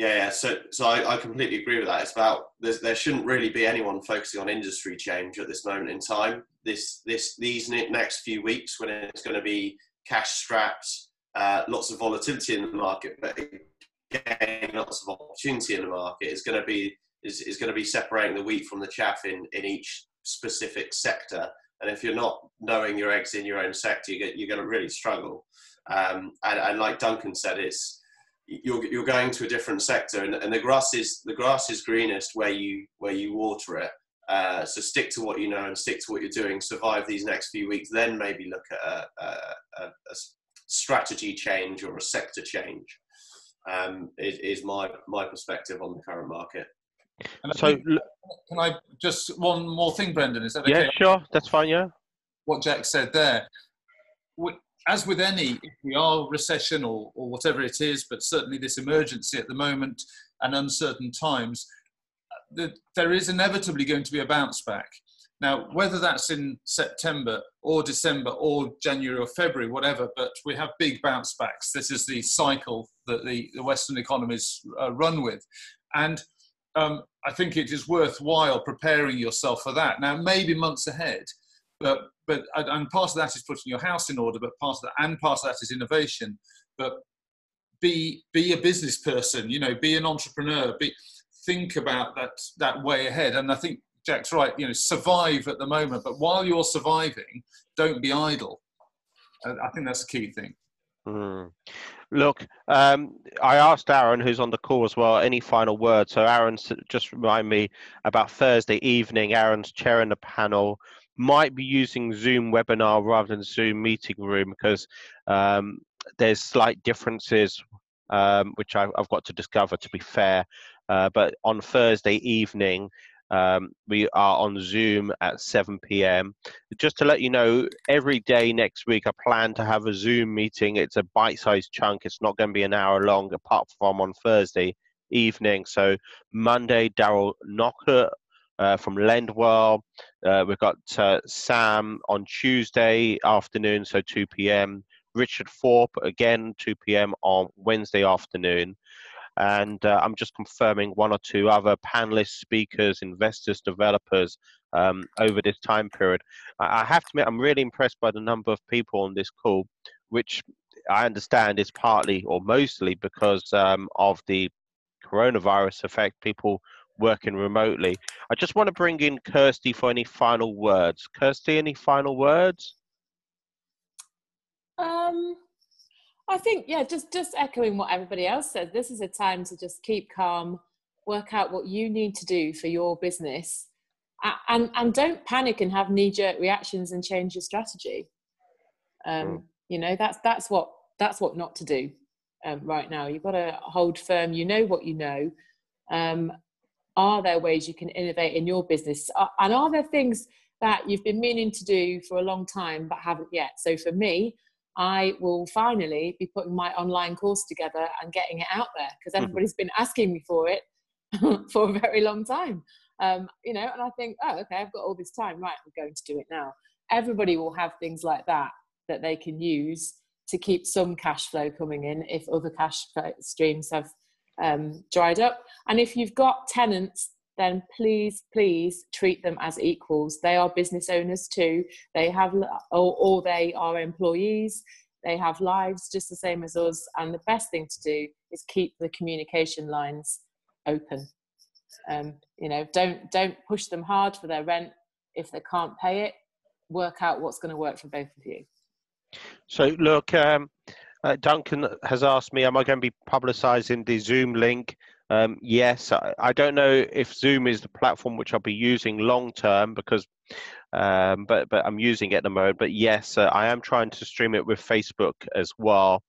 Yeah, yeah. So, so I, I completely agree with that. It's about there shouldn't really be anyone focusing on industry change at this moment in time. This, this, these next few weeks when it's going to be cash strapped, uh, lots of volatility in the market, but again, lots of opportunity in the market is going to be is, is going to be separating the wheat from the chaff in, in each specific sector. And if you're not knowing your eggs in your own sector, you get, you're going to really struggle. Um, and, and, like Duncan said, it's you're, you're going to a different sector, and, and, the grass is the grass is greenest where you where you water it. Uh, so stick to what you know and stick to what you're doing. Survive these next few weeks, then maybe look at a, a, a strategy change or a sector change. Um, is, is my my perspective on the current market. So, can I just one more thing, Brendan? Is that okay? Yeah, sure. That's fine. Yeah. What Jack said there. As with any, if we are recession or, or whatever it is, but certainly this emergency at the moment and uncertain times, that there is inevitably going to be a bounce back. Now, whether that's in September or December or January or February, whatever, but we have big bounce backs. This is the cycle that the, the Western economies uh, run with. And um, I think it is worthwhile preparing yourself for that. Now, maybe months ahead, but but and part of that is putting your house in order, but part of that and part of that is innovation. But be be a business person, you know, be an entrepreneur. Be think about that that way ahead. And I think Jack's right. You know, survive at the moment, but while you're surviving, don't be idle. I think that's the key thing. Mm. Look, um, I asked Aaron, who's on the call as well, any final words. So, Aaron, just remind me about Thursday evening. Aaron's chairing the panel. Might be using Zoom webinar rather than Zoom meeting room because um, there's slight differences, um, which I've, I've, got to discover. To be fair, uh, but on Thursday evening, um, we are on Zoom at 7 p.m. Just to let you know, every day next week I plan to have a Zoom meeting. It's a bite-sized chunk. It's not going to be an hour long, apart from on Thursday evening. So Monday, Daryl Knocker uh, from Lendwell. Uh, we've got uh, Sam on Tuesday afternoon, so 2 p.m. Richard Thorpe again 2 p.m. on Wednesday afternoon. and uh, I'm just confirming one or two other panelists, speakers, investors, developers um, over this time period. I, I have to admit, I'm really impressed by the number of people on this call, which I understand is partly or mostly because um, of the coronavirus effect, people working remotely. I just want to bring in Kirsty for any final words. Kirsty, any final words? Um, I think yeah, just just echoing what everybody else said. This is a time to just keep calm, work out what you need to do for your business, and and don't panic and have knee jerk reactions and change your strategy. Um, mm. You know that's that's what that's what not to do um, right now. You've got to hold firm. You know what you know. Um, are there ways you can innovate in your business? And are there things that you've been meaning to do for a long time but haven't yet? So for me, I will finally be putting my online course together and getting it out there because mm-hmm. everybody's been asking me for it for a very long time. Um, you know, and I think, oh, okay, I've got all this time, right? I'm going to do it now. Everybody will have things like that that they can use to keep some cash flow coming in if other cash streams have um, dried up. And if you've got tenants then please, please treat them as equals. They are business owners too. They have, or, or they are employees. They have lives just the same as us. And the best thing to do is keep the communication lines open. Um, you know, don't don't push them hard for their rent if they can't pay it. Work out what's going to work for both of you. So look, um, uh, Duncan has asked me, am I going to be publicising the Zoom link um, yes, I, I, don't know if Zoom is the platform which I'll be using long term because, um, but but I'm using it at the moment. But yes, uh, I am trying to stream it with Facebook as well.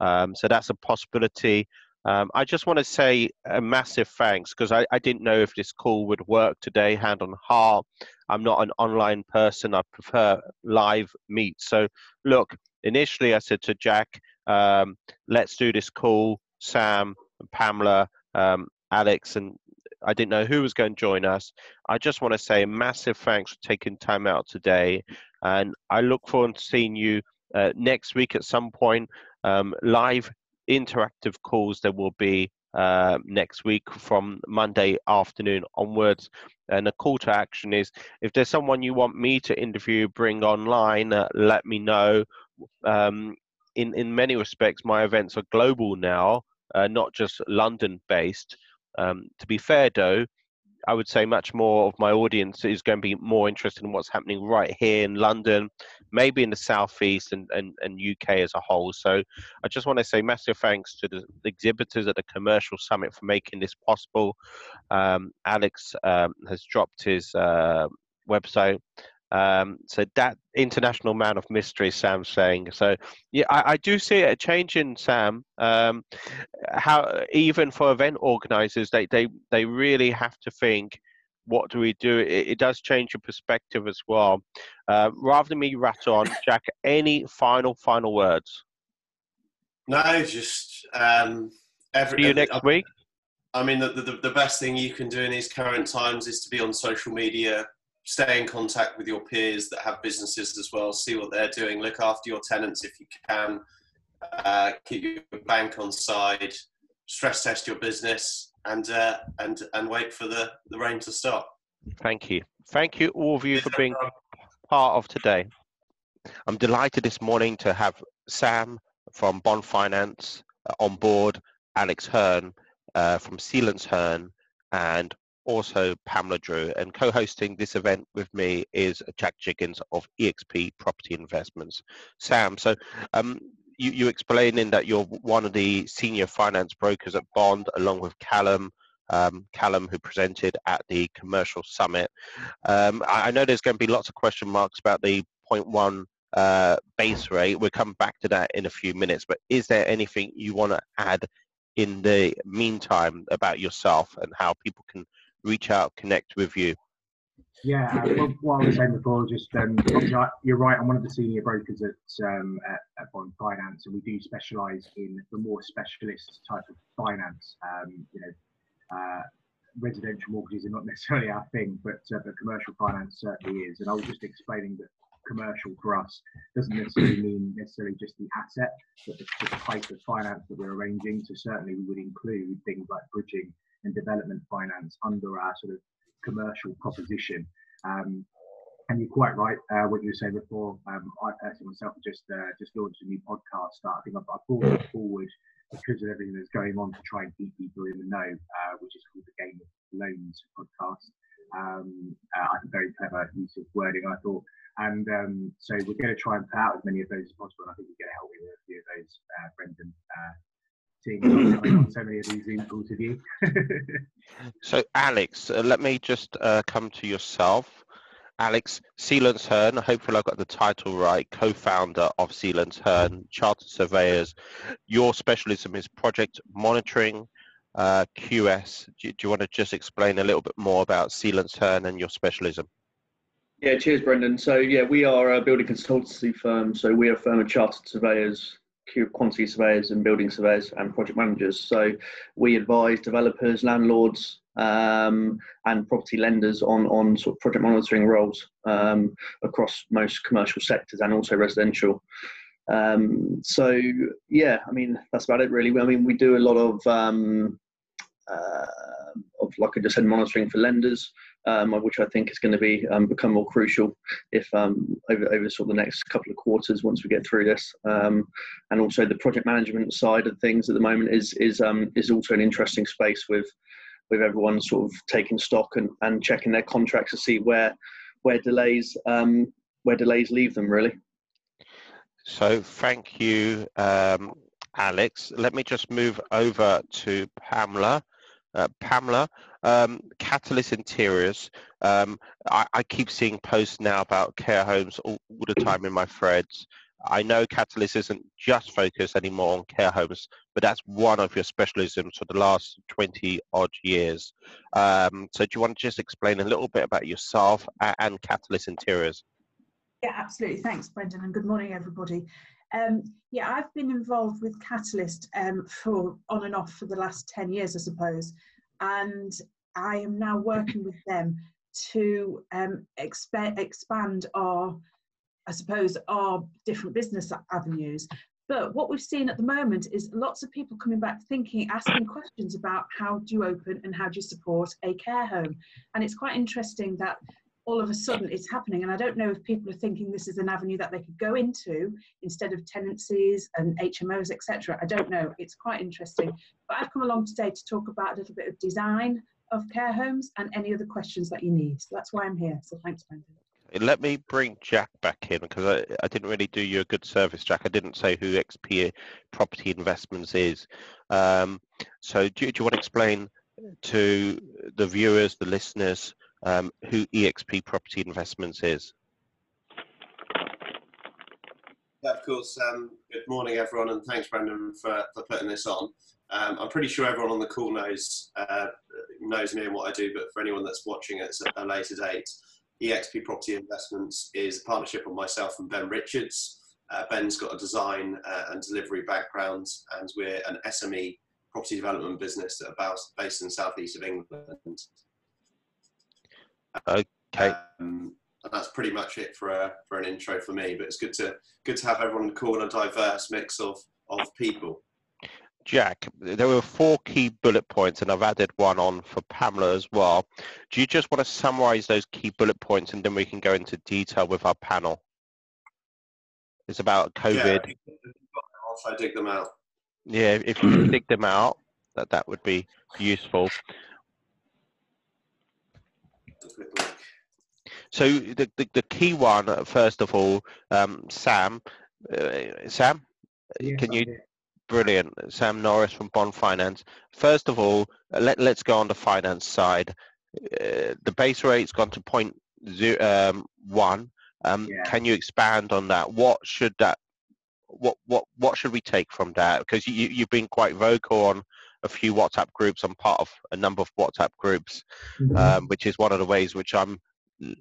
Um, so that's a possibility. Um, I just want to say a massive thanks because I, I didn't know if this call would work today, hand on heart. I'm not an online person. I prefer live meet. So look, initially I said to Jack, um, let's do this call. Sam, and Pamela, um, Alex, and I didn't know who was going to join us. I just want to say a massive thanks for taking time out today, and I look forward to seeing you uh, next week at some point. Um, live interactive calls there will be uh, next week from Monday afternoon onwards. And the call to action is if there's someone you want me to interview, bring online, uh, let me know. Um, in in many respects, my events are global now, uh, not just London based. Um, to be fair, though, I would say much more of my audience is going to be more interested in what's happening right here in London, maybe in the southeast and, and, and UK as a whole. So I just want to say massive thanks to the exhibitors at the Commercial Summit for making this possible. Um, Alex um, has dropped his uh, website. Um, so that international man of mystery, Sam's saying. So yeah, I, I do see a change in Sam. Um, how even for event organizers, they they they really have to think. What do we do? It, it does change your perspective as well. Uh, rather than me rattle on, Jack, any final final words? No, just um, every. See you next I, week. I mean, the, the, the best thing you can do in these current times is to be on social media, stay in contact with your peers that have businesses as well, see what they're doing, look after your tenants if you can, uh, keep your bank on side, stress test your business, and uh, and and wait for the, the rain to stop. Thank you. Thank you, all of you, for being part of today. I'm delighted this morning to have Sam from Bond Finance uh, on board, Alex Hearn uh, from Sealants Hearn, and also Pamela Drew, and co-hosting this event with me is Jack Jiggins of EXP Property Investments. Sam, so um, you, you explaining that you're one of the senior finance brokers at Bond, along with Callum, um, Callum, who presented at the commercial summit. Um, I, I, know there's going to be lots of question marks about the 0.1 uh, base rate. We'll come back to that in a few minutes, but is there anything you want to add in the meantime about yourself and how people can reach out, connect with you? Yeah, uh, what I was saying before, just um, you're right. I'm one of the senior brokers at, um, at, at Bond Finance, and we do specialise in the more specialist type of finance. Um, you know, uh, residential mortgages are not necessarily our thing, but uh, but commercial finance certainly is. And I was just explaining that commercial for us doesn't necessarily mean necessarily just the asset, but the, the type of finance that we're arranging. So certainly we would include things like bridging and development finance under our sort of commercial proposition. Um, and you're quite right. Uh, what you were saying before, um, I personally myself just uh, just launched a new podcast. I think I've, I've brought it forward because of everything that's going on to try and keep people in the know, uh, which is called the Game of Loans podcast. Um, uh, I think very clever use of wording, I thought. And um, so we're going to try and put out as many of those as possible. And I think we're going to help you with a few of those, uh, Brendan. Seeing so many of these Zoom calls you. so, Alex, uh, let me just uh, come to yourself. Alex Sealance Hearn, hopefully I've got the title right, co-founder of Sealance Hearn, Chartered Surveyors. Your specialism is project monitoring, uh, QS. Do, do, you want to just explain a little bit more about Sealance Hearn and your specialism? Yeah, cheers, Brendan. So yeah, we are a building consultancy firm. So we are a firm of chartered surveyors, quantity surveyors, and building surveyors and project managers. So we advise developers, landlords, um, and property lenders on on sort of project monitoring roles um, across most commercial sectors and also residential. Um, so yeah, I mean that's about it really. I mean we do a lot of um, uh, of like I just said, monitoring for lenders, um, which I think is going to be um, become more crucial if um, over over sort of the next couple of quarters once we get through this, um, and also the project management side of things at the moment is is um, is also an interesting space with with everyone sort of taking stock and, and checking their contracts to see where where delays um, where delays leave them really. So thank you, Alex. Let me just move over to Pamela. Uh, Pamela, um, Catalyst Interiors. Um, I, I, keep seeing posts now about care homes all, all the time in my threads. I know Catalyst isn't just focused anymore on care homes, but that's one of your specialisms for the last 20 odd years. Um, so do you want to just explain a little bit about yourself and Catalyst Interiors? Yeah, absolutely. Thanks, Brendan, and good morning, everybody. Um, yeah, I've been involved with Catalyst um, for on and off for the last 10 years, I suppose. And I am now working with them to um, exp- expand our I suppose, our different business avenues. But what we've seen at the moment is lots of people coming back thinking, asking questions about how do you open and how do you support a care home. And it's quite interesting that all of a sudden it's happening. And I don't know if people are thinking this is an avenue that they could go into instead of tenancies and HMOs, etc. I don't know. It's quite interesting. But I've come along today to talk about a little bit of design of care homes and any other questions that you need. So that's why I'm here. So thanks, Brendan. Let me bring Jack back in because I, I didn't really do you a good service, Jack. I didn't say who XP Property Investments is. Um, so do, do, you want to explain to the viewers, the listeners, um, who EXP Property Investments is? Yeah, of course. Um, good morning, everyone, and thanks, Brendan, for, for putting this on. Um, I'm pretty sure everyone on the call knows uh, knows me and what I do, but for anyone that's watching at a later date, EXP Property Investments is a partnership of myself and Ben Richards. Uh, Ben's got a design uh, and delivery background, and we're an SME property development business that are based in the southeast of England. Okay. Um, that's pretty much it for a, for an intro for me. But it's good to good to have everyone on the call and a diverse mix of of people. Jack, there were four key bullet points, and I've added one on for Pamela as well. Do you just want to summarize those key bullet points, and then we can go into detail with our panel? It's about COVID. Yeah, if I dig them out. Yeah, if you dig them out, that that would be useful. So the, the, the key one, first of all, um, Sam, uh, Sam, yes, can you Brilliant. Sam Norris from Bond Finance. First of all, let, let's go on the finance side. Uh, the base rate's gone to point zero, um, one. Um, yeah. Can you expand on that? What should that what what what should we take from that? Because you you've been quite vocal on a few WhatsApp groups. I'm part of a number of WhatsApp groups, mm-hmm. um, which is one of the ways which I'm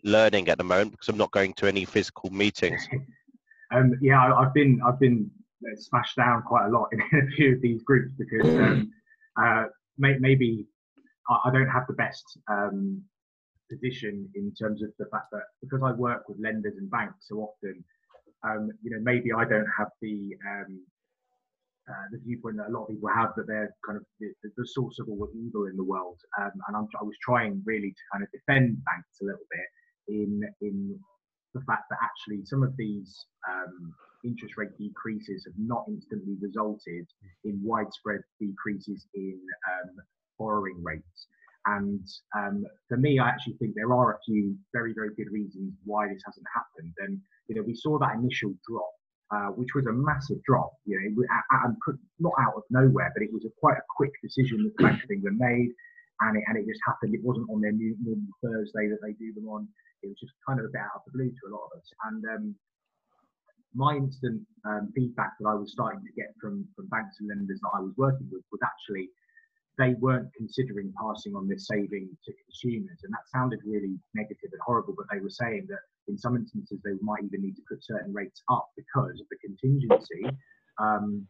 learning at the moment because I'm not going to any physical meetings. um, yeah, I've been I've been smashed down quite a lot in a few of these groups because um, uh, may, maybe I, I, don't have the best um, position in terms of the fact that because I work with lenders and banks so often, um, you know, maybe I don't have the um, uh, the viewpoint that a lot of people have that they're kind of the, the source of all the evil in the world. Um, and I'm, i was trying really to kind of defend banks a little bit in in the fact that actually some of these um, interest rate decreases have not instantly resulted in widespread decreases in um, borrowing rates. And um, for me, I actually think there are a few very, very good reasons why this hasn't happened. And you know, we saw that initial drop, uh, which was a massive drop. You know, not out of nowhere, but it was a quite a quick decision that the Bank of England made, and it and it just happened. It wasn't on their new normal Thursday that they do them on. It was just kind of a bit out of the blue to a lot of us. And um, my instant um, feedback that I was starting to get from from banks and lenders that I was working with was actually they weren't considering passing on this saving to consumers. And that sounded really negative and horrible, but they were saying that in some instances they might even need to put certain rates up because of the contingency um,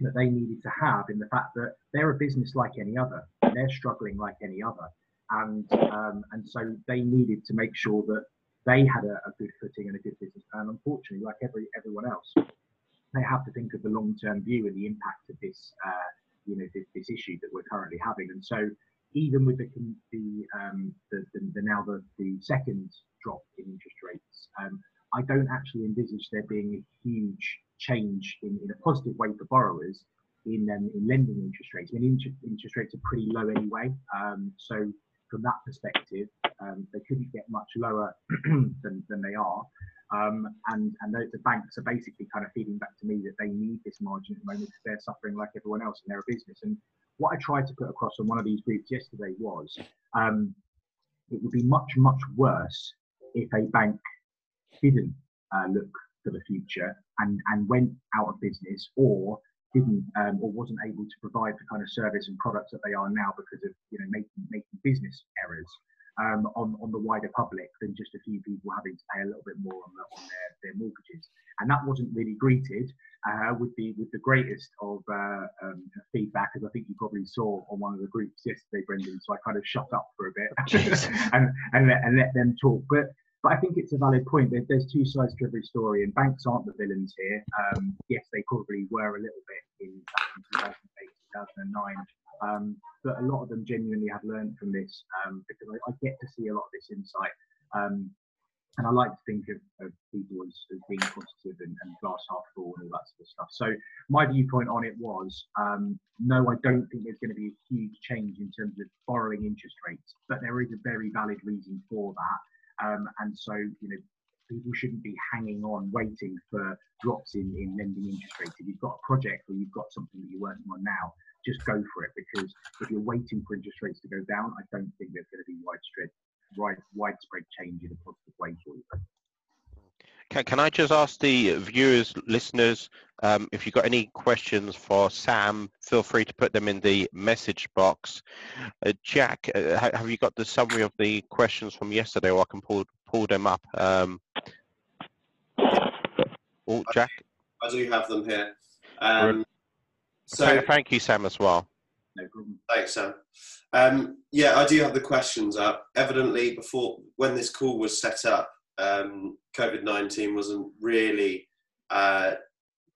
that they needed to have in the fact that they're a business like any other. They're struggling like any other. And, um, and so they needed to make sure that they had a, a good footing and a good business plan. Unfortunately, like every everyone else, they have to think of the long-term view and the impact of this uh, you know this, this issue that we're currently having. And so even with the the, um, the, the, the, now the, the second drop in interest rates, um, I don't actually envisage there being a huge change in, in a positive way for borrowers in um, in lending interest rates. I mean, interest, interest rates are pretty low anyway, um, so from that perspective, um, they couldn't get much lower than, than they are. Um, and and the, the, banks are basically kind of feeding back to me that they need this margin at the moment because they're suffering like everyone else and they're a business. And what I tried to put across on one of these groups yesterday was um, it would be much, much worse if a bank didn't uh, look for the future and, and went out of business or didn't um, or wasn't able to provide the kind of service and products that they are now because of you know making making business errors um, on, on the wider public than just a few people having to pay a little bit more on, the, on their, their mortgages. And that wasn't really greeted uh, with the with the greatest of uh, um, feedback, as I think you probably saw on one of the groups yesterday, Brendan. So I kind of shut up for a bit and and let, and let them talk. But but I think it's a valid point. There, there's two sides to every story, and banks aren't the villains here. Um, yes, they probably were a little bit in, in 2008, 2009, um, but a lot of them genuinely have learned from this um, because I, I, get to see a lot of this insight. Um, and I like to think of, of people as, as, being positive and, and, glass half full and all that sort of stuff. So my viewpoint on it was, um, no, I don't think there's going to be a huge change in terms of borrowing interest rates, but there is a very valid reason for that. Um, and so, you know, people shouldn't be hanging on waiting for drops in, in lending interest rates. If you've got a project or you've got something that you're working on now, just go for it because if you're waiting for interest rates to go down, I don't think there's going to be widespread wide, widespread change in a positive way for you. Can, can I just ask the viewers, listeners, um, if you've got any questions for Sam, feel free to put them in the message box. Uh, Jack, uh, have you got the summary of the questions from yesterday, or I can pull pull them up? Um, oh, Jack. I do have them here. Um, so thank you, Sam, as well. No problem. Thanks, Sam. Um, yeah, I do have the questions up. Evidently, before when this call was set up, um, COVID nineteen wasn't really uh,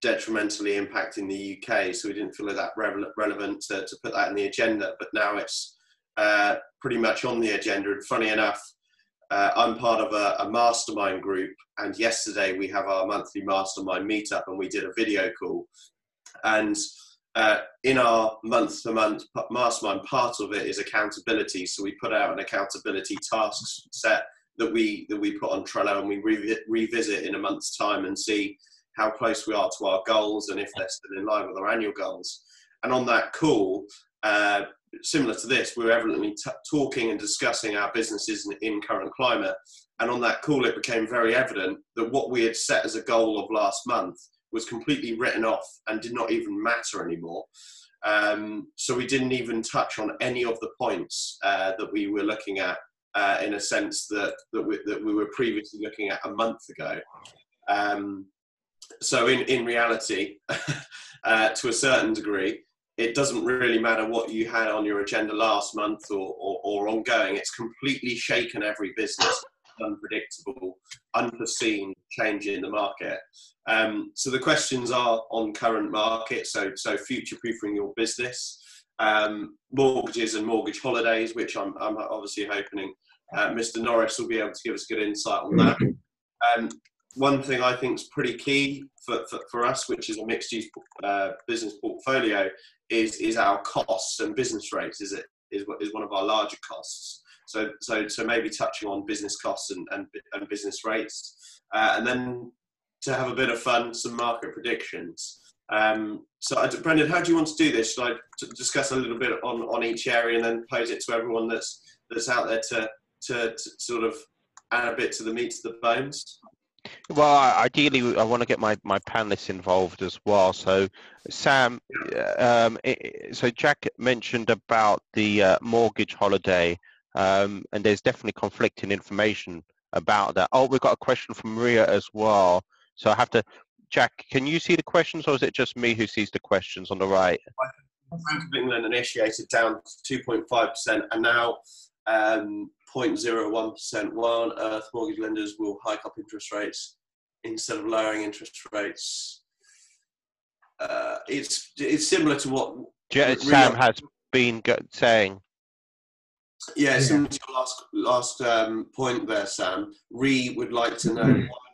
detrimentally impacting the UK, so we didn't feel that re- relevant to, to, put that in the agenda. But now it's uh, pretty much on the agenda. And funny enough, uh, I'm part of a, a, mastermind group, and yesterday we have our monthly mastermind meetup, and we did a video call. And uh, in our month to month mastermind, part of it is accountability. So we put out an accountability task set that we that we put on Trello, and we re- revisit in a month's time and see how close we are to our goals and if they're still in line with our annual goals. And on that call, uh, similar to this, we were evidently t- talking and discussing our businesses in, in current climate. And on that call, it became very evident that what we had set as a goal of last month was completely written off and did not even matter anymore. Um, so we didn't even touch on any of the points uh, that we were looking at uh, in a sense that that we, that we, were previously looking at a month ago. Um, so in in reality, uh, to a certain degree, it doesn't really matter what you had on your agenda last month or, or, or ongoing. It's completely shaken every business, unpredictable, unforeseen change in the market. Um, so the questions are on current market, so so future proofing your business, um, mortgages and mortgage holidays, which I'm, I'm obviously hoping uh, Mr. Norris will be able to give us good insight on that. Um, one thing I think is pretty key for, for, for, us, which is a mixed use uh, business portfolio, is is our costs and business rates. Is it is is one of our larger costs. So so so maybe touching on business costs and and, and business rates, uh, and then to have a bit of fun, some market predictions. Um, so, Brendan, how do you want to do this? Should I discuss a little bit on, on each area and then pose it to everyone that's that's out there to, to, to sort of add a bit to the meat to the bones? Well, ideally, I want to get my, my panelists involved as well. So, Sam, um, so Jack mentioned about the uh, mortgage holiday, um, and there's definitely conflicting information about that. Oh, we've got a question from Maria as well. So I have to, Jack, can you see the questions, or is it just me who sees the questions on the right? Bank of England initiated down to 2.5%, and now um, 0.01%. Why on earth mortgage lenders will hike up interest rates instead of lowering interest rates? Uh, it's it's similar to what Sam really, has been saying. Yeah, yeah. similar to your last last um, point there, Sam. Re would like to know mm-hmm. why banks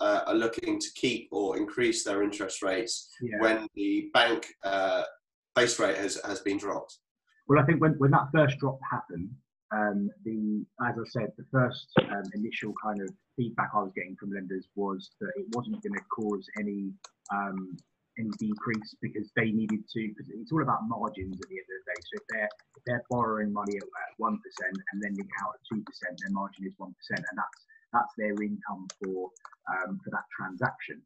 uh, are looking to keep or increase their interest rates yeah. when the bank uh, base rate has, has been dropped. Well, I think when, when that first drop happened, um, the as I said, the first um, initial kind of feedback I was getting from lenders was that it wasn't going to cause any um, any decrease because they needed to because it's all about margins at the end of the day. So if they're if they're borrowing money at one percent and lending out at two percent, their margin is one percent, and that's that's their income for um, for that transaction.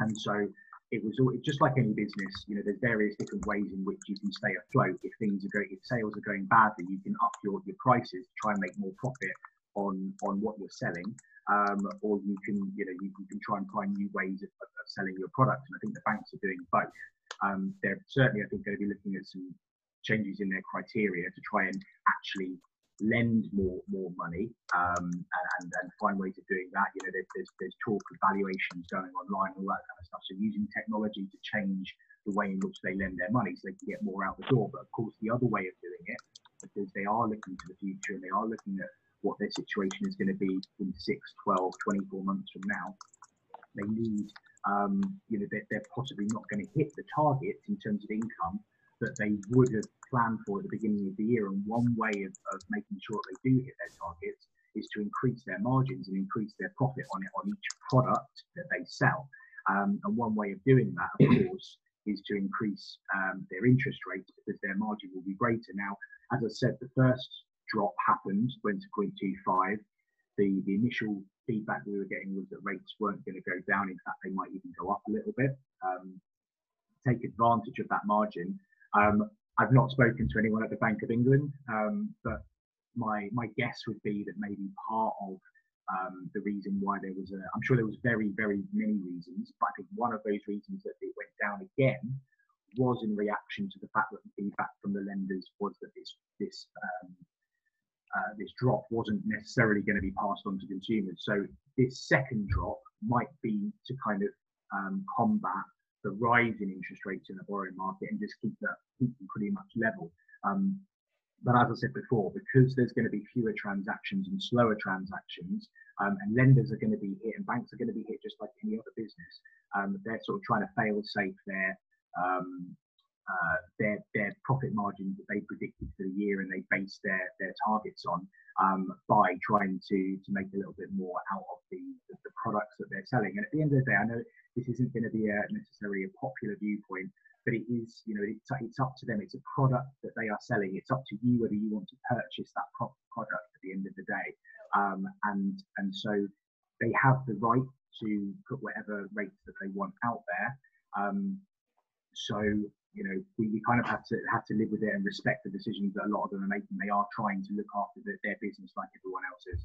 And so it was all, just like any business, you know, there's various different ways in which you can stay afloat. If things are going, if sales are going badly, you can up your, your prices to try and make more profit on on what you're selling, um, or you can, you know, you, you, can try and find new ways of, of, selling your product. And I think the banks are doing both. Um, they're certainly, I think, going to be looking at some changes in their criteria to try and actually lend more more money um, and, and find ways of doing that. You know, there's, there's, talk of valuations going online and all that kind of stuff. So using technology to change the way in which they lend their money so they can get more out the door. But of course, the other way of doing it, because they are looking to the future and they are looking at what their situation is going to be in 6, 12, 24 months from now, they need, um, you know, they're, they're possibly not going to hit the targets in terms of income that they would have planned for at the beginning of the year. And one way of, of making sure they do hit their targets is to increase their margins and increase their profit on it on each product that they sell. Um, and one way of doing that, of course, is to increase um, their interest rates because their margin will be greater. Now, as I said, the first drop happened, went to 0.25. The, the initial feedback we were getting was that rates weren't going to go down. In fact, they might even go up a little bit. Um, take advantage of that margin um, I've not spoken to anyone at the Bank of England, um, but my my guess would be that maybe part of um, the reason why there was a, I'm sure there was very very many reasons, but I think one of those reasons that it went down again was in reaction to the fact that the feedback from the lenders was that this this um, uh, this drop wasn't necessarily going to be passed on to consumers. So this second drop might be to kind of um, combat the rise in interest rates in the borrowing market and just keep that keep them pretty much level. Um, but as I said before, because there's going to be fewer transactions and slower transactions, um, and lenders are going to be hit and banks are going to be hit just like any other business, um, they're sort of trying to fail safe their um, uh, their their profit margins that they predicted for the year and they base their their targets on um, by trying to to make a little bit more out of the, the, the products that they're selling. And at the end of the day, I know this isn't going to be a, necessarily a popular viewpoint, but it is, you know, it's, it's up to them. It's a product that they are selling. It's up to you whether you want to purchase that pro- product at the end of the day. Um, and and so they have the right to put whatever rates that they want out there. Um, so you know, we, we kind of have to have to live with it and respect the decisions that a lot of them are making. They are trying to look after the, their business like everyone else is.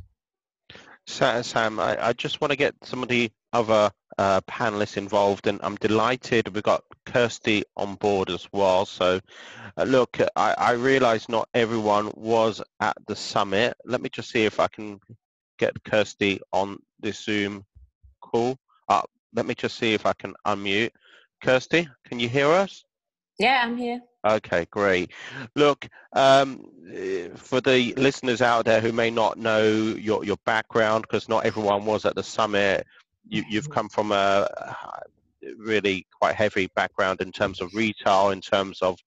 Sam, I, I just want to get some of the other uh, panelists involved, and I'm delighted we've got Kirsty on board as well. So, uh, look, I, I realize not everyone was at the summit. Let me just see if I can get Kirsty on this Zoom call. Uh, let me just see if I can unmute. Kirsty, can you hear us? Yeah, I'm here. Okay, great. Look, um, for the listeners out there who may not know your, your background, because not everyone was at the summit, you, you've come from a really quite heavy background in terms of retail, in terms of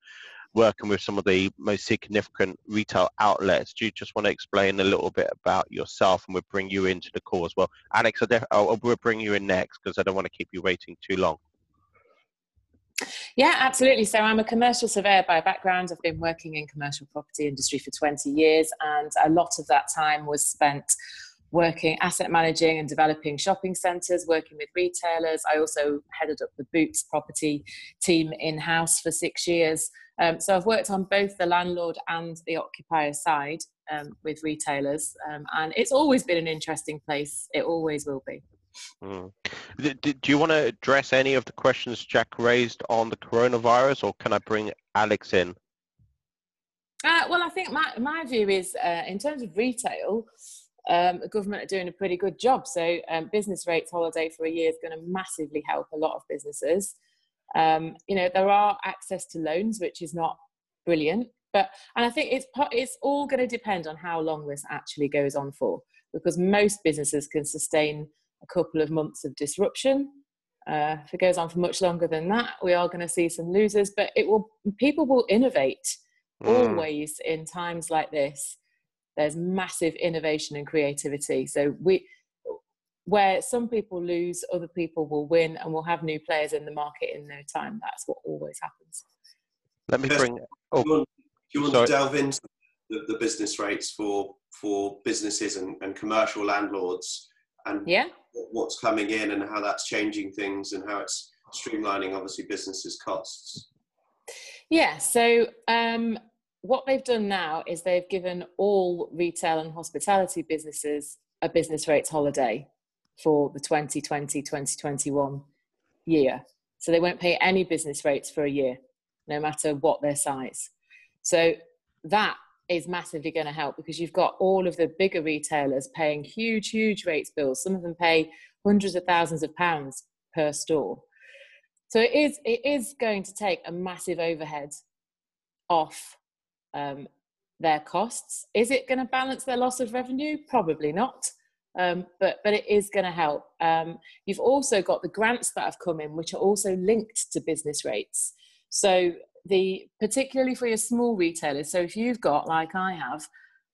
working with some of the most significant retail outlets. Do you just want to explain a little bit about yourself and we'll bring you into the call as well? Alex, I'll, we'll bring you in next because I don't want to keep you waiting too long. Yeah, absolutely. So I'm a commercial surveyor by background. I've been working in commercial property industry for 20 years, and a lot of that time was spent working asset managing and developing shopping centres, working with retailers. I also headed up the Boots property team in house for six years. Um, so I've worked on both the landlord and the occupier side um, with retailers, um, and it's always been an interesting place. It always will be. Mm. Do you want to address any of the questions Jack raised on the coronavirus, or can I bring Alex in? Uh, well, I think my, my view is uh, in terms of retail, um, the government are doing a pretty good job. So, um, business rates holiday for a year is going to massively help a lot of businesses. Um, you know, there are access to loans, which is not brilliant, but and I think it's it's all going to depend on how long this actually goes on for, because most businesses can sustain a couple of months of disruption. Uh, if it goes on for much longer than that, we are going to see some losers. But it will people will innovate mm. always in times like this. There's massive innovation and creativity. So we, where some people lose, other people will win, and we'll have new players in the market in no time. That's what always happens. Let me bring. Oh, do you want, do you want to delve into the, the, business rates for for businesses and, and commercial landlords? and yeah. What's coming in and how that's changing things and how it's streamlining obviously businesses costs. Yeah so um, what they've done now is they've given all retail and hospitality businesses a business rates holiday for the 2020-2021 year. So they won't pay any business rates for a year no matter what their size. So that is massively going to help because you've got all of the bigger retailers paying huge, huge rates bills. Some of them pay hundreds of thousands of pounds per store. So it is it is going to take a massive overhead off um, their costs. Is it going to balance their loss of revenue? Probably not. Um, but but it is going to help. Um, you've also got the grants that have come in, which are also linked to business rates. So the particularly for your small retailers. So if you've got, like I have,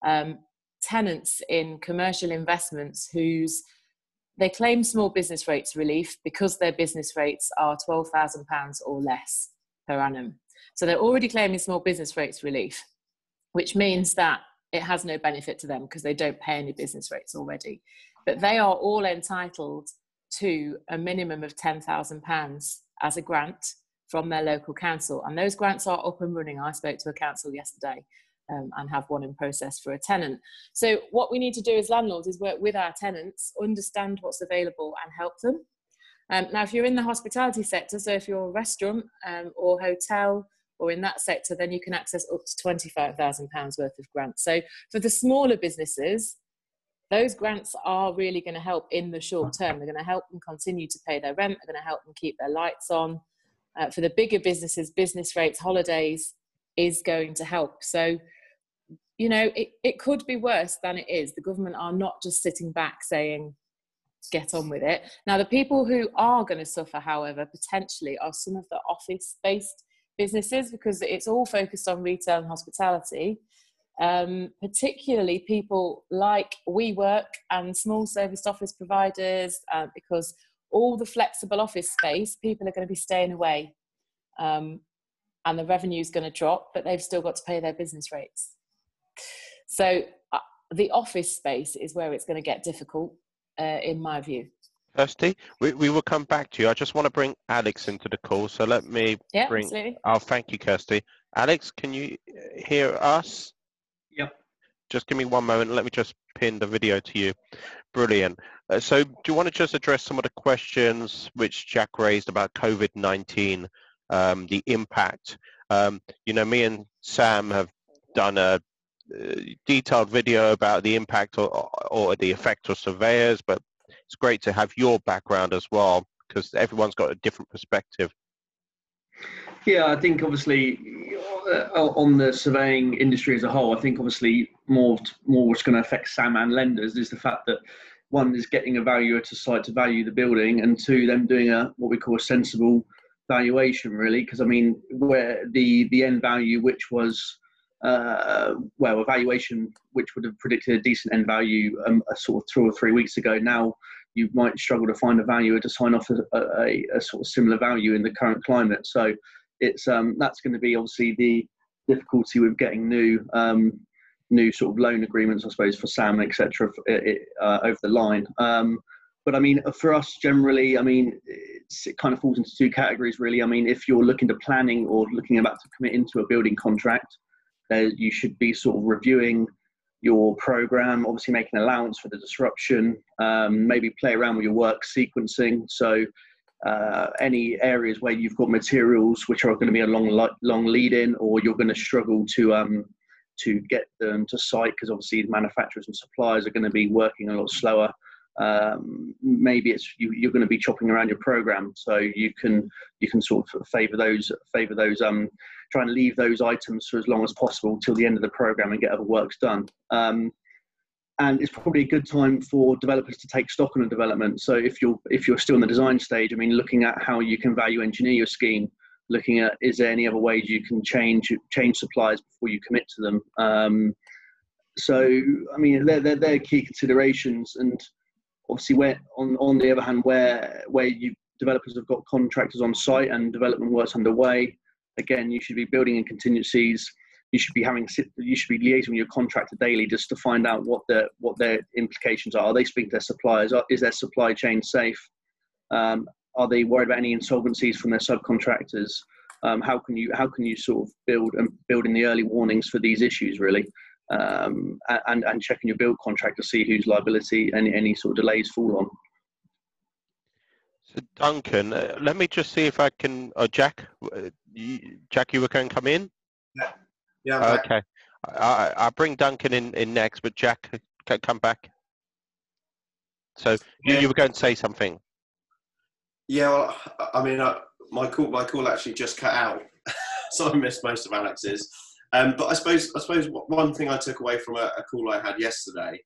um, tenants in commercial investments whose they claim small business rates relief because their business rates are £12,000 or less per annum. So they're already claiming small business rates relief, which means that it has no benefit to them because they don't pay any business rates already. But they are all entitled to a minimum of £10,000 as a grant from their local council. And those grants are up and running. I spoke to a council yesterday um, and have one in process for a tenant. So, what we need to do as landlords is work with our tenants, understand what's available, and help them. Um, now, if you're in the hospitality sector, so if you're a restaurant um, or hotel or in that sector, then you can access up to £25,000 worth of grants. So, for the smaller businesses, those grants are really going to help in the short term. They're going to help them continue to pay their rent, they're going to help them keep their lights on, uh, for the bigger businesses, business rates, holidays is going to help. So, you know, it, it could be worse than it is. The government are not just sitting back saying, get on with it. Now, the people who are going to suffer, however, potentially are some of the office based businesses because it's all focused on retail and hospitality. Um, particularly people like WeWork and small service office providers, uh, because all the flexible office space, people are going to be staying away. Um, and the revenue is going to drop, but they've still got to pay their business rates. So uh, the office space is where it's going to get difficult, uh, in my view. Kirsty, we, we will come back to you. I just want to bring Alex into the call. So let me yeah, bring. Absolutely. Oh, thank you, Kirsty. Alex, can you hear us? Just give me one moment. Let me just pin the video to you. Brilliant. Uh, so do you want to just address some of the questions which Jack raised about COVID-19 um, the impact. Um, you know, me and Sam have done a uh, detailed video about the impact or, or the effect of surveyors, but it's great to have your background as well because everyone's got a different perspective. Yeah, I think obviously uh, on the surveying industry as a whole, I think obviously more more what's going to affect SAM and lenders is the fact that one is getting a valuer to site to value the building, and two, them doing a what we call a sensible valuation, really. Because I mean, where the the end value, which was uh, well, a valuation which would have predicted a decent end value um, a sort of two or three weeks ago, now you might struggle to find a valuer to sign off a, a, a sort of similar value in the current climate. So it's um, that's going to be obviously the difficulty with getting new um, new sort of loan agreements, I suppose, for Sam, etc., uh, over the line. Um, but I mean, for us generally, I mean, it kind of falls into two categories, really. I mean, if you're looking to planning or looking about to commit into a building contract, uh, you should be sort of reviewing your program, obviously making allowance for the disruption, um, maybe play around with your work sequencing. So uh, any areas where you've got materials which are going to be a long long lead in, or you're going to struggle to um, to get them to site because obviously manufacturers and suppliers are going to be working a lot slower. Um, maybe it's you, you're going to be chopping around your program, so you can you can sort of favour those favour those um, try and leave those items for as long as possible till the end of the program and get other works done. Um, and it's probably a good time for developers to take stock on a development. So if you're if you're still in the design stage, I mean, looking at how you can value engineer your scheme, looking at is there any other ways you can change change suppliers before you commit to them. Um, so I mean, they're, they're, they're key considerations, and obviously, where on on the other hand, where where you developers have got contractors on site and development works underway, again, you should be building in contingencies you should be having you should be liaising with your contractor daily just to find out what the what their implications are. Are they speaking to their suppliers? Is their supply chain safe? Um, are they worried about any insolvencies from their subcontractors? Um, how can you how can you sort of build and build in the early warnings for these issues really, um, and and checking your build contract to see whose liability any any sort of delays fall on. So Duncan, uh, let me just see if I can. Oh, Jack, uh, you, Jack, you were going to come in. Yeah. Yeah. Okay. I, I'll bring Duncan in, in next, but Jack can come back. So you, yeah. you were going to say something. Yeah, well, I mean, uh, my call my call actually just cut out, so I missed most of Alex's. Um, but I suppose I suppose one thing I took away from a, a call I had yesterday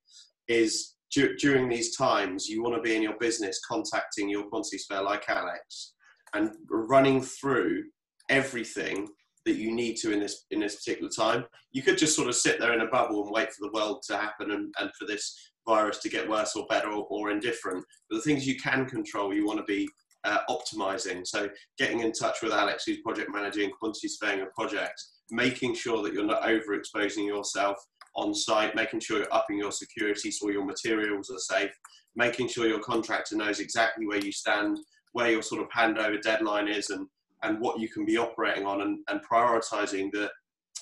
is du- during these times you want to be in your business contacting your quantity surveyor like Alex and running through everything that you need to in this in this particular time. You could just sort of sit there in a bubble and wait for the world to happen and, and for this virus to get worse or better or, or indifferent. But the things you can control, you want to be uh, optimizing. So getting in touch with Alex, who's project managing quantity surveying a project, making sure that you're not overexposing yourself on site, making sure you're upping your security so your materials are safe, making sure your contractor knows exactly where you stand, where your sort of handover deadline is, and and what you can be operating on and, and prioritizing the,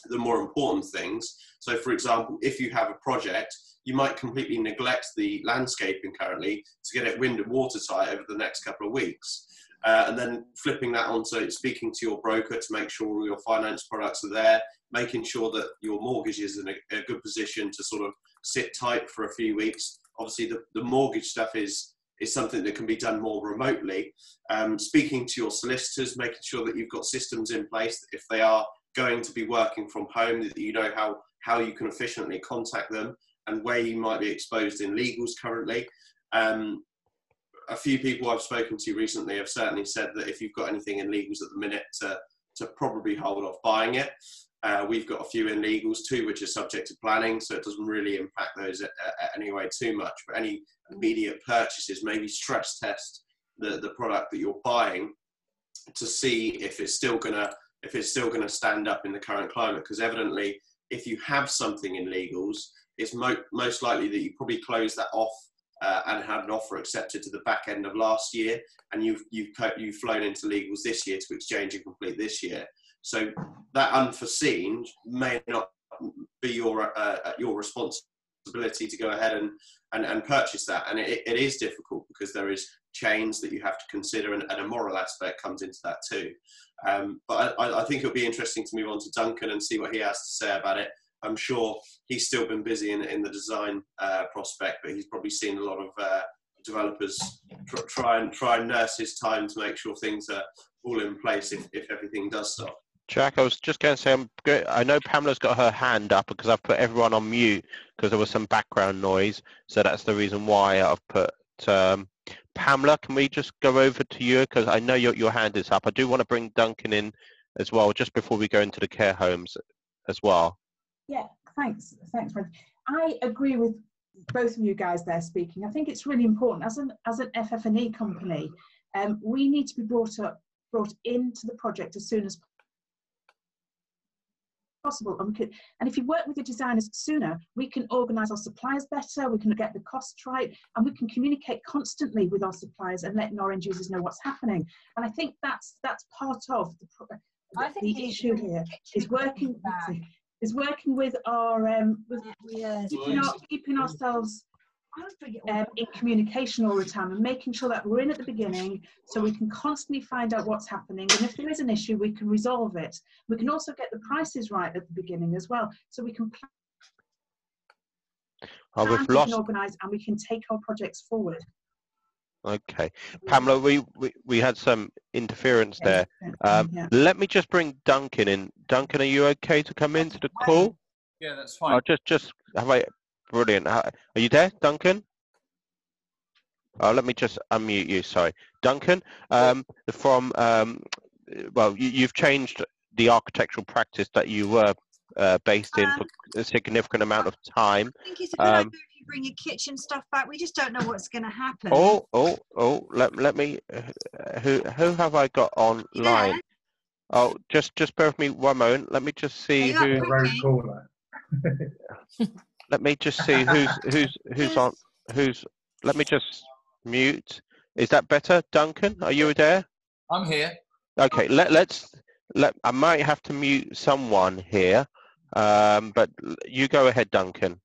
the more important things. So, for example, if you have a project, you might completely neglect the landscaping currently to get it wind and watertight over the next couple of weeks. Uh, and then flipping that onto speaking to your broker to make sure your finance products are there, making sure that your mortgage is in a, a good position to sort of sit tight for a few weeks. Obviously, the, the mortgage stuff is is something that can be done more remotely. Um, speaking to your solicitors, making sure that you've got systems in place if they are going to be working from home, that you know how, how you can efficiently contact them and where you might be exposed in legals currently. Um, a few people I've spoken to recently have certainly said that if you've got anything in legals at the minute, to, to probably hold off buying it. Uh, we've got a few in legals too, which are subject to planning, so it doesn't really impact those at, at anyway too much. But any immediate purchases, maybe stress test the, the product that you're buying to see if it's still gonna if it's still gonna stand up in the current climate. Because evidently, if you have something in legals, it's mo- most likely that you probably closed that off uh, and had an offer accepted to the back end of last year, and you've you've you've flown into legals this year to exchange and complete this year. So that unforeseen may not be your uh, uh, your responsibility to go ahead and, and, and purchase that. And it, it is difficult because there is chains that you have to consider and, and a moral aspect comes into that too. Um, but I, I, think it'll be interesting to move on to Duncan and see what he has to say about it. I'm sure he's still been busy in, in the design uh, prospect, but he's probably seen a lot of uh, developers tr- try and try and nurse his time to make sure things are all in place if, if everything does stop. Jack, I was just going to say, I'm good. I know Pamela's got her hand up because I've put everyone on mute because there was some background noise. So that's the reason why I've put um, Pamela. Can we just go over to you because I know your your hand is up. I do want to bring Duncan in as well just before we go into the care homes as well. Yeah, thanks, thanks, Fred. I agree with both of you guys there speaking. I think it's really important as an as an FF&E company, um, we need to be brought up brought into the project as soon as possible. And, we could, and if you work with the designers sooner, we can organise our suppliers better, we can get the costs right, and we can communicate constantly with our suppliers and letting our end users know what's happening. And I think that's that's part of the, the, the issue here is working is working with our um, with keeping, our, keeping ourselves um, in communication all the time and making sure that we're in at the beginning so we can constantly find out what's happening. And if there is an issue we can resolve it. We can also get the prices right at the beginning as well so we can plan oh, we've lost organize and we can take our projects forward. Okay. Pamela we we, we had some interference there. um, yeah. let me just bring duncan in. Duncan are you okay to come into the call? Yeah that's fine. i'll just just have i Brilliant. Are you there, Duncan? Oh, let me just unmute you. Sorry, Duncan. Um, from um, well, you, have changed the architectural practice that you were uh, based in um, for a significant amount of time. I think it's a good um, idea if you bring your kitchen stuff back. We just don't know what's going to happen. Oh, oh, oh! Let let me. Uh, who who have I got online? Oh, just just bear with me one moment. Let me just see who. Let me just see who's who's who's on who's. Let me just mute. Is that better, Duncan? Are you there? I'm here. Okay. Let let's let. I might have to mute someone here, um, but you go ahead, Duncan.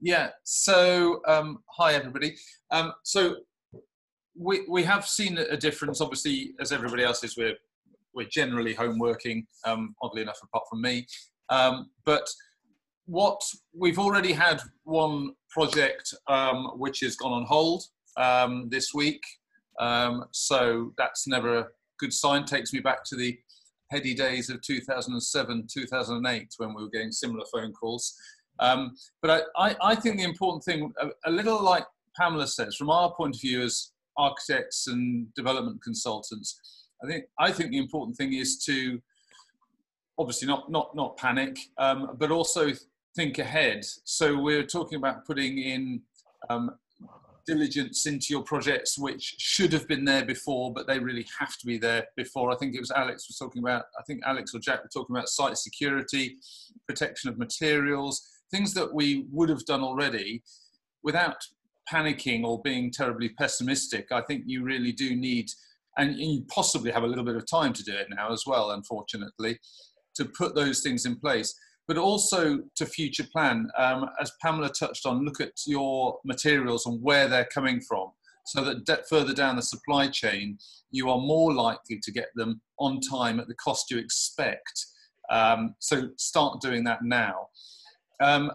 Yeah. So um, hi everybody. Um, so we we have seen a difference. Obviously, as everybody else is, we're we're generally home working. Um, oddly enough, apart from me, um, but what we've already had one project um, which has gone on hold um, this week. Um, so that's never a good sign. Takes me back to the heady days of 2007, 2008 when we were getting similar phone calls. Um, but I, I, I, think the important thing, a, a little like Pamela says, from our point of view as architects and development consultants, I think I think the important thing is to obviously not not not panic, um, but also think ahead. So we're talking about putting in um, diligence into your projects, which should have been there before, but they really have to be there before. I think it was Alex was talking about, I think Alex or Jack were talking about site security, protection of materials, things that we would have done already without panicking or being terribly pessimistic. I think you really do need, and you possibly have a little bit of time to do it now as well, unfortunately, to put those things in place but also to future plan. Um, as Pamela touched on, look at your materials and where they're coming from so that further down the supply chain, you are more likely to get them on time at the cost you expect. Um, so start doing that now. Um,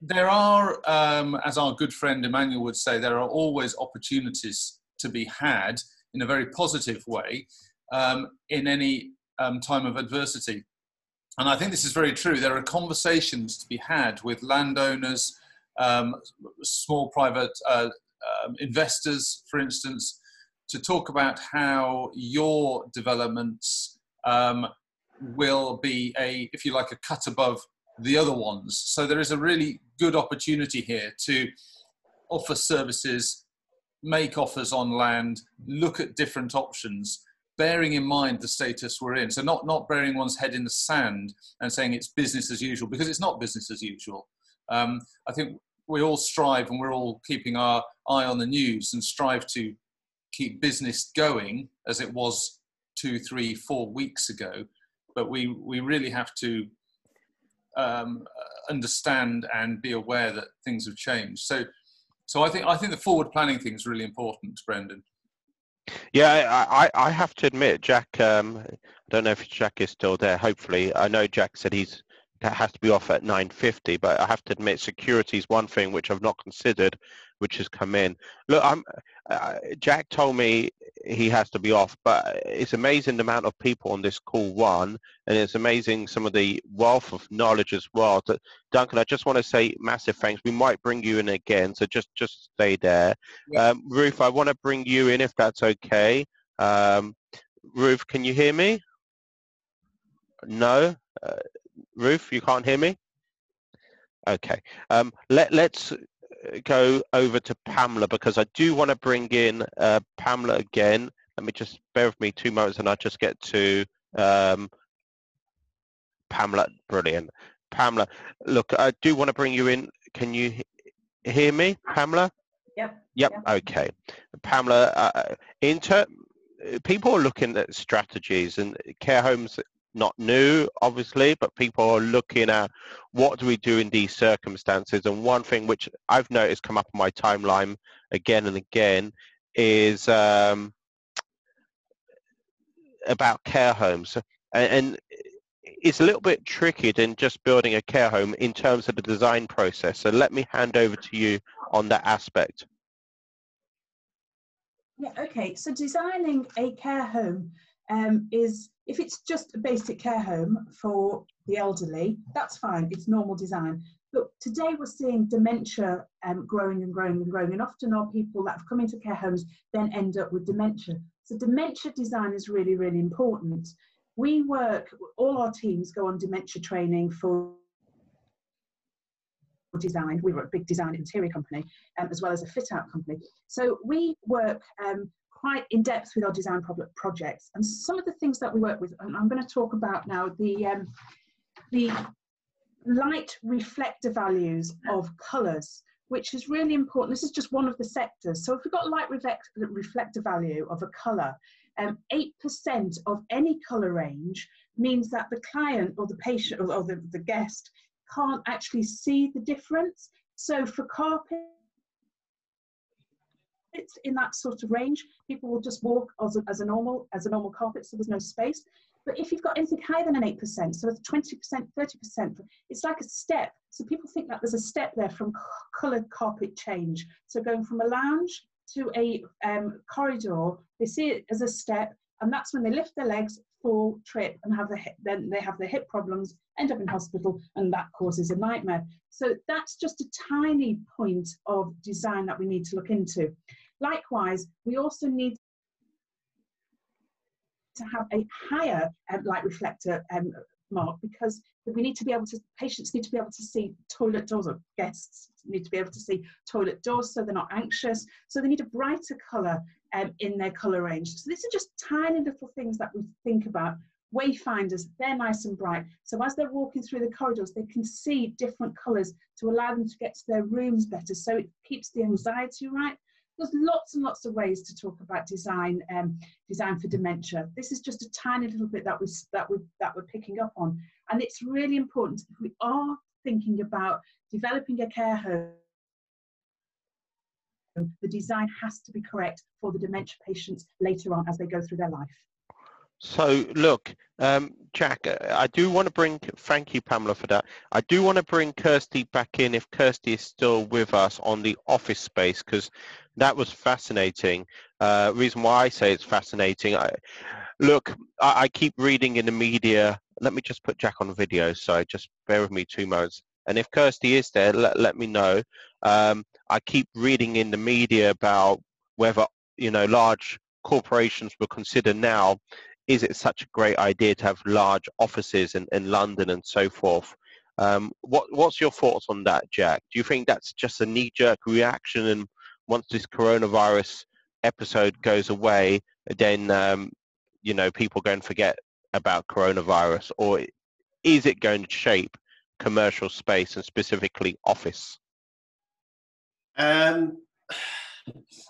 there are, um, as our good friend Emmanuel would say, there are always opportunities to be had in a very positive way um, in any um, time of adversity. And I think this is very true. There are conversations to be had with landowners, um, small private uh, um, investors, for instance, to talk about how your developments um, will be a, if you like, a cut above the other ones. So there is a really good opportunity here to offer services, make offers on land, look at different options, bearing in mind the status we're in. So not not burying one's head in the sand and saying it's business as usual because it's not business as usual. Um, I think we all strive and we're all keeping our eye on the news and strive to keep business going as it was two, three, four weeks ago. But we we really have to um, understand and be aware that things have changed. So so I think I think the forward planning thing is really important, Brendan. Yeah, I, I have to admit, Jack. Um, I don't know if Jack is still there. Hopefully, I know Jack said he's has to be off at 9.50 but i have to admit security is one thing which i've not considered which has come in. Look i'm uh, jack told me he has to be off but it's amazing the amount of people on this call one and it's amazing some of the wealth of knowledge as well. To, duncan i just want to say massive thanks. We might bring you in again so just just stay there. Yeah. um, ruth i want to bring you in if that's okay. Um, ruth can you hear me? No? Uh, Ruth, you can't hear me? Okay. Um, let, let's go over to Pamela because I do want to bring in uh, Pamela again. Let me just bear with me two moments and I'll just get to um, Pamela. Brilliant. Pamela, look, I do want to bring you in. Can you hear me, Pamela? Yep. Yep. yep. Okay. Pamela, uh, in ter- people are looking at strategies and care homes not new, obviously, but people are looking at what do we do in these circumstances. And one thing which I've noticed come up on my timeline again and again is um, about care homes. And, it's a little bit tricky than just building a care home in terms of the design process. So let me hand over to you on that aspect. Yeah, okay. So designing a care home um, is if it's just a basic care home for the elderly, that's fine, it's normal design. But today we're seeing dementia um, growing and growing and growing, and often our people that have come into care homes then end up with dementia. So dementia design is really, really important. We work, all our teams go on dementia training for design. We were a big design interior company um, as well as a fit out company. So we work um, quite in depth with our design projects. And some of the things that we work with, and I'm going to talk about now the um, the light reflector values of colours, which is really important. This is just one of the sectors. So if we've got light reflect, reflector value of a colour, um, 8% of any colour range means that the client or the patient or, or the, the guest can't actually see the difference. So for carpet, in that sort of range, people will just walk as a, as a normal as a normal carpet, so there's no space. But if you've got anything higher than an 8%, so it's 20%, 30%, it's like a step. So people think that there's a step there from coloured carpet change. So going from a lounge to a um, corridor, they see it as a step, and that's when they lift their legs, fall, trip, and have the hip, then they have their hip problems, end up in hospital, and that causes a nightmare. So that's just a tiny point of design that we need to look into. Likewise, we also need to have a higher um, light reflector um, mark because we need to be able to, patients need to be able to see toilet doors or guests need to be able to see toilet doors so they're not anxious. So they need a brighter colour um, in their colour range. So these are just tiny little things that we think about. Wayfinders, they're nice and bright. So as they're walking through the corridors, they can see different colours to allow them to get to their rooms better. So it keeps the anxiety right there's lots and lots of ways to talk about design, um, design for dementia. This is just a tiny little bit that we that we that we're picking up on, and it's really important if we are thinking about developing a care home. The design has to be correct for the dementia patients later on as they go through their life. So look, um, Jack, I do want to bring, thank you Pamela for that. I do want to bring Kirsty back in if Kirsty is still with us on the office space because that was fascinating. Uh, reason why I say it's fascinating, I, look, I, I, keep reading in the media. Let me just put Jack on video, so just bear with me two moments. And if Kirsty is there, let, let me know. Um, I keep reading in the media about whether, you know, large corporations will consider now, is it such a great idea to have large offices in, in London and so forth? Um, what, what's your thoughts on that, Jack? Do you think that's just a knee-jerk reaction and once this coronavirus episode goes away, then um, you know people go and forget about coronavirus, or is it going to shape commercial space and specifically office? Um,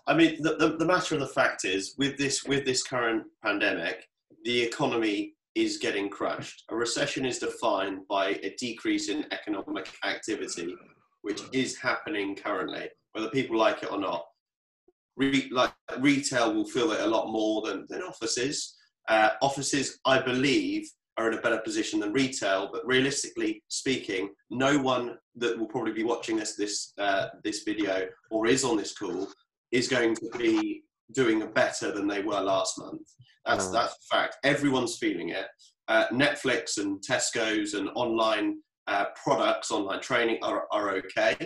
I mean, the, the, the matter of the fact is, with this with this current pandemic, the economy is getting crushed. A recession is defined by a decrease in economic activity, which is happening currently whether people like it or not. re, like retail will feel it a lot more than, than offices. Uh, offices, I believe, are in a better position than retail. But realistically speaking, no one that will probably be watching this this uh, this video or is on this call is going to be doing better than they were last month. That's mm. that's a fact. Everyone's feeling it. Uh, Netflix and Tesco's and online uh, products, online training are, are okay,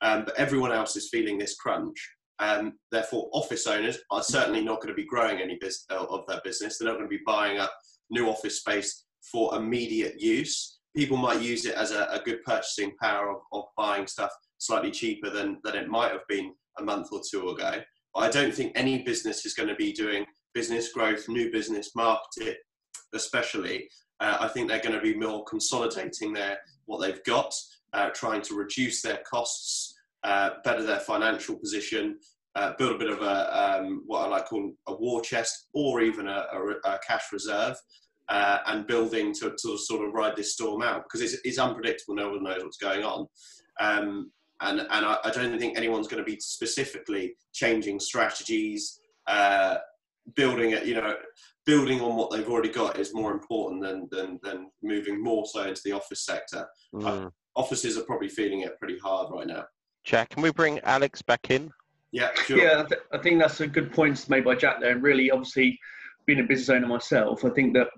um, but everyone else is feeling this crunch. Um, therefore, office owners are certainly not going to be growing any bus- uh, of their business. They're not going to be buying up new office space for immediate use. People might use it as a, a good purchasing power of, of, buying stuff slightly cheaper than, than it might have been a month or two ago. But I don't think any business is going to be doing business growth, new business marketing, especially. Uh, I think they're going to be more consolidating their what they've got, uh, trying to reduce their costs, uh, better their financial position, uh, build a bit of a um, what I like call a war chest or even a, a, a cash reserve, uh, and building to, to, sort of ride this storm out because it's, it's unpredictable. No one knows what's going on. Um, and and I, I, don't think anyone's going to be specifically changing strategies, uh, building it. You know, building on what they've already got is more important than than, than moving more so into the office sector. Mm. Uh, offices are probably feeling it pretty hard right now. Jack, can we bring Alex back in? Yeah, sure. Yeah, I, th- I think that's a good point made by Jack there. And really, obviously, being a business owner myself, I think that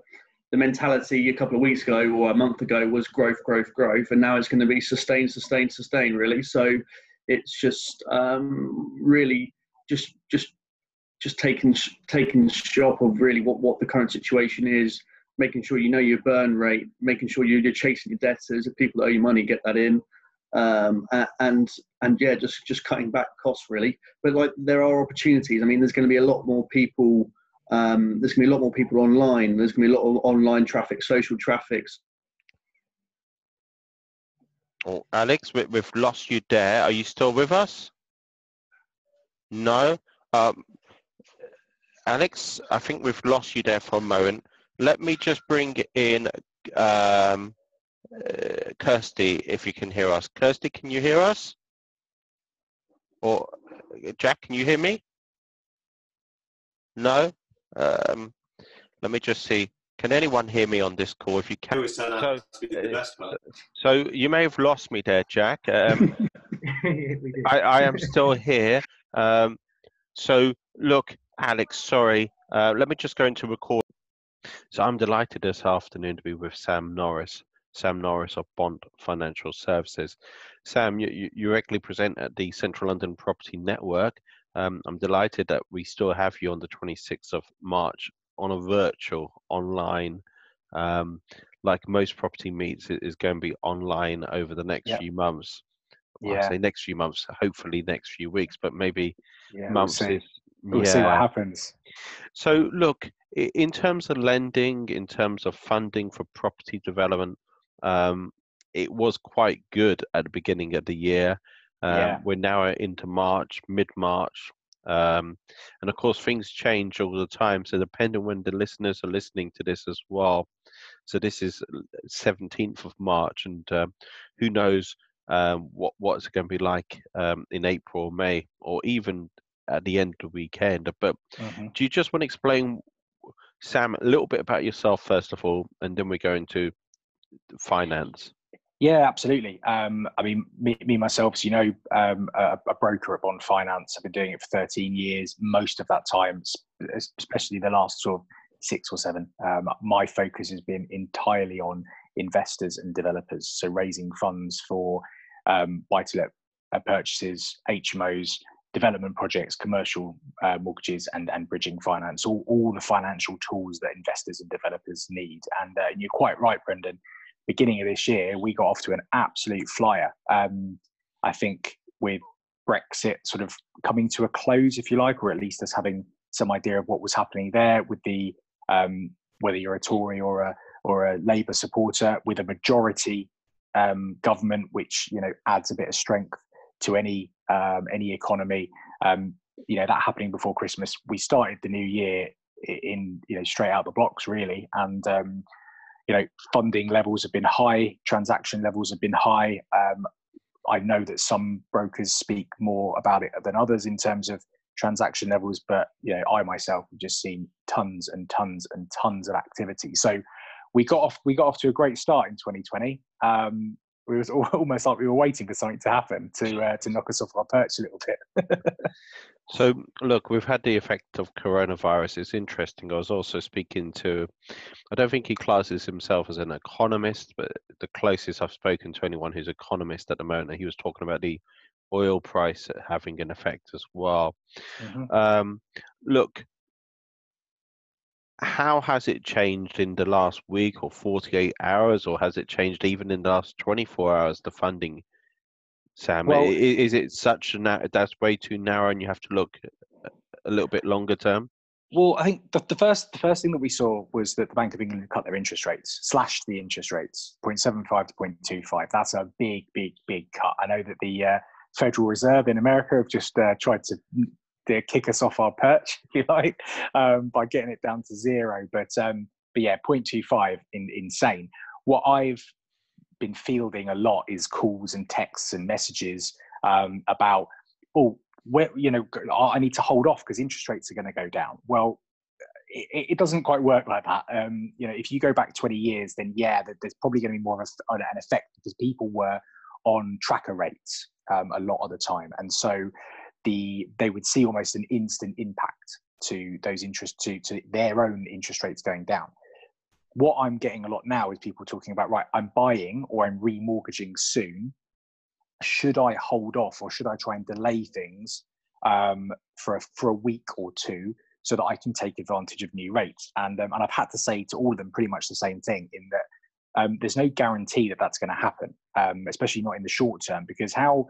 the mentality a couple of weeks ago or a month ago was growth, growth, growth, and now it's going to be sustain, sustain, sustain. Really, so it's just um, really just just just taking taking stock of really what what the current situation is, making sure you know your burn rate, making sure you're chasing your debtors. If people that owe you money, get that in, um, and and yeah, just just cutting back costs really. But like there are opportunities. I mean, there's going to be a lot more people um, there's going to be a lot more people online. There's going to be a lot of online traffic, social traffic. Oh, Alex, we, have lost you there. Are you still with us? No. Um, Alex, I think we've lost you there for a moment. Let me just bring in um, uh, Kirsty, if you can hear us. Kirsty, can you hear us? Or Jack, can you hear me? No? Um, let me just see. Can anyone hear me on this call? If you can. So, uh, so you may have lost me there, Jack. Um, I, I, am still here. Um, so look, Alex, sorry. Uh, let me just go into record. So I'm delighted this afternoon to be with Sam Norris. Sam Norris of Bond Financial Services. Sam, you, you regularly present at the Central London Property Network. Um, I'm delighted that we still have you on the 26th of March on a virtual online. Um, like most property meets, it is going to be online over the next yep. few months. Well, yeah. I say next few months, hopefully next few weeks, but maybe yeah, months. We'll, see. we'll yeah. see what happens. So, look, in terms of lending, in terms of funding for property development, um, it was quite good at the beginning of the year. Um, yeah. We're now into March, mid March. Um, and of course, things change all the time. So, depending when the listeners are listening to this as well. So, this is 17th of March, and um, who knows um, what what's going to be like um, in April, May, or even at the end of the weekend. But mm-hmm. do you just want to explain, Sam, a little bit about yourself first of all, and then we go into finance? Yeah, absolutely. Um, I mean, me, me myself, as you know, um, a, a, broker at Bond Finance. I've been doing it for 13 years. Most of that time, especially the last sort of six or seven, um, my focus has been entirely on investors and developers. So raising funds for um, buy-to-let uh, purchases, HMOs, development projects, commercial uh, mortgages, and and bridging finance. All all the financial tools that investors and developers need. And, uh, and you're quite right, Brendan beginning of this year, we got off to an absolute flyer. Um, I think with Brexit sort of coming to a close, if you like, or at least us having some idea of what was happening there with the um, whether you're a Tory or a or a Labour supporter with a majority um, government, which you know adds a bit of strength to any um, any economy. Um, you know that happening before Christmas. We started the new year in you know straight out the blocks really, and um, you know, funding levels have been high, transaction levels have been high. Um, I know that some brokers speak more about it than others in terms of transaction levels, but you know, I myself have just seen tons and tons and tons of activity. So we got off we got off to a great start in 2020. Um, it was almost like we were waiting for something to happen to uh, to knock us off our perch a little bit. so look, we've had the effect of coronavirus. It's interesting. I was also speaking to, I don't think he classes himself as an economist, but the closest I've spoken to anyone who's economist at the moment, he was talking about the oil price having an effect as well. Mm-hmm. Um, look, how has it changed in the last week or 48 hours, or has it changed even in the last 24 hours, the funding, Sam? Well, is, it such a that's way too narrow and you have to look a little bit longer term? Well, I think the, the, first the first thing that we saw was that the Bank of England cut their interest rates, slashed the interest rates, 0.75 to 0.25. That's a big, big, big cut. I know that the uh, Federal Reserve in America have just uh, tried to to kick us off our perch, if you like, um, by getting it down to zero. But um, but yeah, 0.25 in, insane. What I've been fielding a lot is calls and texts and messages um, about, oh, where you know, I need to hold off because interest rates are going to go down. Well, it, it, doesn't quite work like that. Um, you know, if you go back 20 years, then yeah, there's probably going to be more of an effect because people were on tracker rates um, a lot of the time, and so the they would see almost an instant impact to those interest to to their own interest rates going down. What I'm getting a lot now is people talking about right, I'm buying or I'm remortgaging soon. Should I hold off or should I try and delay things um, for a, for a week or two so that I can take advantage of new rates? And um, and I've had to say to all of them pretty much the same thing in that um, there's no guarantee that that's going to happen, um, especially not in the short term, because how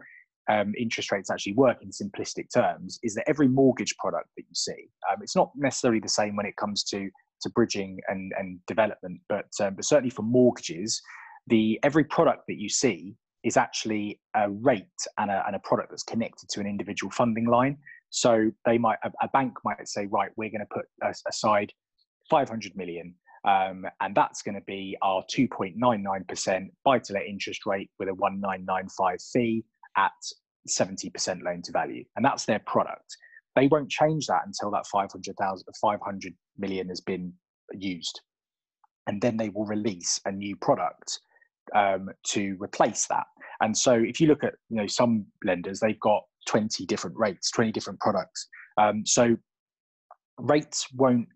um, interest rates actually work in simplistic terms is that every mortgage product that you see, um, it's not necessarily the same when it comes to to bridging and, and development, but um, but certainly for mortgages, the every product that you see is actually a rate and a, and a product that's connected to an individual funding line. So they might a, a bank might say, right, we're going to put aside 500 million um, and that's going to be our 2.99% buy to let interest rate with a 1995 fee at 70% loan to value, and that's their product. They won't change that until that 500,000, 500 million has been used, and then they will release a new product um, to replace that. And so, if you look at you know some lenders, they've got 20 different rates, 20 different products. Um, so rates won't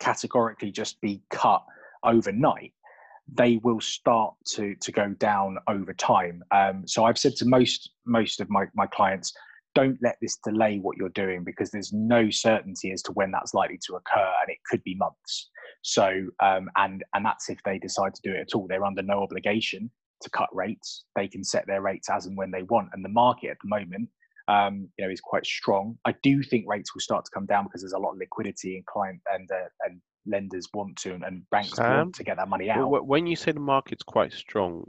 categorically just be cut overnight they will start to to go down over time. Um, so I've said to most most of my, my clients, don't let this delay what you're doing because there's no certainty as to when that's likely to occur, and it could be months. So um, and and that's if they decide to do it at all. They're under no obligation to cut rates. They can set their rates as and when they want, and the market at the moment. Um, you know, is quite strong. I do think rates will start to come down because there's a lot of liquidity in client and uh, and lenders want to and, banks Sam, want to get that money out. When you say the market's quite strong,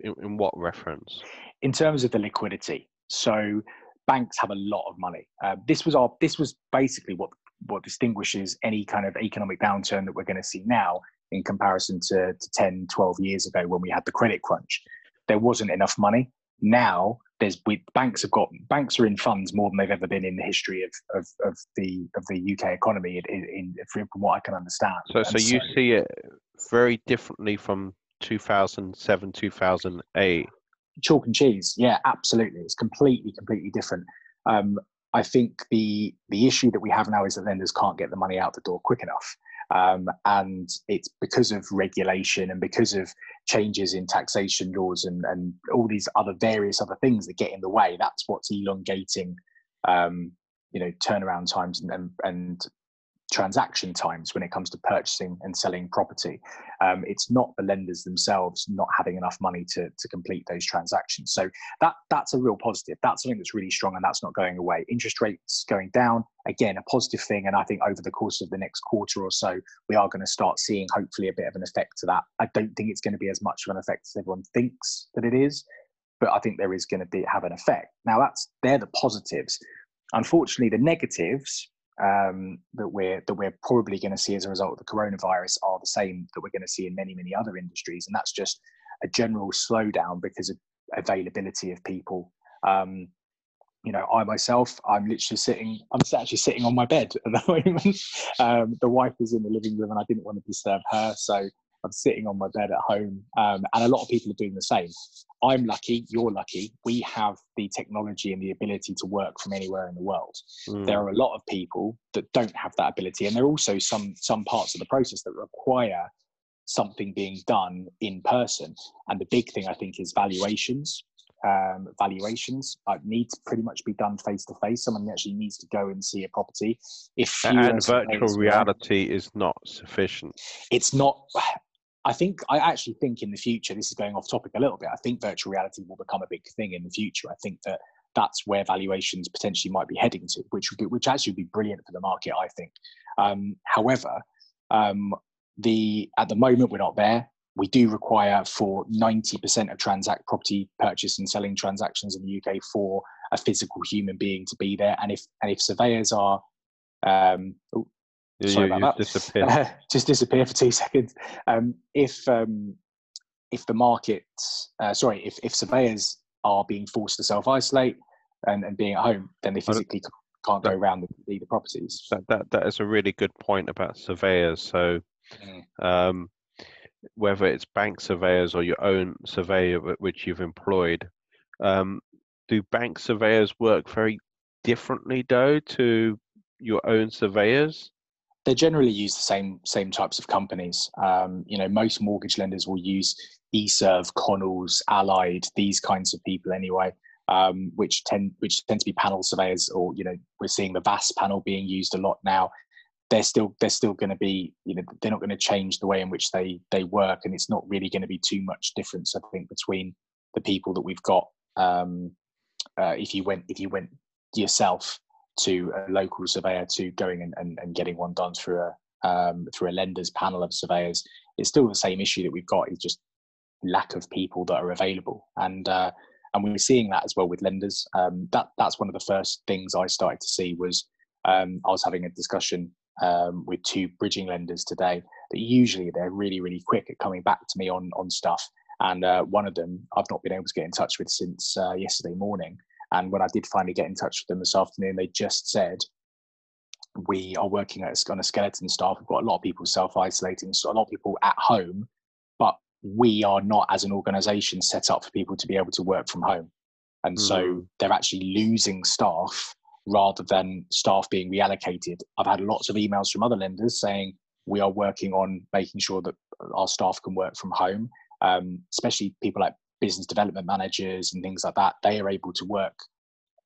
in, in what reference? In terms of the liquidity. So banks have a lot of money. Uh, this was our this was basically what what distinguishes any kind of economic downturn that we're going to see now in comparison to, to 10, 12 years ago when we had the credit crunch. There wasn't enough money. Now there's we, banks have got banks are in funds more than they've ever been in the history of of, of the of the UK economy in, in, from what I can understand. So, so you see it very differently from 2007 2008 chalk and cheese. Yeah absolutely. It's completely completely different. Um, i think the the issue that we have now is that lenders can't get the money out the door quick enough um, and it's because of regulation and because of changes in taxation laws and, and all these other various other things that get in the way. That's what's elongating, um, you know, turnaround times and, and, and transaction times when it comes to purchasing and selling property. Um, it's not the lenders themselves not having enough money to, to complete those transactions. So that that's a real positive. That's something that's really strong and that's not going away. Interest rates going down, again, a positive thing. And I think over the course of the next quarter or so, we are going to start seeing hopefully a bit of an effect to that. I don't think it's going to be as much of an effect as everyone thinks that it is, but I think there is going to be have an effect. Now that's they're the positives. Unfortunately, the negatives um, that we're that we're probably going to see as a result of the coronavirus are the same that we're going to see in many many other industries, and that's just a general slowdown because of availability of people. Um, you know, I myself, I'm literally sitting, I'm actually sitting on my bed at the moment. Um, the wife is in the living room and I didn't want to disturb her. So I'm sitting on my bed at home. Um, and a lot of people are doing the same. I'm lucky, you're lucky. We have the technology and the ability to work from anywhere in the world. Mm. There are a lot of people that don't have that ability. And there are also some, some parts of the process that require something being done in person. And the big thing I think is valuations um, valuations uh, need to pretty much be done face to face. Someone actually needs to go and see a property. If and virtual reality is not sufficient, it's not. I think I actually think in the future, this is going off topic a little bit. I think virtual reality will become a big thing in the future. I think that that's where valuations potentially might be heading to, which would be, which actually would be brilliant for the market. I think. Um, however, um, the at the moment we're not there we do require for 90% of transact property purchase and selling transactions in the UK for a physical human being to be there. And if and if surveyors are um, sorry you, about that. Disappear. just disappear for two seconds. Um, if um, if the market, uh, sorry, if, if surveyors are being forced to self isolate and, and being at home, then they physically can't go around see the properties. That, that that is a really good point about surveyors. So, mm. um, whether it's bank surveyors or your own surveyor which you've employed, um, do bank surveyors work very differently though to your own surveyors? They generally use the same same types of companies. Um, you know, most mortgage lenders will use e.surv, Connells, Allied, these kinds of people anyway. Um, which tend which tend to be panel surveyors, or you know, we're seeing the VAS panel being used a lot now they're still they're still going to be you know they're not going to change the way in which they they work and it's not really going to be too much difference i think between the people that we've got um, uh, if you went if you went yourself to a local surveyor to going and, and, and getting one done through a um, through a lender's panel of surveyors it's still the same issue that we've got is just lack of people that are available. And uh, and we're seeing that as well with lenders. Um, that that's one of the first things i started to see was um, I was having a discussion um, with two bridging lenders today that usually they're really really quick at coming back to me on on stuff. And uh, one of them i've not been able to get in touch with since uh, yesterday morning and when i did finally get in touch with them this afternoon they just said we are working on a skeleton staff we've got a lot of people self-isolating so a lot of people at home but we are not as an organization set up for people to be able to work from home and mm-hmm. so they're actually losing staff rather than staff being reallocated. I've had lots of emails from other lenders saying we are working on making sure that our staff can work from home, um, especially people like business development managers and things like that. They are able to work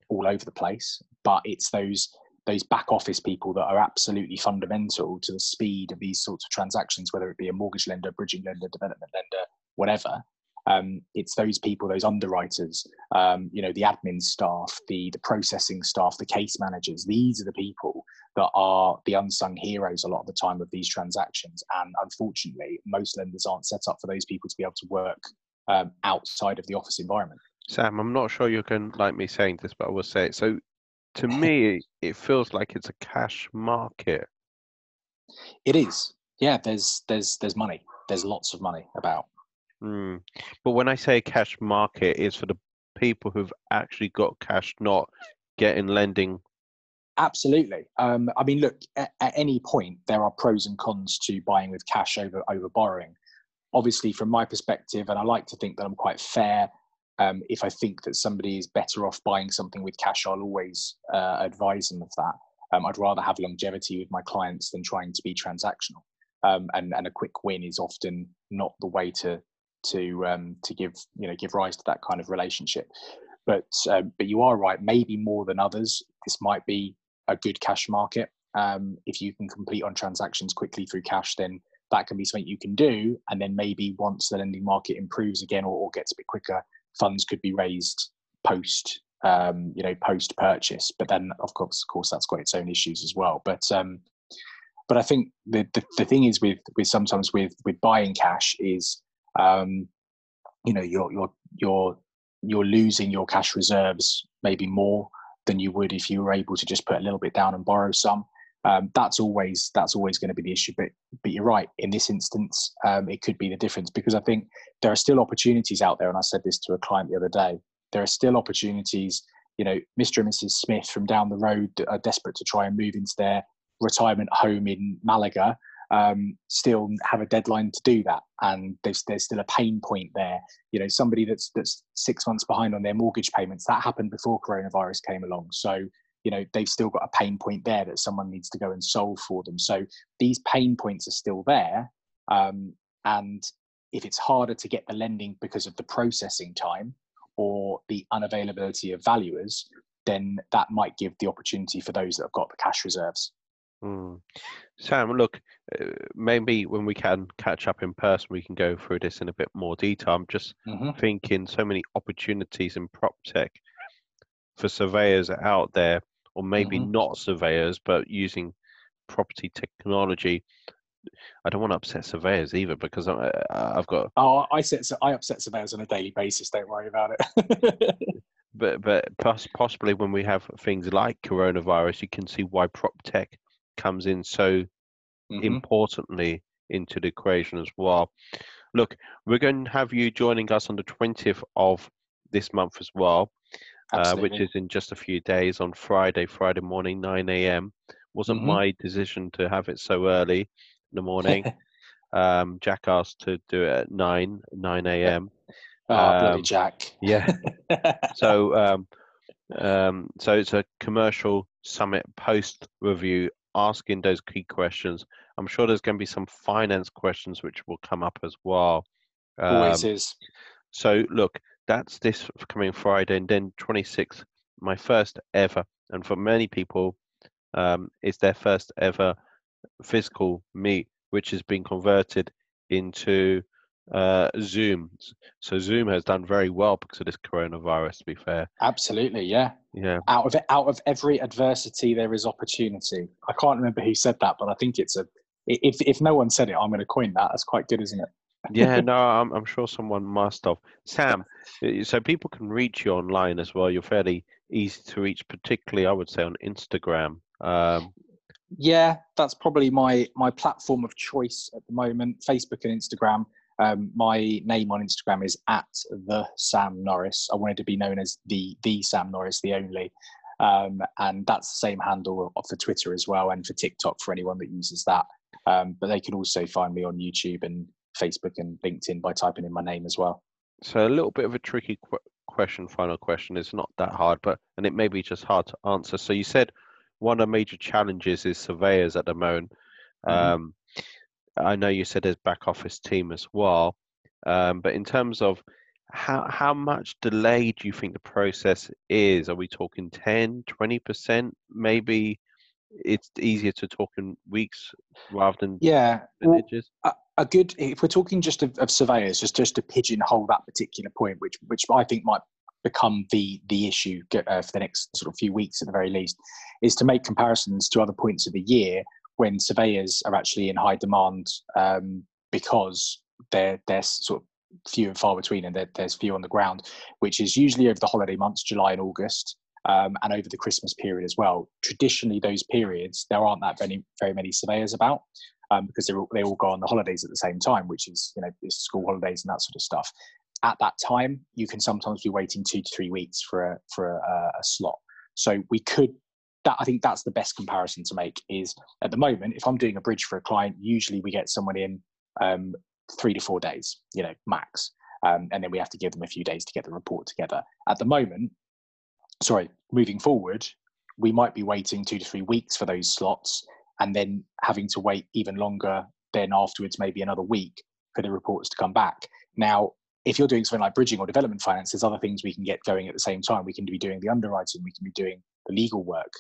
all over the place, but it's those those back office people that are absolutely fundamental to the speed of these sorts of transactions, whether it be a mortgage lender, bridging lender, development lender, whatever, um, it's those people, those underwriters, um, you know, the admin staff, the the processing staff, the case managers. These are the people that are the unsung heroes a lot of the time of these transactions. And unfortunately, most lenders aren't set up for those people to be able to work um, outside of the office environment. Sam, I'm not sure you can like me saying this, but I will say it. So, to me, it feels like it's a cash market. It is. Yeah, there's there's there's money. There's lots of money about. Mm. But when I say cash market, it's for the people who've actually got cash, not getting lending. Absolutely. Um, I mean, look, at, at, any point, there are pros and cons to buying with cash over over borrowing. Obviously, from my perspective, and I like to think that I'm quite fair. Um, if I think that somebody is better off buying something with cash, I'll always uh, advise them of that. Um, I'd rather have longevity with my clients than trying to be transactional. Um, and, and a quick win is often not the way to to um, to give you know give rise to that kind of relationship. But um, but you are right. Maybe more than others, this might be a good cash market. Um, if you can complete on transactions quickly through cash, then that can be something you can do. And then maybe once the lending market improves again or, or gets a bit quicker, funds could be raised post um, you know post purchase. But then of course, of course, that's got its own issues as well. But um, but I think the, the, the thing is with with sometimes with with buying cash is um, you know you're you're you're you're losing your cash reserves maybe more than you would if you were able to just put a little bit down and borrow some. Um, that's always that's always going to be the issue. But but you're right. In this instance, um, it could be the difference because I think there are still opportunities out there. And I said this to a client the other day. There are still opportunities you know, Mr. and Mrs. Smith from down the road are desperate to try and move into their retirement home in Malaga um, still have a deadline to do that, and there's there's still a pain point there. You know, somebody that's that's six months behind on their mortgage payments that happened before coronavirus came along. So you know they've still got a pain point there that someone needs to go and solve for them. So these pain points are still there, um, and if it's harder to get the lending because of the processing time or the unavailability of valuers, then that might give the opportunity for those that have got the cash reserves. Mm. Sam, look, uh, maybe when we can catch up in person, we can go through this in a bit more detail. I'm just mm-hmm. thinking so many opportunities in prop tech for surveyors out there, or maybe mm-hmm. not surveyors, but using property technology. I don't want to upset surveyors either because I, have got. Oh, I set I upset surveyors on a daily basis. Don't worry about it. but but possibly when we have things like coronavirus, you can see why prop tech comes in so mm-hmm. importantly into the equation as well. Look, we're going to have you joining us on the 20th of this month as well, uh, which is in just a few days on Friday, Friday morning, 9 a.m. Wasn't mm-hmm. my decision to have it so early in the morning. um, Jack asked to do it at 9, 9 a.m. Oh, um, bloody Jack. Yeah. so, um, um, so it's a commercial summit post review asking those key questions. I'm sure there's going to be some finance questions which will come up as well. Um, Always is. So look, that's this coming Friday, and then 26th, my first ever, and for many people, um, it's their first ever physical meet, which has been converted into uh, Zoom. So Zoom has done very well because of this coronavirus. To be fair, absolutely, yeah, yeah. Out of it, out of every adversity, there is opportunity. I can't remember who said that, but I think it's a. If if no one said it, I'm going to coin that. That's quite good, isn't it? Yeah, no, I'm I'm sure someone must have. Sam, uh, so people can reach you online as well. You're fairly easy to reach, particularly I would say on Instagram. Um, yeah, that's probably my my platform of choice at the moment. Facebook and Instagram. Um, my name on Instagram is at the Sam Norris. I wanted to be known as the the Sam Norris, the only, um, and that's the same handle for Twitter as well, and for TikTok for anyone that uses that. Um, but they can also find me on YouTube and Facebook and LinkedIn by typing in my name as well. So a little bit of a tricky qu- question, final question. It's not that hard, but and it may be just hard to answer. So you said one of the major challenges is surveyors at the moment. Mm-hmm. Um, I know you said there's back office team as well, um, but in terms of how how much delay do you think the process is? Are we talking 10, 20 percent? Maybe it's easier to talk in weeks rather than yeah. Well, a, a, good if we're talking just of, of surveyors, just just to pigeonhole that particular point, which which I think might become the the issue uh, for the next sort of few weeks at the very least, is to make comparisons to other points of the year when surveyors are actually in high demand um, because they're they're sort of few and far between and there's few on the ground, which is usually over the holiday months, July and August, um, and over the Christmas period as well. Traditionally, those periods there aren't that many very many surveyors about. Um, because they all, they all go on the holidays at the same time, which is you know school holidays and that sort of stuff. At that time, you can sometimes be waiting two to three weeks for a for a, a slot. So we could that I think that's the best comparison to make. Is at the moment, if I'm doing a bridge for a client, usually we get someone in um, three to four days, you know, max, um, and then we have to give them a few days to get the report together. At the moment, sorry, moving forward, we might be waiting two to three weeks for those slots, and then having to wait even longer. Then afterwards, maybe another week for the reports to come back. Now, if you're doing something like bridging or development finance, there's other things we can get going at the same time. We can be doing the underwriting, we can be doing the legal work,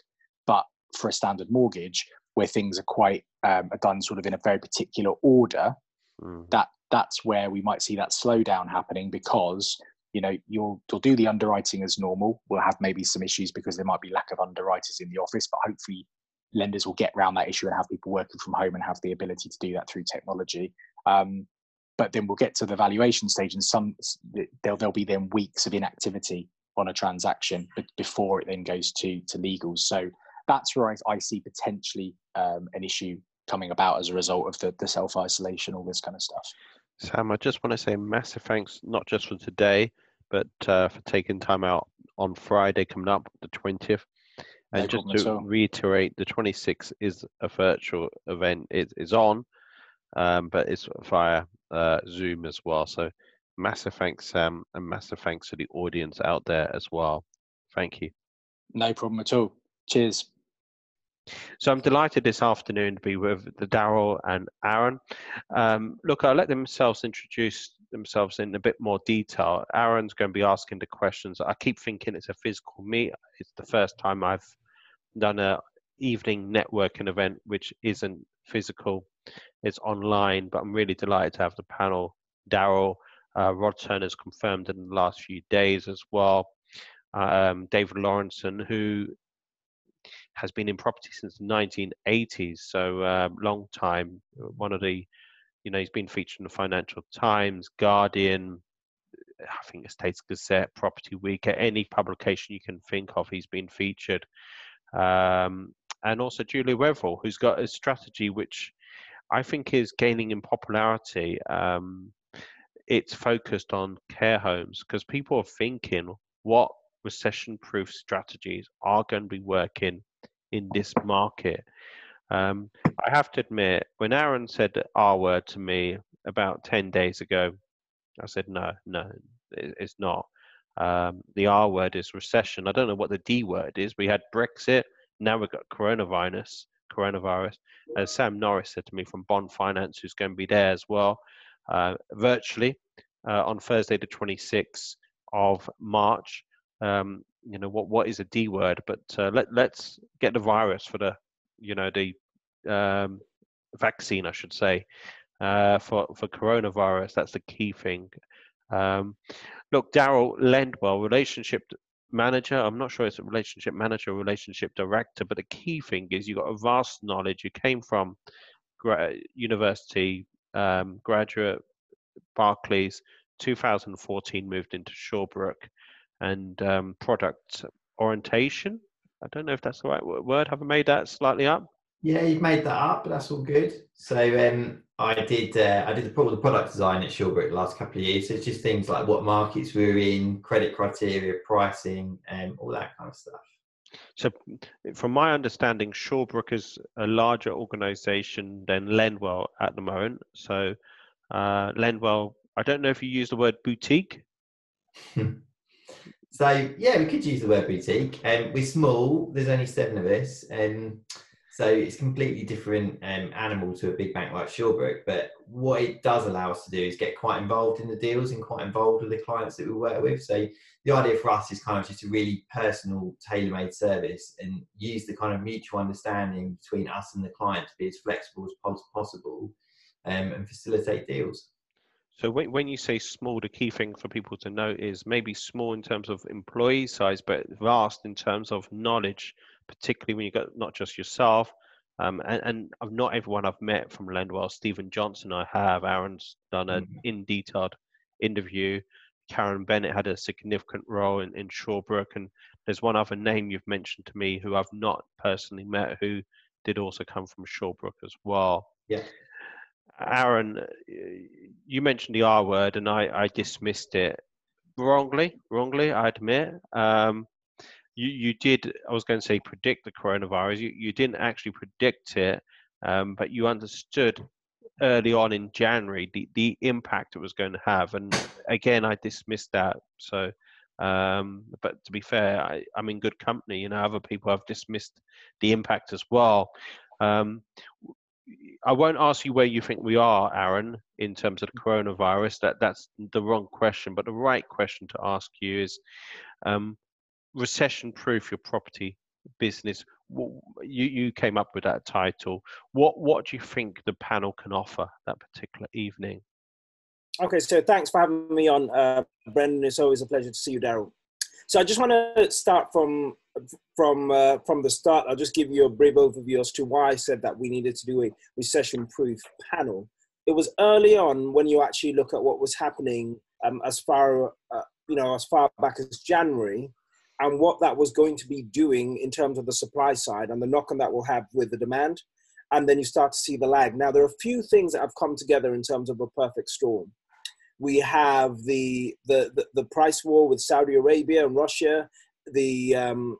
but for a standard mortgage, where things are quite um, are done sort of in a very particular order, mm. that that's where we might see that slowdown happening because you know you'll you'll do the underwriting as normal. We'll have maybe some issues because there might be lack of underwriters in the office, but hopefully lenders will get around that issue and have people working from home and have the ability to do that through technology. Um, but then we'll get to the valuation stage, and some there'll there'll be then weeks of inactivity on a transaction before it then goes to to legals. So that's where I, I see potentially um, an issue coming about as a result of the, the self isolation, all this kind of stuff. Sam, I just want to say massive thanks, not just for today, but uh, for taking time out on Friday coming up, the 20th. And just to reiterate, the 26th is a virtual event. It is on, um, but it's via uh, Zoom as well. So massive thanks, Sam, and massive thanks to the audience out there as well. Thank you. No problem at all. Cheers. So I'm delighted this afternoon to be with the Daryl and Aaron. Um, look, I'll let themselves introduce themselves in a bit more detail. Aaron's going to be asking the questions. I keep thinking it's a physical meet. It's the first time I've done a evening networking event which isn't physical. It's online, but I'm really delighted to have the panel. Daryl, uh, Rod Turner's confirmed in the last few days as well. Um, David Lawrenson, who has been in property since the 1980s, so um, long time. One of the, you know, he's been featured in the Financial Times, Guardian, I think the Estates Gazette, Property Week, any publication you can think of, he's been featured. Um, and also Julie Wetherell, who's got a strategy which I think is gaining in popularity. Um, it's focused on care homes because people are thinking what recession proof strategies are going to be working in this market. Um, I have to admit, when Aaron said R word to me about 10 days ago, I said, no, no, it's not. Um, the R word is recession. I don't know what the D word is. We had Brexit. Now we've got coronavirus. Coronavirus. As Sam Norris said to me from Bond Finance, who's going to be there as well, uh, virtually uh, on Thursday, the 26th of March. Um, you know what what is a D word, but uh, let let's get the virus for the you know the um, vaccine, I should say, uh, for for coronavirus. That's the key thing. Um, look, Daryl Lendwell, relationship manager. I'm not sure it's a relationship manager or relationship director, but the key thing is you got a vast knowledge. You came from gra- university, um, graduate, Barclays, 2014 moved into Shawbrook, and um, product orientation. I don't know if that's the right word. Have I made that slightly up? Yeah, you've made that up, but that's all good. So um, I did uh, I did the, the product design at Shawbrook the last couple of years. So it's just things like what markets we are in, credit criteria, pricing, and um, all that kind of stuff. So, from my understanding, Shawbrook is a larger organisation than Lendwell at the moment. So, uh, Lendwell, I don't know if you use the word boutique. so yeah, we could use the word boutique. Um, we're small. There's only seven of us, and um, so it's completely different um, animal to a big bank like Shawbrook. But what it does allow us to do is get quite involved in the deals and quite involved with the clients that we work with. So the idea for us is kind of just a really personal, tailor-made service and use the kind of mutual understanding between us and the client to be as flexible as possible um, and facilitate deals. So when, when you say small, the key thing for people to know is maybe small in terms of employee size, but vast in terms of knowledge particularly when you've got not just yourself. Um, and, and not everyone I've met from Lendwell, Stephen Johnson, I have. Aaron's done an mm-hmm. in detailed interview. Karen Bennett had a significant role in, in Shawbrook, and there's one other name you've mentioned to me who I've not personally met who did also come from Shawbrook as well. Yeah. Aaron, you mentioned the R word, and I, I dismissed it wrongly. Wrongly, I admit. Um, you you did I was going to say predict the coronavirus. You you didn't actually predict it, um, but you understood early on in January the the impact it was going to have. And again, I dismissed that. So, um, but to be fair, I, I'm in good company. You know, other people have dismissed the impact as well. Um, I won't ask you where you think we are, Aaron, in terms of the coronavirus. That that's the wrong question. But the right question to ask you is, um, recession proof your property business. You you came up with that title. What what do you think the panel can offer that particular evening? Okay so thanks for having me on uh, brendan. It's always a pleasure to see you daryl. So i just want to start from from uh, from the start i'll just give you a brief overview as to why i said that we needed to do a recession proof panel it was early on when you actually look at what was happening um, as far uh, you know as far back as january and what that was going to be doing in terms of the supply side and the knock on that will have with the demand. And then you start to see the lag. Now, there are a few things that have come together in terms of a perfect storm. We have the the the, the price war with Saudi Arabia and Russia. The um,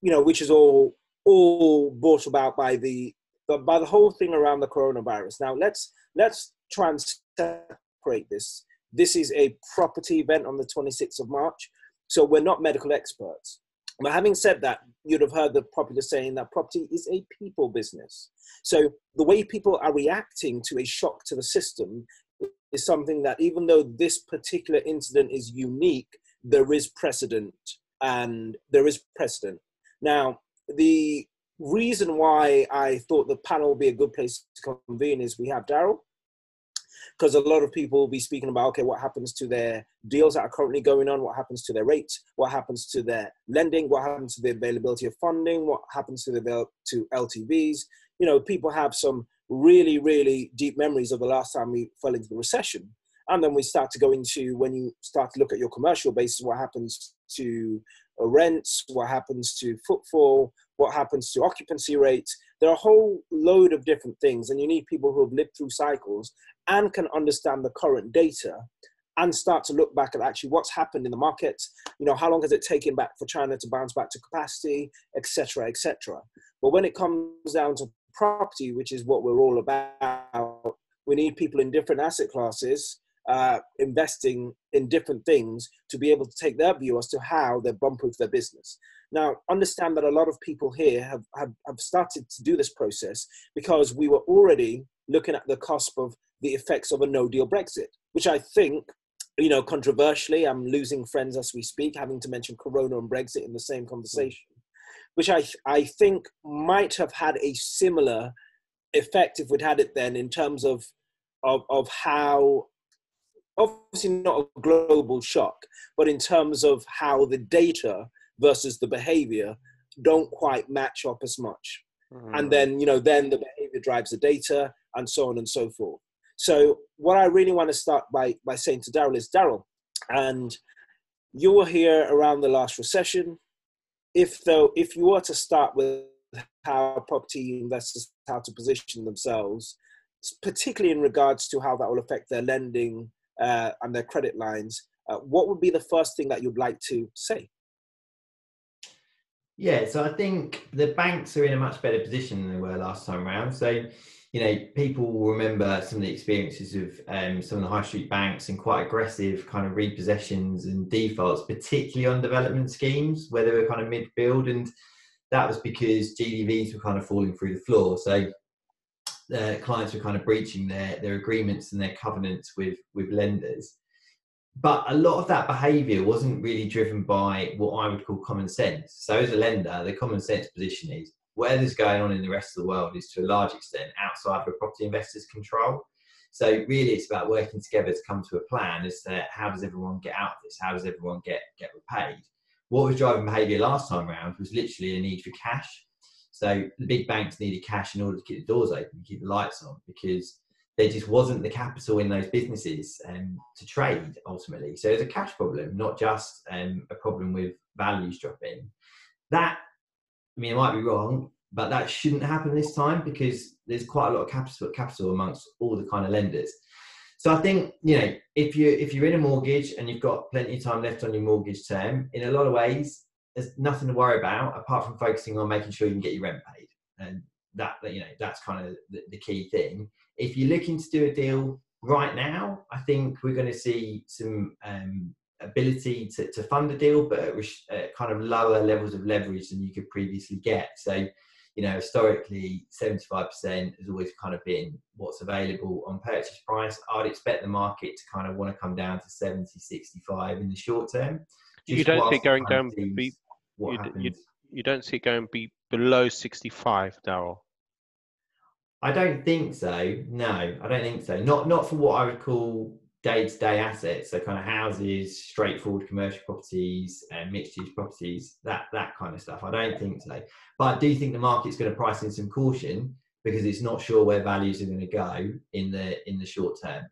you know which is all all brought about by the by the whole thing around the coronavirus. Now let's let's try and separate this. This is a property event on the 26th of March, so we're not medical experts. But having said that, you'd have heard the popular saying that property is a people business. So the way people are reacting to a shock to the system is something that, even though this particular incident is unique, there is precedent, and there is precedent. Now, the reason why I thought the panel would be a good place to convene is we have Daryl, because a lot of people will be speaking about okay what happens to their deals that are currently going on? What happens to their rates? What happens to their lending? What happens to the availability of funding? What happens to the to ltvs you know people have some really really deep memories of the last time we fell into the recession and then we start to go into when you start to look at your commercial basis what happens to uh, rents what happens to footfall what happens to occupancy rates. There are a whole load of different things and you need people who have lived through cycles and can understand the current data and start to look back at actually what's happened in the market. You know how long has it taken back for china to bounce back to capacity etc etc but when it comes down to property which is what we're all about we need people in different asset classes uh, investing in different things to be able to take their view as to how they're bump proof their business. Now, understand that a lot of people here have, have, have started to do this process because we were already looking at the cusp of the effects of a no deal Brexit, which I think, you know, controversially, I'm losing friends as we speak, having to mention Corona and Brexit in the same conversation, which I, I think might have had a similar effect if we'd had it then in terms of, of, of how, obviously not a global shock, but in terms of how the data versus the behavior don't quite match up as much. Mm. And then, you know, then the behavior drives the data and so on and so forth. So what I really want to start by by saying to Daryl is Daryl, and you were here around the last recession. If though, if you were to start with how property investors how to position themselves, particularly in regards to how that will affect their lending uh, and their credit lines, uh, what would be the first thing that you'd like to say? Yeah, so I think the banks are in a much better position than they were last time around. So you know, people will remember some of the experiences of um, some of the high street banks and quite aggressive kind of repossessions and defaults, particularly on development schemes where they were kind of mid build. And that was because GDVs were kind of falling through the floor. So the clients were kind of breaching their, their agreements and their covenants with, with lenders. But a lot of that behaviour wasn't really driven by what I would call common sense. So, as a lender, the common sense position is whatever's going on in the rest of the world is to a large extent outside of a property investor's control. So really, it's about working together to come to a plan as to how does everyone get out of this? How does everyone get get repaid? What was driving behaviour last time around was literally a need for cash. So the big banks needed cash in order to keep the doors open, keep the lights on, because there just wasn't the capital in those businesses um, to trade ultimately. So it's a cash problem, not just um, a problem with values dropping. That I mean, I might be wrong, but that shouldn't happen this time because there's quite a lot of capital capital amongst all the kind of lenders. So I think you know if you if you're in a mortgage and you've got plenty of time left on your mortgage term, in a lot of ways, there's nothing to worry about apart from focusing on making sure you can get your rent paid, and that you know that's kind of the, the key thing. If you're looking to do a deal right now, I think we're going to see some um, ability to, to fund a deal, but at, kind of lower levels of leverage than you could previously get. So, you know, historically, 75% has always kind of been what's available on purchase price. I'd expect the market to kind of want to come down to 70, 65 in the short term. You don't see going down, be, you, you, you don't see it going be below 65, Daryl? I don't think so. No, I don't think so. Not not for what I would call day-to-day assets, so kind of houses, straightforward commercial properties, and mixed-use properties, that that kind of stuff. I don't think so, but I do think the market's going to price in some caution because it's not sure where values are going to go in the in the short term.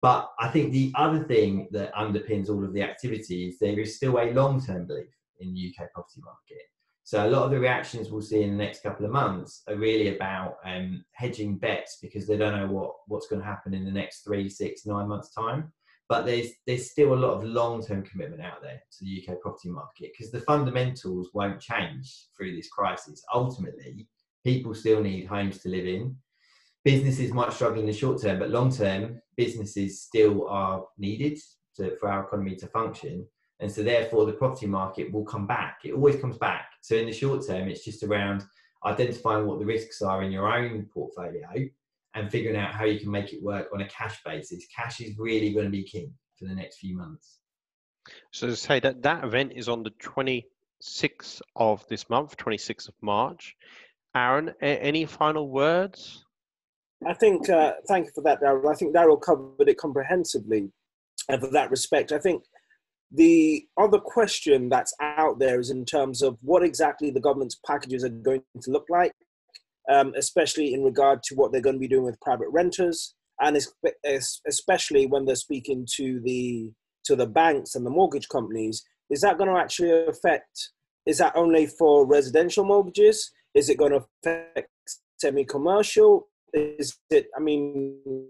But I think the other thing that underpins all of the activity is there is still a long-term belief in the UK property market. So a lot of the reactions we'll see in the next couple of months are really about um, hedging bets because they don't know what, what's going to happen in the next three, six, nine months time. but there's there's still a lot of long-term commitment out there to the UK property market because the fundamentals won't change through this crisis. Ultimately, people still need homes to live in. Businesses might struggle in the short term, but long term, businesses still are needed to, for our economy to function. And so, therefore, the property market will come back. It always comes back. So, in the short term, it's just around identifying what the risks are in your own portfolio and figuring out how you can make it work on a cash basis. Cash is really going to be king for the next few months. So to say that that event is on the 26th of this month, 26th of March. Aaron, any final words? I think, uh, thank you for that, Daryl. I think Daryl covered it comprehensively and for that respect. I think the other question that's out there is in terms of what exactly the government's packages are going to look like um, especially in regard to what they're going to be doing with private renters, and especially when they're speaking to the to the banks and the mortgage companies. Is that going to actually affect? Is that only for residential mortgages? Is it going to affect semi-commercial? Is it? I mean,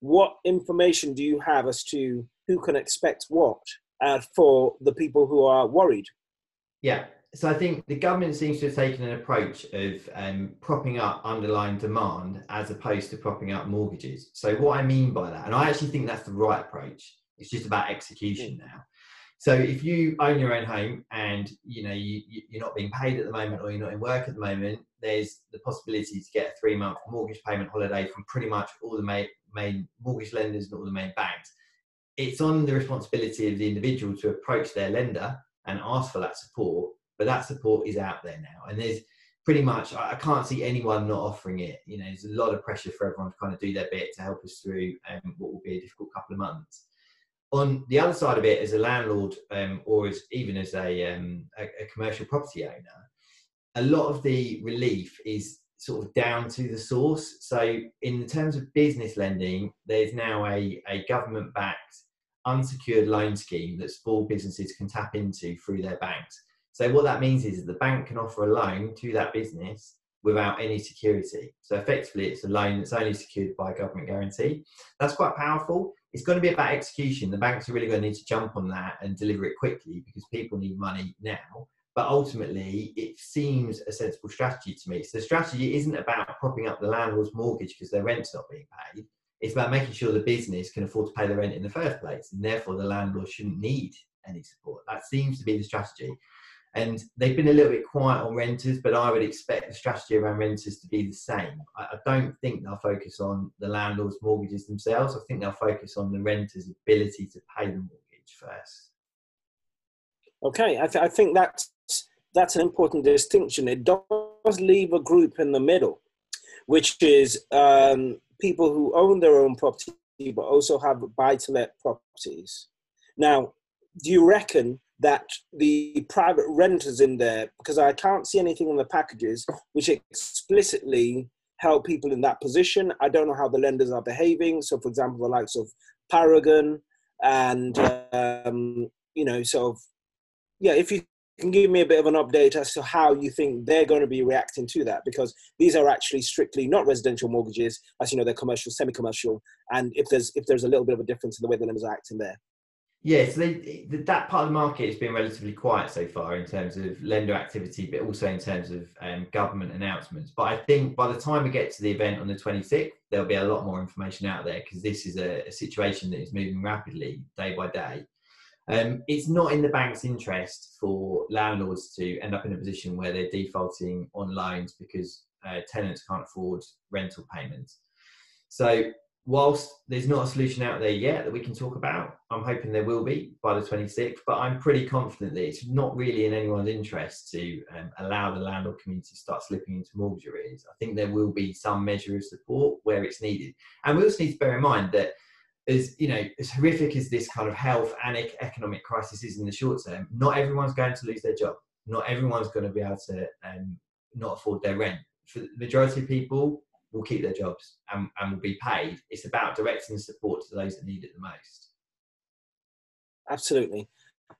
what information do you have as to who can expect what uh, for the people who are worried? Yeah, so I think the government seems to have taken an approach of um, propping up underlying demand as opposed to propping up mortgages. So what I mean by that, and I actually think that's the right approach. It's just about execution now. So if you own your own home and you know you, you're not being paid at the moment or you're not in work at the moment, there's the possibility to get a three month mortgage payment holiday from pretty much all the main, main mortgage lenders and all the main banks. It's on the responsibility of the individual to approach their lender and ask for that support but that support is out there now. And there's pretty much i can't see anyone not offering it. You know there's a lot of pressure for everyone to kind of do their bit to help us through um, what will be a difficult couple of months. On the other side of it as a landlord um, or as even as a, um, a, a commercial property owner a lot of the relief is sort of down to the source. So, in terms of business lending, there's now a, a government backed unsecured loan scheme that small businesses can tap into through their banks. So what that means is the bank can offer a loan to that business without any security. So effectively, it's a loan that's only secured by a government guarantee. That's quite powerful. It's going to be about execution. The banks are really going to need to jump on that and deliver it quickly because people need money now. But ultimately, it seems a sensible strategy to me. So the strategy isn't about propping up the landlord's mortgage because their rent's not being paid. It's about making sure the business can afford to pay the rent in the first place, and therefore the landlord shouldn't need any support. That seems to be the strategy. And they've been a little bit quiet on renters, but I would expect the strategy around renters to be the same. I, I don't think they'll focus on the landlord's mortgages themselves. I think they'll focus on the renter's ability to pay the mortgage first. Okay, I, th- I think that's that's an important distinction. It does leave a group in the middle, which is um, people who own their own property but also have buy-to-let properties. Now, do you reckon that the private renters in there, because I can't see anything in the packages which explicitly help people in that position. I don't know how the lenders are behaving. So, for example, the likes of Paragon and, um, you know, sort of, yeah, if you can give me a bit of an update as to how you think they're going to be reacting to that because these are actually strictly not residential mortgages as you know they're commercial semi-commercial and if there's if there's a little bit of a difference in the way the lenders are acting there yeah, so they, that part of the market has been relatively quiet so far in terms of lender activity, but also in terms of um, government announcements. But I think by the time we get to the event on the 26th, there'll be a lot more information out there because this is a, a, situation that is moving rapidly day by day. Um, it's not in the bank's interest for landlords to end up in a position where they're defaulting on loans because uh, tenants can't afford rental payments. So whilst there's not a solution out there yet that we can talk about, I'm hoping there will be by the 26th. But I'm pretty confident that it's not really in anyone's interest to um, allow the landlord community to start slipping into mortgage arrears. I think there will be some measure of support where it's needed. And we also need to bear in mind that as you know, as horrific as this kind of health and economic crisis is in the short term, not everyone's going to lose their job. Not everyone's going to be able to um, not afford their rent. For the majority of people, will keep their jobs and, and will be paid. It's about directing the support to those that need it the most. Absolutely.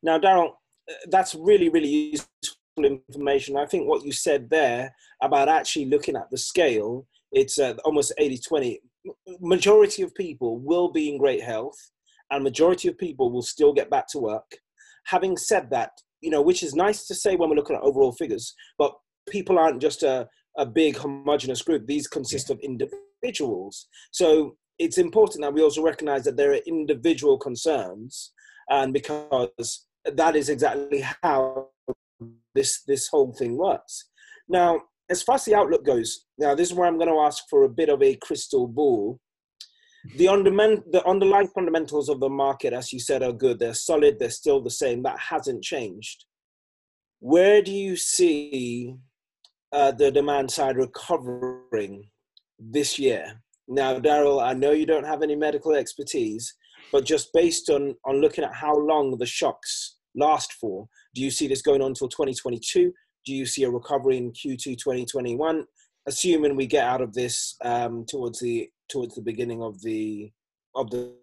Now, Daryl, uh, that's really, really useful information. I think what you said there about actually looking at the scale, it's uh, almost 80 20. Majority of people will be in great health and majority of people will still get back to work. Having said that, you know, which is nice to say when we're looking at overall figures, but people aren't just a, a big homogenous group. These consist of individuals. So it's important that we also recognize that there are individual concerns, and because that is exactly how this this whole thing works. Now, as far as the outlook goes, now this is where I'm going to ask for a bit of a crystal ball. The, the underlying fundamentals of the market, as you said, are good. They're solid. They're still the same. That hasn't changed. Where do you see uh, the demand side recovering this year? Now, Daryl, I know you don't have any medical expertise, but just based on, on looking at how long the shocks last for, do you see this going on until 2022? Do you see a recovery in Q2 2021? Assuming we get out of this um, towards the towards the beginning of the of the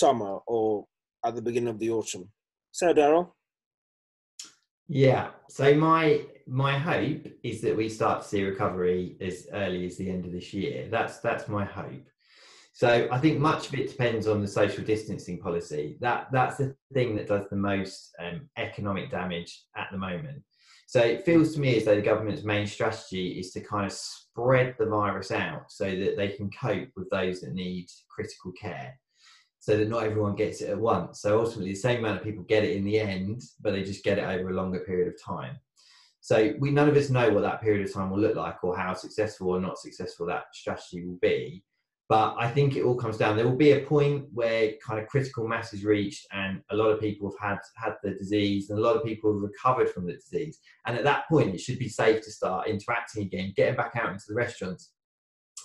summer or at the beginning of the autumn. So, Daryl. Yeah. So my my hope is that we start to see recovery as early as the end of this year. That's that's my hope. So I think much of it depends on the social distancing policy. That that's the thing that does the most um, economic damage at the moment. So it feels to me as though the government's main strategy is to kind of spread the virus out so that they can cope with those that need critical care so that not everyone gets it at once. So ultimately, the same amount of people get it in the end, but they just get it over a longer period of time. So we none of us know what that period of time will look like, or how successful or not successful that strategy will be. But I think it all comes down. There will be a point where kind of critical mass is reached, and a lot of people have had had the disease, and a lot of people have recovered from the disease. And at that point, it should be safe to start interacting again, getting back out into the restaurants,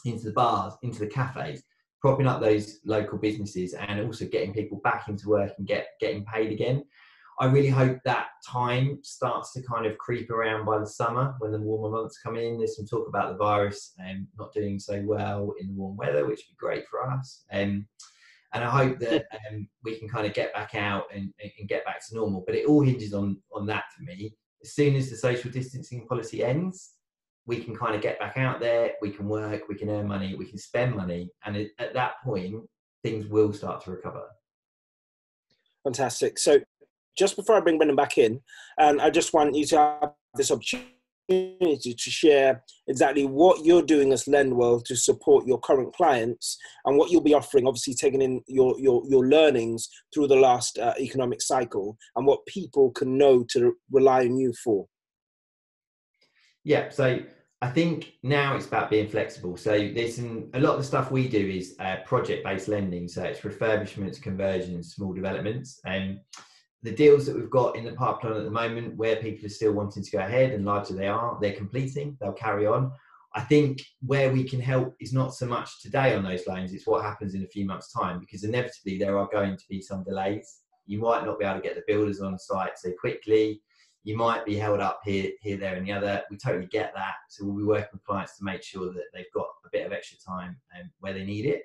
into the bars, into the cafes, propping up those local businesses and also getting people back into work and get getting paid again. I really hope that time starts to kind of creep around by the summer when the warmer months come in. There's some talk about the virus um, not doing so well in the warm weather, which would be great for us. Um, and I hope that um, we can kind of get back out and, and get back to normal. But it all hinges on on that for me. As soon as the social distancing policy ends, we can kind of get back out there, we can work, we can earn money, we can spend money, and it, at that point, things will start to recover. Fantastic. So, just before I bring Brendan back in, and I just want you to have this opportunity to share exactly what you're doing as Lendwell to support your current clients and what you'll be offering, obviously taking in your, your, your learnings through the last uh, economic cycle and what people can know to rely on you for. Yeah, so I think now it's about being flexible. So there's a lot of the stuff we do is uh, project-based lending. So it's refurbishments, conversions, small developments, and the deals that we've got in the pipeline at the moment, where people are still wanting to go ahead, and larger they are, they're completing. They'll carry on. I think where we can help is not so much today on those loans; it's what happens in a few months' time, because inevitably there are going to be some delays. You might not be able to get the builders on site so quickly you might be held up here, here, there, and the other. We totally get that. So we'll be working with clients to make sure that they've got a bit of extra time um, where they need it.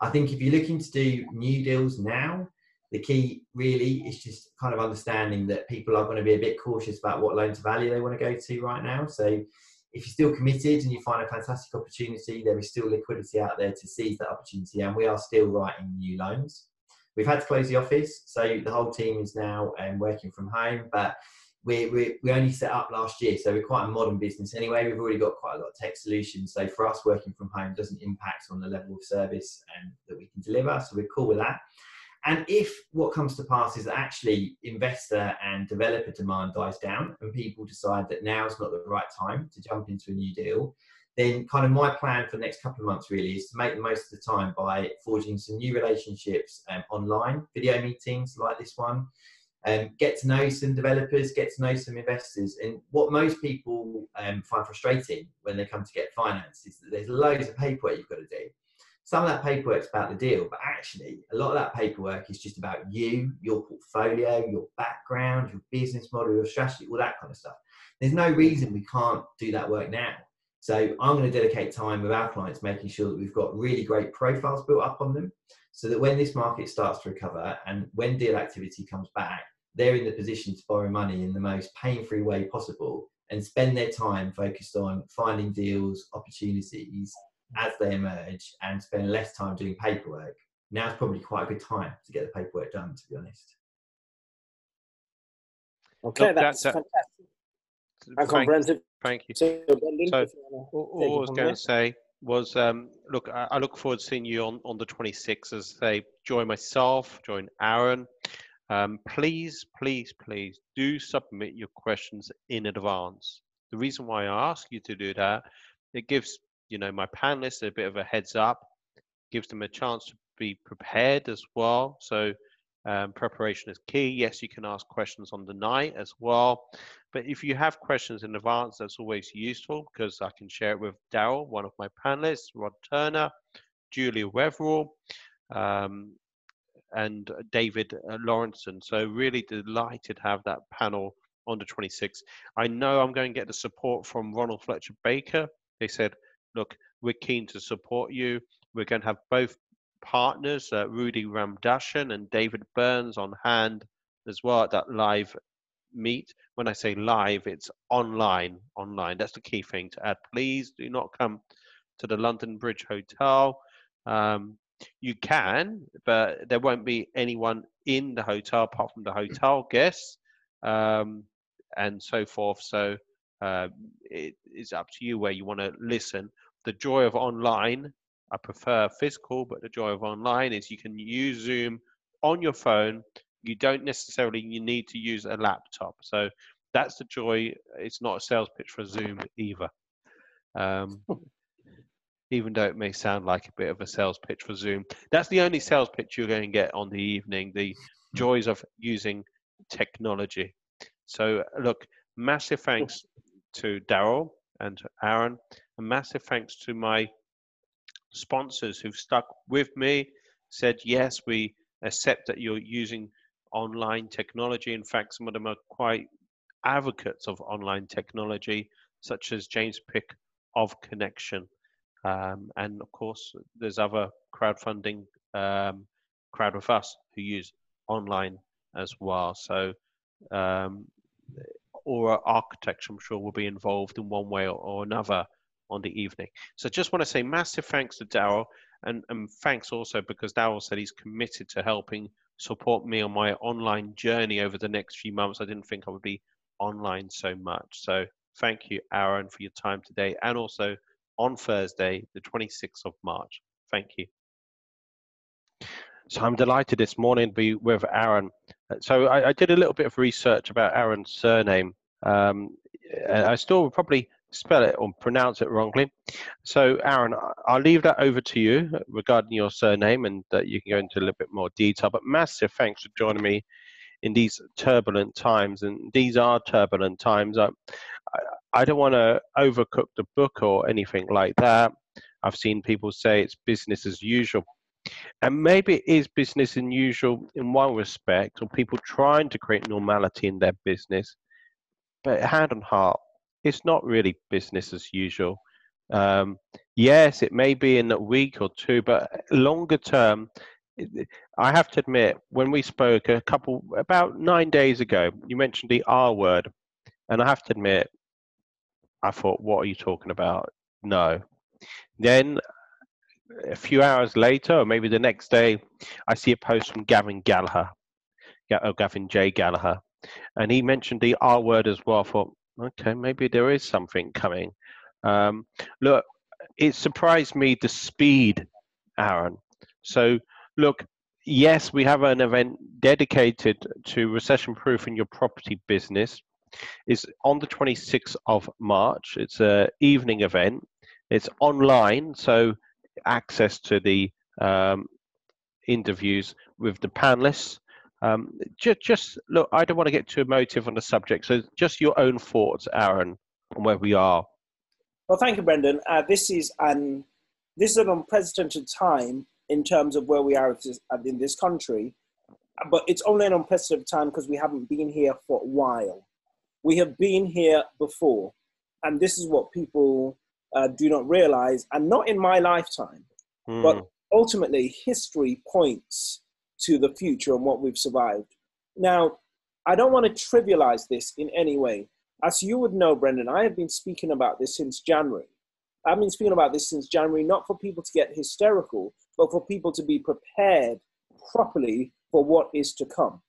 I think if you're looking to do new deals now, the key really is just kind of understanding that people are going to be a bit cautious about what loan to value they want to go to right now. So if you're still committed and you find a fantastic opportunity, there is still liquidity out there to seize that opportunity, and we are still writing new loans. We've had to close the office, so the whole team is now um, working from home, but we, we, we only set up last year, so we're quite a modern business anyway. We've already got quite a lot of tech solutions. So for us, working from home doesn't impact on the level of service um, that we can deliver. So we're cool with that. And if what comes to pass is that actually investor and developer demand dies down and people decide that now is not the right time to jump into a new deal, then kind of my plan for the next couple of months really is to make the most of the time by forging some new relationships um, online, video meetings like this one, um, get to know some developers, get to know some investors. And what most people um, find frustrating when they come to get finance is that there's loads of paperwork you've got to do. Some of that paperwork's about the deal, but actually, a lot of that paperwork is just about you, your portfolio, your background, your business model, your strategy, all that kind of stuff. There's no mm. reason we can't do that work now. So I'm going to dedicate time with our clients, making sure that we've got really great profiles built up on them, so that when this market starts to recover and when deal activity comes back, they're in the position to borrow money in the most pain-free way possible and spend their time focused on finding deals, opportunities as they emerge, and spend less time doing paperwork Now now's probably quite a good time to get the paperwork done. To be honest. Okay, Look, that's, that's fantastic. And comprehensive. Thank you. So, all, all I was going to say was, um, look, I, I, look forward to seeing you on, on the 26th as they join myself, join Aaron. Um, please, please, please do submit your questions in advance. The reason why I ask you to do that, it gives you know my panelists a bit of a heads up, gives them a chance to be prepared as well. So um, preparation is key. Yes, you can ask questions on the night as well. But if you have questions in advance, that's always useful because I can share it with Daryl, one of my panelists, Rod Turner, Julia Wetherell, um, and David uh, Lawrenson. So really delighted to have that panel on the 26th. I know I'm going to get the support from Ronald Fletcher Baker. They said, look, we're keen to support you. We're going to have both partners, uh, Rudy Ramdashan and David Burns, on hand as well at that live meet. When I say live, it's online. Online. That's the key thing to add. Please do not come to the London Bridge Hotel. Um, you can, but there won't be anyone in the hotel apart from the hotel guests um, and so forth. So uh, it is up to you where you want to listen. The joy of online I prefer physical, but the joy of online is you can use Zoom on your phone. You don't necessarily you need to use a laptop. So that's the joy. It's not a sales pitch for Zoom either. Um, even though it may sound like a bit of a sales pitch for Zoom, that's the only sales pitch you're going to get on the evening. The joys of using technology. So look, massive thanks to Daryl and to Aaron, and massive thanks to my sponsors who've stuck with me, said, yes, we accept that you're using online technology. In fact, some of them are quite advocates of online technology, such as James Pick of Connection. Um, and of course, there's other crowdfunding um, crowd of us who use online as well. So, um, or architecture, I'm sure, will be involved in one way or, or another on the evening. So just want to say massive thanks to Daryl and, and thanks also because Daryl said he's committed to helping support me on my online journey over the next few months. I didn't think I would be online so much. So thank you, Aaron, for your time today and also on Thursday, the 26th of March. Thank you. So I'm delighted this morning to be with Aaron. So I, I did a little bit of research about Aaron's surname. Um, I still probably spell it or pronounce it wrongly. So, Aaron, I'll leave that over to you regarding your surname and that you can go into a little bit more detail. But massive thanks for joining me in these turbulent times. And these are turbulent times. I, I don't want to overcook the book or anything like that. I've seen people say it's business as usual. And maybe it is business as usual in one respect, or people trying to create normality in their business. But hand on heart, it's not really business as usual. Um, yes, it may be in a week or two, but longer term, I have to admit, when we spoke a couple about nine days ago, you mentioned the R word, and I have to admit, I thought, what are you talking about? No. Then a few hours later, or maybe the next day, I see a post from Gavin Gallagher, or Gavin J. Gallagher, and he mentioned the R word as well. I thought, okay, maybe there is something coming. Um, look, it surprised me the speed, Aaron. So, look, yes, we have an event dedicated to recession proofing your property business. It's on the 26th of March. It's an evening event. It's online, so access to the um, interviews with the panelists um, just, just look, I don't want to get too emotive on the subject. So, just your own thoughts, Aaron, on where we are. Well, thank you, Brendan. Uh, this is an this is an unprecedented time in terms of where we are in this country, but it's only an unprecedented time because we haven't been here for a while. We have been here before, and this is what people uh, do not realize, and not in my lifetime, mm. but ultimately, history points to the future and what we've survived. Now, I don't want to trivialize this in any way. As you would know, Brendan, I have been speaking about this since January. I've been speaking about this since January, not for people to get hysterical, but for people to be prepared properly for what is to come.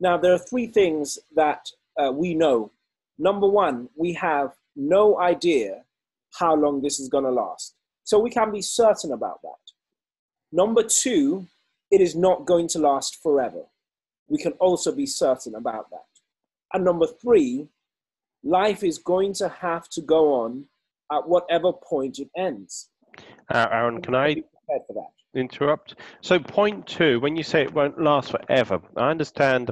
Now, there are three things that uh, we know. Number one, we have no idea how long this is going to last. So we can be certain about that. Number two, it is not going to last forever. We can also be certain about that. And number three, life is going to have to go on at whatever point it ends. Uh, Aaron, can I interrupt? So, point two, when you say it won't last forever, I understand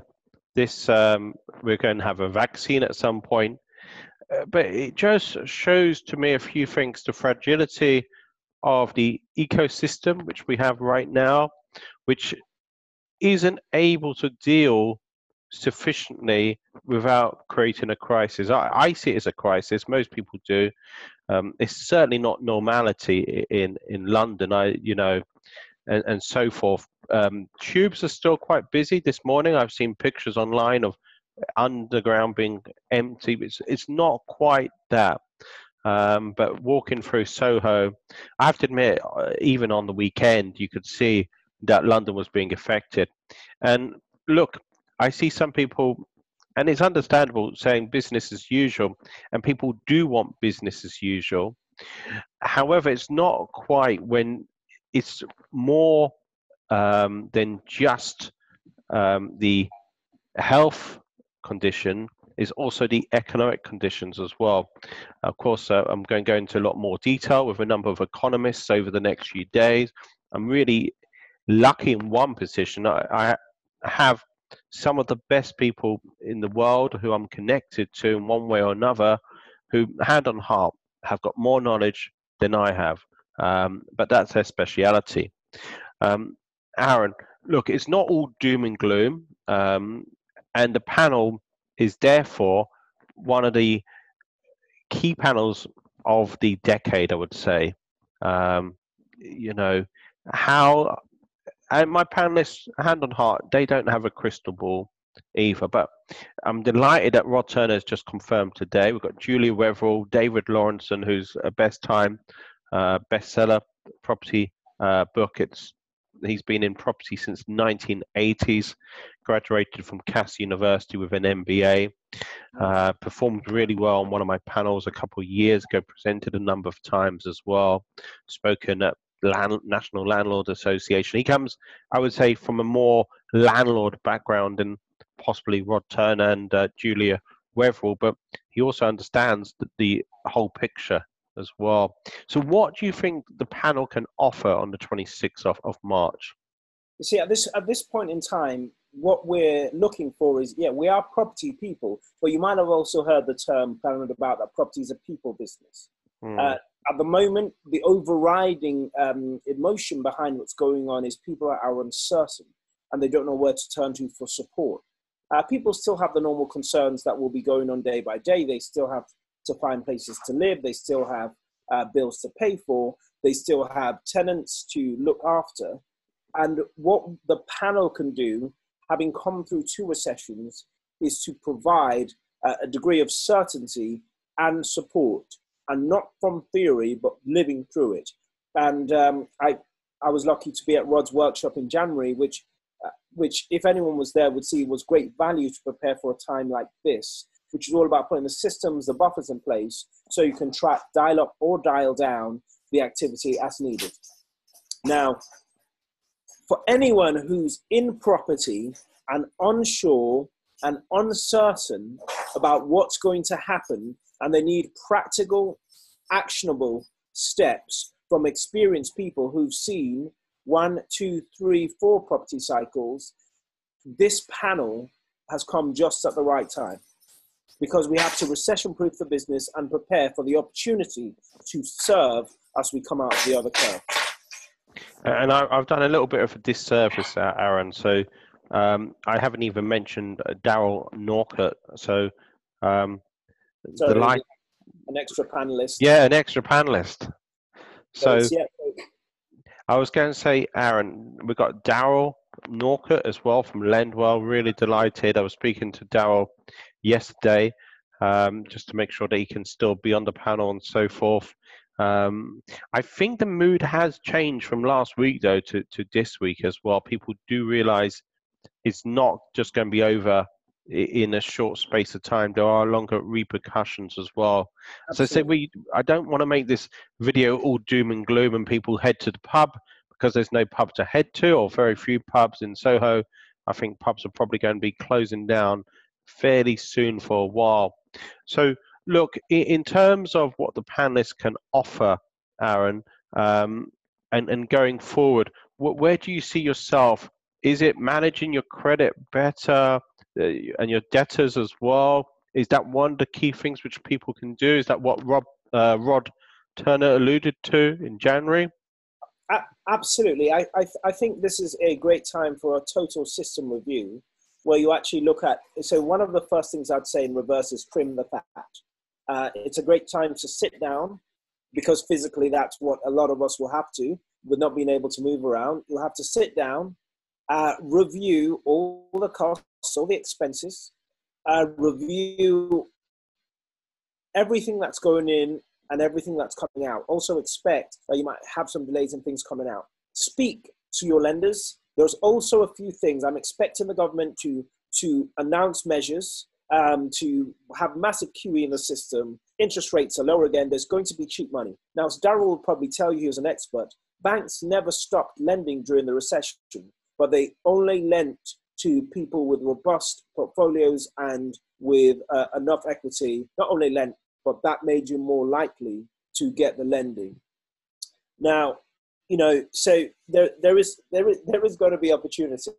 this. Um, we're going to have a vaccine at some point, uh, but it just shows to me a few things: the fragility of the ecosystem which we have right now, which isn't able to deal sufficiently without creating a crisis. I, I, see it as a crisis. Most people do. Um, it's certainly not normality in in London. I you know, and, and so forth. Um, tubes are still quite busy this morning. I've seen pictures online of underground being empty. It's it's not quite that. Um, but walking through Soho, I have to admit, uh, even on the weekend, you could see that London was being affected. And look, I see some people, and it's understandable, saying business as usual, and people do want business as usual. However, it's not quite when it's more um, than just um, the health condition is also the economic conditions as well. Of course, uh, I'm going to go into a lot more detail with a number of economists over the next few days. I'm really lucky in one position. I, I have some of the best people in the world who I'm connected to in one way or another, who, hand on heart, have got more knowledge than I have. Um, but that's their speciality. Um, Aaron, look, it's not all doom and gloom. Um, and the panel is therefore one of the key panels of the decade, I would say. Um, you know, how and my panelists, hand on heart, they don't have a crystal ball either. But I'm delighted that Rod Turner has just confirmed today. We've got Julia Wetherell, David Lawrenson, who's a best time uh, bestseller property uh, book. It's he's been in property since 1980s. Graduated from Cass University with an MBA. Uh, performed really well on one of my panels a couple of years ago. Presented a number of times as well. Spoken at land, National Landlord Association. He comes, I would say, from a more landlord background than possibly Rod Turner and uh, Julia Wetherell, but he also understands the, the whole picture as well. So, what do you think the panel can offer on the 26th of, of March? You see, at this at this point in time, what we're looking for is yeah, we are property people, but you might have also heard the term about that property is a people business. Mm. Uh, at the moment, the overriding um, emotion behind what's going on is people are uncertain and they don't know where to turn to for support. Uh, people still have the normal concerns that will be going on day by day. They still have to find places to live. They still have uh, bills to pay for. They still have tenants to look after. And what the panel can do, having come through two recessions, is to provide uh, a degree of certainty and support and not from theory, but living through it. And um, I, I was lucky to be at Rod's workshop in January, which, uh, which, if anyone was there, would see was great value to prepare for a time like this, which is all about putting the systems, the buffers in place, so you can track, dial up or dial down the activity as needed. Now, for anyone who's in property and unsure and uncertain about what's going to happen and they need practical, actionable steps from experienced people who've seen one, two, three, four property cycles. This panel has come just at the right time because we have to recession proof the business and prepare for the opportunity to serve as we come out of the other curve. And I, have done a little bit of a disservice, Aaron. So um, I haven't even mentioned uh, Daryl Norcott. So um, so the line, an extra panelist. Yeah, an extra panelist. So, so yeah. I was going to say, Aaron, we've got Daryl Norcott as well from Lendwell. Really delighted. I was speaking to Daryl yesterday um, just to make sure that he can still be on the panel and so forth. Um, I think the mood has changed from last week though to, to this week as well. People do realize it's not just going to be over in a short space of time. There are longer repercussions as well. Absolutely. So I say we I don't want to make this video all doom and gloom and people head to the pub because there's no pub to head to or very few pubs in Soho. I think pubs are probably going to be closing down fairly soon for a while. So look, in terms of what the panelists can offer, Aaron, um, and, and going forward, where do you see yourself? Is it managing your credit better? Uh, and your debtors as well. Is that one of the key things which people can do? Is that what Rob uh, Rod Turner alluded to in January? Absolutely. I, I, I think this is a great time for a total system review where you actually look at. So, one of the first things I'd say in reverse is trim the fat. Uh, it's a great time to sit down because physically that's what a lot of us will have to with not being able to move around. You'll have to sit down, uh, review all the costs all the expenses, uh, review everything that's going in and everything that's coming out. Also expect that you might have some delays in things coming out. Speak to your lenders. There's also a few things I'm expecting the government to to announce measures um, to have massive QE in the system. Interest rates are lower again. There's going to be cheap money. Now, as Daryl will probably tell you, he's an expert. Banks never stopped lending during the recession, but they only lent to people with robust portfolios and with uh, enough equity, not only lent, but that made you more likely to get the lending. Now, you know, so there, there is there is there is going to be opportunity.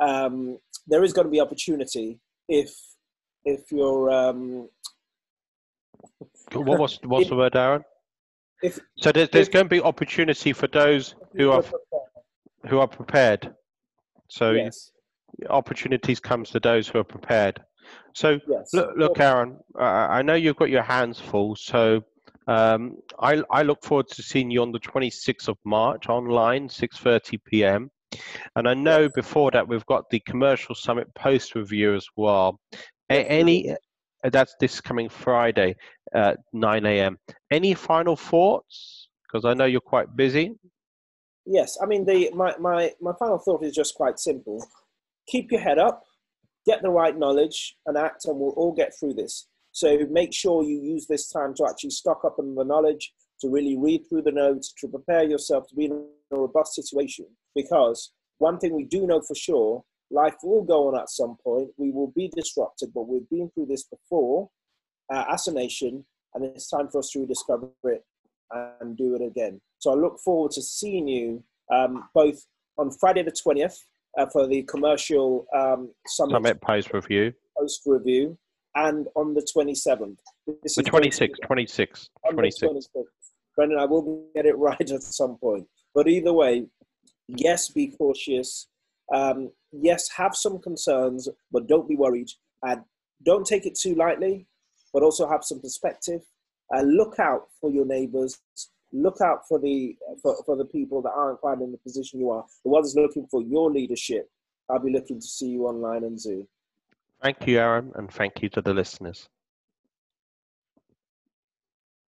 Um, there is going to be opportunity if if you're. Um, what was what's if, the word, Aaron? If, so there's, there's if, going to be opportunity for those who are who are prepared. So yes opportunities comes to those who are prepared. So yes. look, look, Aaron, uh, I know you've got your hands full. So um, I, I look forward to seeing you on the 26th of March online, 6:30 p.m. And I know yes. before that we've got the commercial summit post review as well. A- any uh, that's this coming Friday at 9 a.m. Any final thoughts? Because I know you're quite busy. Yes, I mean the my, my my final thought is just quite simple keep your head up, get the right knowledge, and act, and we'll all get through this. So make sure you use this time to actually stock up on the knowledge, to really read through the notes, to prepare yourself to be in a robust situation. Because one thing we do know for sure life will go on at some point. We will be disrupted, but we've been through this before uh, as a nation, and it's time for us to rediscover it and do it again. So I look forward to seeing you um, both on Friday the 20th uh, for the commercial um, summit, summit post review. Post review, and on the 27th. This the 26th, 26th, 26th. Brendan, I will get it right at some point. But either way, yes, be cautious. Um, yes, have some concerns, but don't be worried. And don't take it too lightly, but also have some perspective. Uh, look out for your neighbors look out for the for, for the people that aren't quite in the position you are. The ones looking for your leadership. I'll be looking to see you online and zoom. Thank you aaron and thank you to the listeners